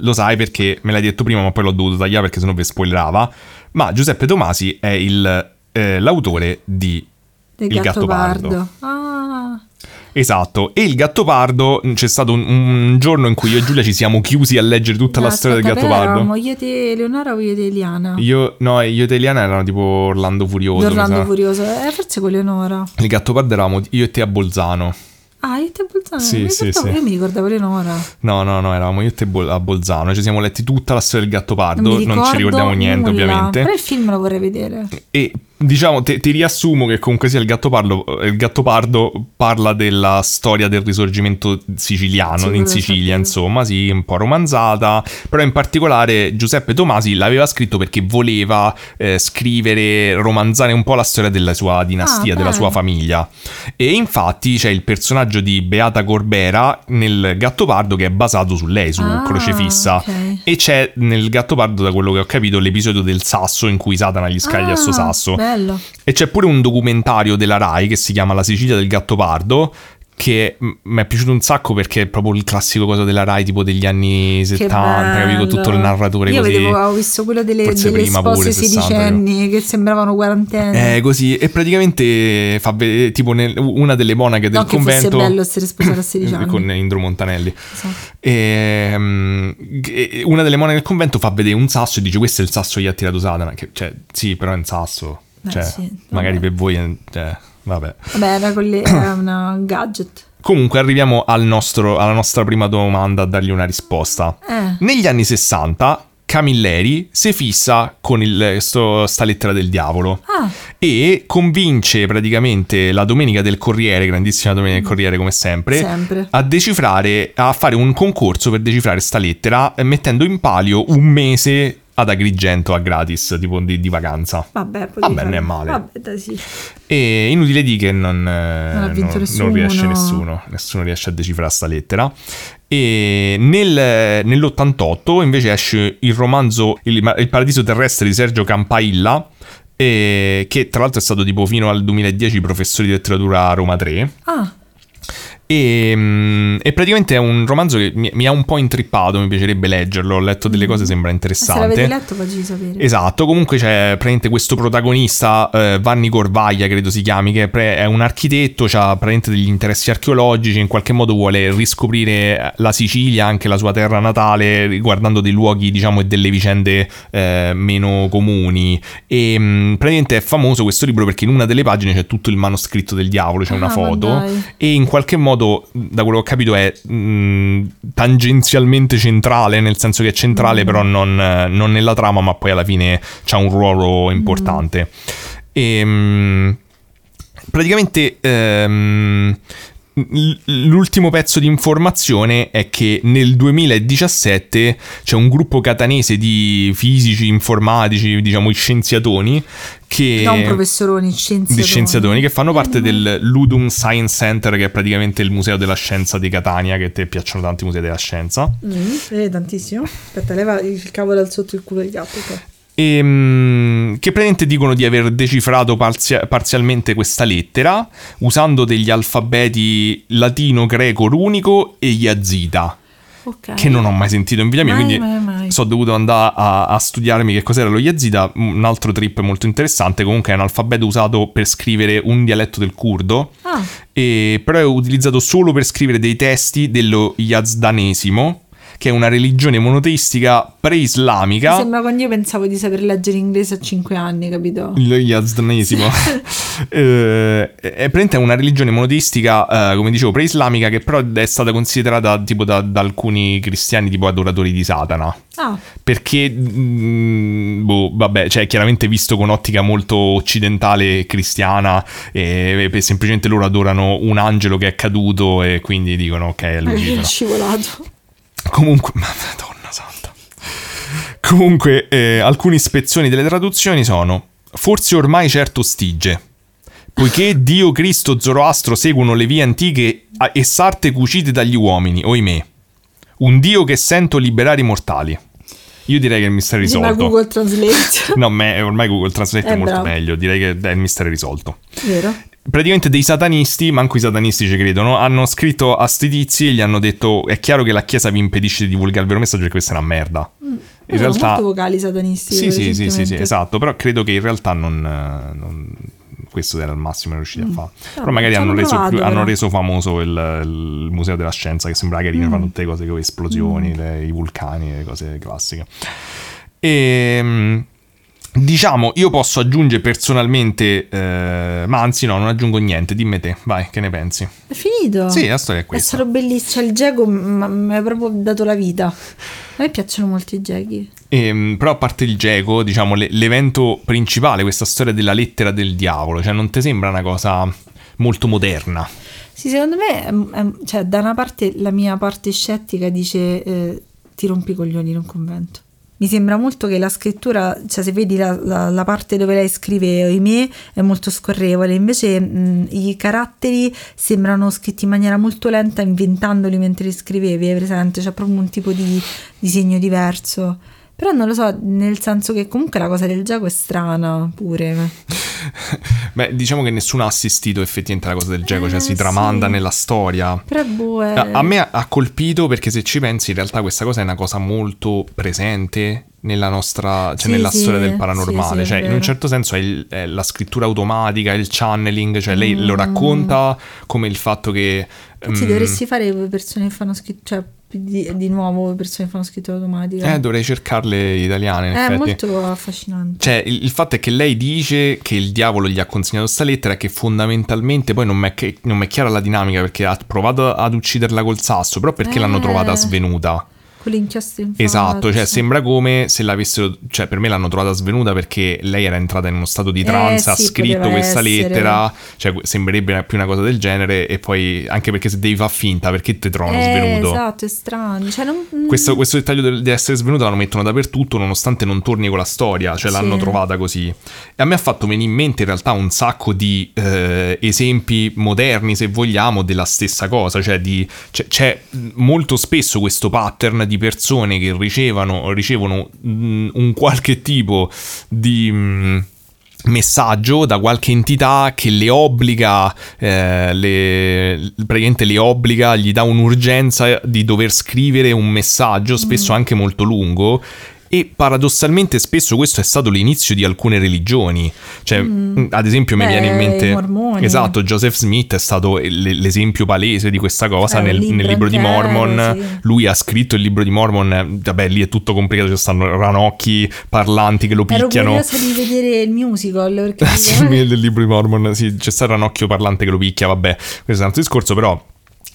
Lo sai perché me l'hai detto prima ma poi l'ho dovuto tagliare perché sennò vi spoilerava. Ma Giuseppe Tomasi è il, eh, l'autore di Del Il Gattopardo. Gattopardo. Ah. Esatto, e il Gattopardo c'è stato un, un giorno in cui io e Giulia ci siamo chiusi a leggere tutta la No, storia del Gattopardo. eravamo io e Leonora o io e Eliana? Io, no, io ed Eliana erano tipo Orlando Furioso. Orlando. Furioso. Eh, forse con Leonora. Il Gattopardo eravamo io e te a Bolzano. Ah, io e te a Bolzano. Sì, Mi sì, ricordavo- sì. Io mi ricordavo Leonora. No, no, no, eravamo io e te Bol- a Bolzano. Ci siamo letti tutta la storia del Non, Gattopardo. mi Non, ci ricordiamo niente, nulla. ovviamente. Però il film lo vorrei vedere. E diciamo, te- ti riassumo che comunque sia il Gattopardo, il Gattopardo parla della storia del risorgimento siciliano Sì, in Sicilia, insomma, sì, un po' romanzata. Però in particolare Giuseppe Tomasi l'aveva scritto perché voleva eh, scrivere, romanzare un po' la storia della sua dinastia, Ah, della sua famiglia. E infatti c'è il personaggio di Beata Corbera nel Gattopardo che è basato su lei, su Ah, Crocefissa. ok. E c'è nel Gattopardo, da quello che ho capito, l'episodio del sasso in cui Satana gli scaglia il suo Ah, sasso. Bello. E c'è pure un documentario della Rai che si chiama La Sicilia del Gattopardo. Che mi è piaciuto un sacco perché è proprio il classico cosa della Rai, tipo degli anni 70, che capito? Tutto il narratore Io così. vedevo, avevo visto quello delle, delle spose pure, 60, sedicenni che sembravano quarantenni. Eh, così. E praticamente fa vedere, tipo, nel- una delle monache del che convento. fosse bello essere sposato a 16 anni. con Indro Montanelli. Esatto. E, mm, e una delle monache del convento fa vedere un sasso e dice: Questo è il sasso che gli ha tirato Satana. Che, cioè, sì, però è un sasso. Beh, Cioè, sì, magari per voi. Cioè, vabbè. Vabbè, era con le, era una gadget. Comunque, arriviamo al nostro- alla nostra prima domanda a dargli una risposta. Eh. Negli anni 60 Camilleri si fissa con il, sto, sta lettera del diavolo Ah, e convince praticamente la Domenica del Corriere, grandissima Domenica del Corriere come sempre, sempre. a decifrare, a fare un concorso per decifrare sta lettera eh, mettendo in palio un mese ad Agrigento a gratis, tipo di, di vacanza. Vabbè, poi Vabbè, non è male. Vabbè, dai, sì. E inutile di che non, eh, Non non- non riesce nessuno, nessuno riesce a decifrare sta lettera. E nel- nell'88 invece esce il romanzo Il, Il paradiso terrestre di Sergio Campailla, eh, che tra l'altro è stato tipo fino al 2010 professore di letteratura a Roma 3. Ah, E, mm, e praticamente è un romanzo che mi, mi ha un po' intrippato, mi piacerebbe leggerlo, ho letto delle cose, sembra se interessante. l'avete letto facci sapere. Esatto, comunque c'è praticamente questo protagonista, eh, Vanni Corvaglia credo si chiami, che è un architetto, ha praticamente degli interessi archeologici, in qualche modo vuole riscoprire la Sicilia, anche la sua terra natale, riguardando dei luoghi diciamo e delle vicende eh, meno comuni. E mh, praticamente è famoso questo libro perché in una delle pagine c'è tutto il manoscritto del diavolo, c'è Ah, una ma foto e in qualche modo, da quello che ho capito, è mh, tangenzialmente centrale, nel senso che è centrale, però non, non nella trama, ma poi alla fine c'ha un ruolo importante. E, mh, praticamente. ehm, L'ultimo pezzo di informazione è che nel 2017 c'è un gruppo catanese di fisici, informatici, diciamo, scienziatoni che Non professoroni, scienziatoni. di scienziatoni che fanno parte del Ludum Science Center, che è praticamente il museo della scienza di Catania, che a te piacciono tanti musei della scienza. Mm, eh, tantissimo. Aspetta, leva il cavo dal sotto il culo di gatto. E, mm, che praticamente dicono di aver decifrato parzia- parzialmente questa lettera usando degli alfabeti latino, greco, runico e yazida. Ok. Che non ho mai sentito in vita mia, Mai, quindi mai, mai. sono dovuto andare a, a studiarmi che cos'era lo yazida. Un altro trip molto interessante. Comunque è un alfabeto usato per scrivere un dialetto del curdo. Ah, e però è utilizzato solo per scrivere dei testi dello yazdanesimo, che è una religione monoteistica mi pre-islamica. sembra quando io pensavo di saper leggere inglese a 5 anni, capito? Il yazdanesimo Eh, è praticamente una religione monoteistica, eh, come dicevo, pre-islamica, che però è stata considerata tipo da, da alcuni cristiani tipo adoratori di Satana. Ah, Perché, mm, boh, vabbè, cioè chiaramente visto con ottica molto occidentale cristiana, e, e semplicemente loro adorano un angelo che è caduto e quindi dicono ok, è lui. è scivolato. Comunque, ma madonna santa. Comunque, eh, alcune ispezioni delle traduzioni sono: forse ormai certo stige. Poiché Dio, Cristo, Zoroastro seguono le vie antiche e sarte cucite dagli uomini, oimè. Un Dio che sento liberare i mortali. Io direi che il mistero è risolto. Google Translate. No, me- ormai Google Translate è Eh, molto bravo. meglio. Direi che è il mistero è risolto Vero? Praticamente dei satanisti, manco i satanisti ci credono, hanno scritto a sti tizi e gli hanno detto è chiaro che la chiesa vi impedisce di divulgare il vero messaggio perché questa è una merda. In Sono realtà... molto vocali satanisti. Sì, sì, sì, sì, sì, esatto, però credo che in realtà non... non- questo era il massimo che riusciti a fare. Però Mm. magari hanno hanno reso, provato, hanno però. reso famoso il, il museo della scienza che sembra carino, Mm. fanno tutte le cose con le esplosioni, le- i vulcani, le cose classiche. E diciamo, io posso aggiungere personalmente, eh, ma anzi no, non aggiungo niente, dimmi te, vai, che ne pensi? È finito? Sì, la storia è È questa. stato bellissimo. Cioè, il Gego mi ha proprio dato la vita. A me piacciono molto i Geghi. Ehm, però a parte il Geco, diciamo, le- l'evento principale, questa storia della lettera del diavolo, cioè non ti sembra una cosa molto moderna? Sì, secondo me, ehm, ehm, cioè, da una parte la mia parte scettica dice eh, ti rompi i coglioni in un convento. Mi sembra molto che la scrittura, cioè se vedi la, la- la parte dove lei scrive Oimè è molto scorrevole, invece mh, i caratteri sembrano scritti in maniera molto lenta, inventandoli mentre li scrivevi, hai presente? C'è proprio un tipo di disegno diverso. Però non lo so, nel senso che comunque la cosa del gioco è strana pure. Beh, diciamo che nessuno ha assistito effettivamente alla cosa del Geco, cioè Eh, si tramanda sì. nella storia. Però boh, è... A, a me ha- colpito perché se ci pensi in realtà questa cosa è una cosa molto presente nella nostra, cioè Sì, nella sì, storia del paranormale, sì, cioè in un certo senso è, il- è la scrittura automatica, il channeling, cioè lei Mm. lo racconta come il fatto che... Sì, mm, dovresti fare persone che fanno scritto, cioè di, di nuovo persone che fanno scrittura automatica. Eh, dovrei cercarle italiane è effetti. molto affascinante. Cioè, il, il fatto è che lei dice che il diavolo gli ha consegnato sta lettera e che fondamentalmente poi non mi è, che- non mi è chiara la dinamica perché ha provato ad ucciderla col sasso, però perché Eh. l'hanno trovata svenuta? Con l'inchiostro in. Esatto, cioè sembra come se l'avessero, cioè per me l'hanno trovata svenuta perché lei era entrata in uno stato di trance, Eh, ha sì, scritto questa essere. lettera, cioè sembrerebbe più una cosa del genere e poi anche perché se devi far finta perché ti trovano Eh, svenuto. esatto, è strano. Cioè, non- Questo, questo dettaglio di essere svenuta lo mettono dappertutto nonostante non torni con la storia, cioè l'hanno Sì. trovata così. E a me ha fatto venire in mente in realtà un sacco di eh, esempi moderni, se vogliamo, della stessa cosa, cioè di, c'è, c'è molto spesso questo pattern di persone che ricevono, ricevono mm, un qualche tipo di... mm, messaggio da qualche entità che le obbliga, eh, le, praticamente le obbliga, gli dà un'urgenza di dover scrivere un messaggio, spesso anche molto lungo. E paradossalmente spesso questo è stato l'inizio di alcune religioni. Cioè, ad esempio, mi Beh, viene in mente. Esatto, Joseph Smith è stato l'esempio palese di questa cosa Eh, nel, libro nel libro di Mormon. sì. Lui ha scritto il libro di Mormon. eh, Vabbè, lì è tutto complicato, ci stanno ranocchi parlanti che lo Ero picchiano. curiosa di vedere il musical perché Ah, sì, del libro di Mormon, sì, c'è stato un occhio parlante che lo picchia, vabbè, questo è un altro discorso, però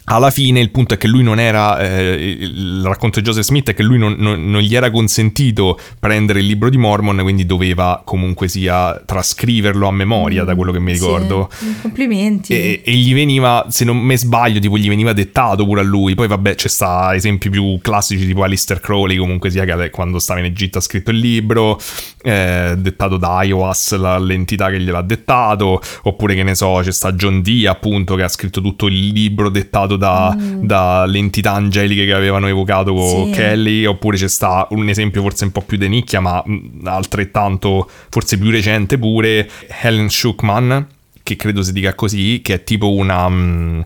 alla fine il punto è che lui non era, eh, il racconto di Joseph Smith è che lui non, non- non gli era consentito prendere il libro di Mormon, quindi doveva comunque sia trascriverlo a memoria, da quello che mi Sì, ricordo. complimenti. E, e gli veniva, se non mi sbaglio, tipo gli veniva dettato pure a lui. Poi vabbè, c'è sta esempi più classici tipo Alistair Crowley, comunque sia che quando stava in Egitto ha scritto il libro, eh, dettato da Iowas, la- l'entità che gliel'ha dettato, oppure che ne so, c'è sta John Dee appunto che ha scritto tutto il libro dettato da, dalle entità angeliche che avevano evocato Mm. Sì. Kelly, oppure c'è sta un esempio forse un po' più di nicchia, ma mh, altrettanto forse più recente pure, Helen Schuckman, che credo si dica così, che è tipo una... mh,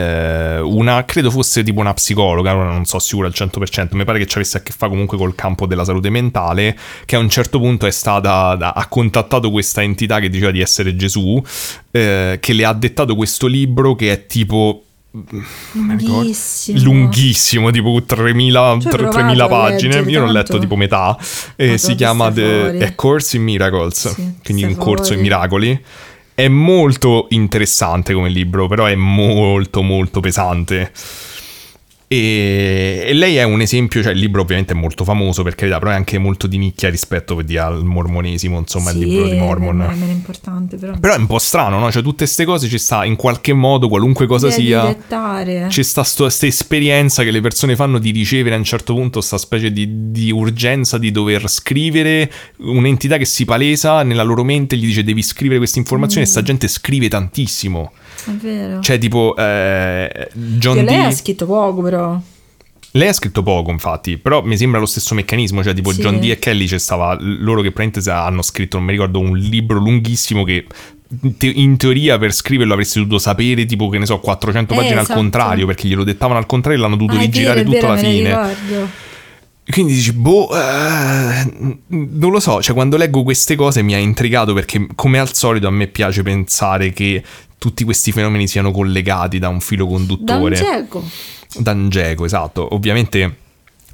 eh, una credo fosse tipo una psicologa, ora non so sicuro al 100%, mi pare che ci avesse a che fare comunque col campo della salute mentale, che a un certo punto è stata ha contattato questa entità che diceva di essere Gesù, eh, che le ha dettato questo libro che è tipo. Lunghissimo. lunghissimo, tipo 3000, Ci ho 3000 provato a pagine. leggere Io l'ho letto tanto. tipo metà. E si chiama The? A Course in Miracles, Sì, quindi un corso in miracoli. È molto interessante come libro, però è molto molto pesante. E, e lei è un esempio, cioè il libro ovviamente è molto famoso per carità, però è anche molto di nicchia rispetto vedi, al mormonesimo, insomma, il Sì, libro di Mormon. È meno importante però. Però è un po' strano, no? Cioè tutte queste cose ci sta in qualche modo, qualunque cosa Devi sia, dettare. c'è sta questa esperienza che le persone fanno di ricevere a un certo punto sta specie di, di urgenza di dover scrivere un'entità che si palesa nella loro mente gli dice devi scrivere questa informazione Mm. e sta gente scrive tantissimo È vero. cioè tipo eh, John Che lei Dee ha scritto poco però. lei ha scritto poco infatti però mi sembra lo stesso meccanismo cioè tipo Sì. John Dee e Kelly c'è stava loro che praticamente hanno scritto non mi ricordo un libro lunghissimo che te- in teoria per scriverlo avresti dovuto sapere tipo che ne so 400 Eh, pagine esatto. al contrario perché glielo dettavano al contrario e l'hanno dovuto Ah, rigirare vero, vero, alla fine ricordo. quindi dici, boh, eh, non lo so, cioè quando leggo queste cose mi ha intrigato perché come al solito a me piace pensare che tutti questi fenomeni siano collegati da un filo Da un conduttore. cieco. Da un esatto. Ovviamente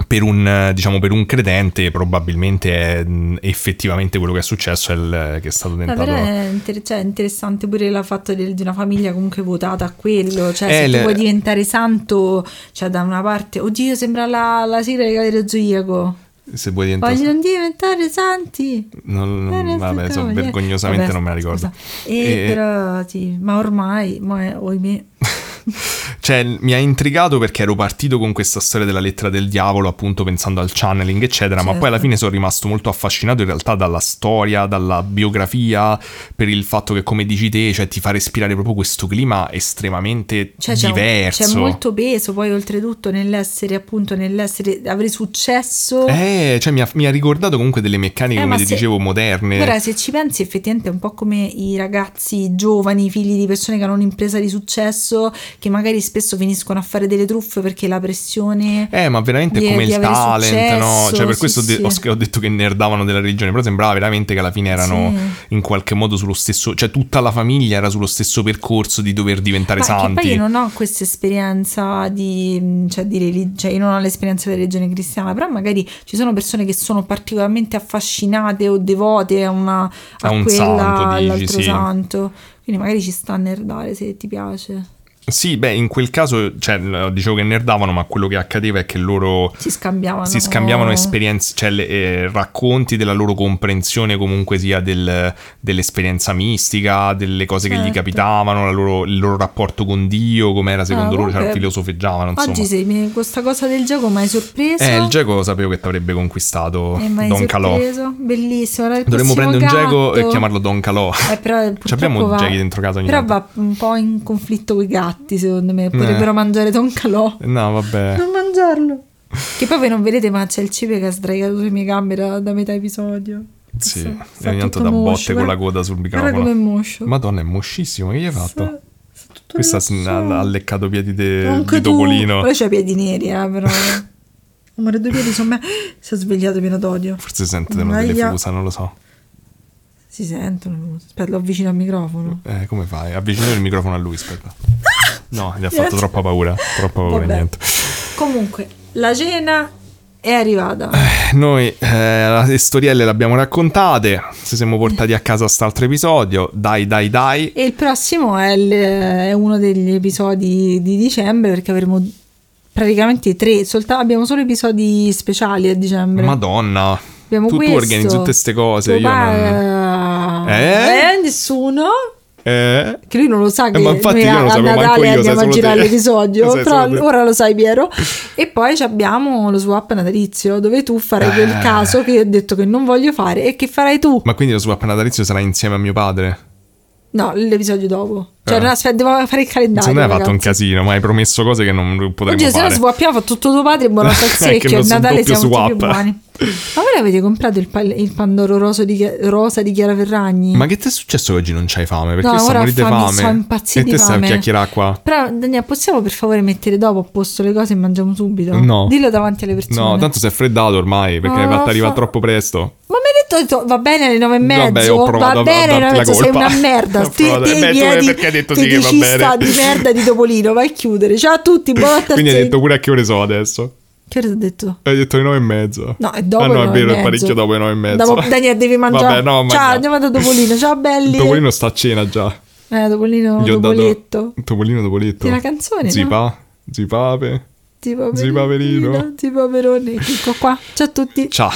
per un, diciamo, per un credente probabilmente è effettivamente quello che è successo, è il- che è stato tentato... è inter- cioè, interessante pure il fatto di una famiglia comunque votata a quello. Cioè, Eh, se le- tu vuoi diventare santo, cioè da una parte, oddio, sembra la, la sigla di Cavaliere Zodiaco. Se vuoi diventare... Vogliono diventare santi. Non- Eh, non- vabbè, cavaliere. so, vergognosamente Vabbè, non me la ricordo. scusa. E E- però, sì, ma ormai, mo è, ohimè. Cioè, mi ha intrigato perché ero partito con questa storia della lettera del diavolo, appunto pensando al channeling, eccetera, ma Certo. poi alla fine sono rimasto molto affascinato in realtà dalla storia, dalla biografia, per il fatto che, come dici te, cioè, ti fa respirare proprio questo clima estremamente Cioè, c'è, un- diverso. c'è molto peso poi oltretutto nell'essere appunto nell'essere avere successo Eh, cioè, mi ha, mi ha ricordato comunque delle meccaniche, Eh, come ma ti se- dicevo, moderne. Guarda, se ci pensi, effettivamente è un po' come i ragazzi giovani, figli di persone che hanno un'impresa di successo, che magari spesso finiscono a fare delle truffe perché la pressione. Eh, ma veramente di- come di il talent, no? successo, Cioè, per sì, questo sì. ho, ho detto che nerdavano della religione, però sembrava veramente che alla fine erano Sì. in qualche modo sullo stesso, cioè tutta la famiglia era sullo stesso percorso di dover diventare Ma santi. poi io non ho questa esperienza di, cioè, di relig- cioè io non ho l'esperienza della religione cristiana, però magari ci sono persone che sono particolarmente affascinate o devote a, una, a, A un quella, santo, dici, all'altro sì. santo. Quindi magari ci sta a nerdare se ti piace. Sì, beh, in quel caso, cioè, dicevo che nerdavano, ma quello che accadeva è che loro Si scambiavano. si scambiavano esperienze, cioè le- eh, racconti della loro comprensione comunque sia del- dell'esperienza mistica, delle cose che gli Certo. capitavano, loro- il loro rapporto con Dio, com'era secondo Ah, loro, cioè, filosofeggiavano, insomma. Oggi sei, mi- questa cosa del gioco mi hai sorpreso. Eh, il Geco sapevo che ti avrebbe conquistato Don Calò. sorpreso. Bellissimo. Allora, il Dovremmo prendere un Geco e chiamarlo Don Calò. Eh, però Ci abbiamo va- Gechi dentro casa ogni Però tanto. va un po' in conflitto con i gatti, secondo me. Potrebbero mangiare Don Calò. No, vabbè. Non mangiarlo. Che poi voi non vedete, ma c'è il cibo che ha sdraiato sulle mie gambe da, da metà episodio. Sì, Sta- e sta ogni tanto da botte moscio, con la guarda- coda sul Guarda microfono. come è moscio. Madonna, è moscissimo. Che gli hai fatto? Sta- sta tutto Questa ha, ha leccato piedi de- di. Topolino. Poi c'ha i piedi neri, eh, però. Amore, due piedi sono me. Si è svegliato pieno d'odio. Forse sentono delle Aia. fusa, non lo so. Si sentono. Aspetta, lo avvicino al microfono. Eh, come fai? Avvicina il microfono a lui, aspetta. No, gli ha fatto troppa paura. Troppa paura, Vabbè. niente. Comunque, la cena è arrivata. Noi eh, le storielle le abbiamo raccontate. Ci siamo portati a casa st'altro episodio. Dai, dai, dai. E il prossimo è, il- è uno degli episodi di dicembre perché avremo praticamente tre. solta- abbiamo solo episodi speciali a dicembre. Madonna. abbiamo tu, tu organizzi tutte queste cose. Io non... pa- Eh? Eh, nessuno. Eh? Che lui non lo sa che Eh, ma infatti noi io non a, lo a Natale io, andiamo a girare te. l'episodio. Sai Però ora lo sai, Piero. E poi abbiamo lo swap natalizio dove tu farai quel Eh. caso che io ho detto che non voglio fare e che farai tu. Ma quindi lo swap natalizio sarà insieme a mio padre? No, l'episodio dopo. Cioè, Eh. no, aspetta, devo fare il calendario. Secondo me hai fatto un casino, ma hai promesso cose che non potremmo Oddio, se no fare. swappiamo, fa tutto tuo padre e al Che secchio. Il Natale siamo tutti più swap. buoni. Ma voi l'avete comprato il, pal- il Pandoro rosa di, rosa di Chiara Ferragni? Ma che ti è successo che oggi non c'hai fame? Perché No, ora morire fame, fame. sto impazzito e te stai a chiacchierare qua? Però, Daniele, possiamo per favore mettere dopo a posto le cose e mangiamo subito? No. Dillo davanti alle persone. No, tanto si è freddato ormai perché arrivare fa- troppo presto. Ma mi hai detto, va bene alle nove e mezzo, Vabbè, ho provato va bene a darti la sei colpa. una merda. Beh, tu piedi perché detto sì che va bene? di merda di Topolino, vai a chiudere. Ciao a tutti, buonanotte al Quindi hai detto pure a che ore sono adesso? Che ora ti ho detto? Hai detto le nove e mezzo. No, è dopo Ah no, è vero, è parecchio dopo le nove e mezzo. Dopo, Daniele, devi mangiare. Vabbè, no, Ciao, mangiamo. andiamo da Topolino. Ciao, belli. Topolino sta a cena già. Eh, Topolino, Gli Topoletto. dato Topolino Topoletto. Sì, la canzone, no? Zipa, Zipape. Tipo Zii Paperino. Tipo Paperone. Ecco qua. Ciao a tutti. Ciao.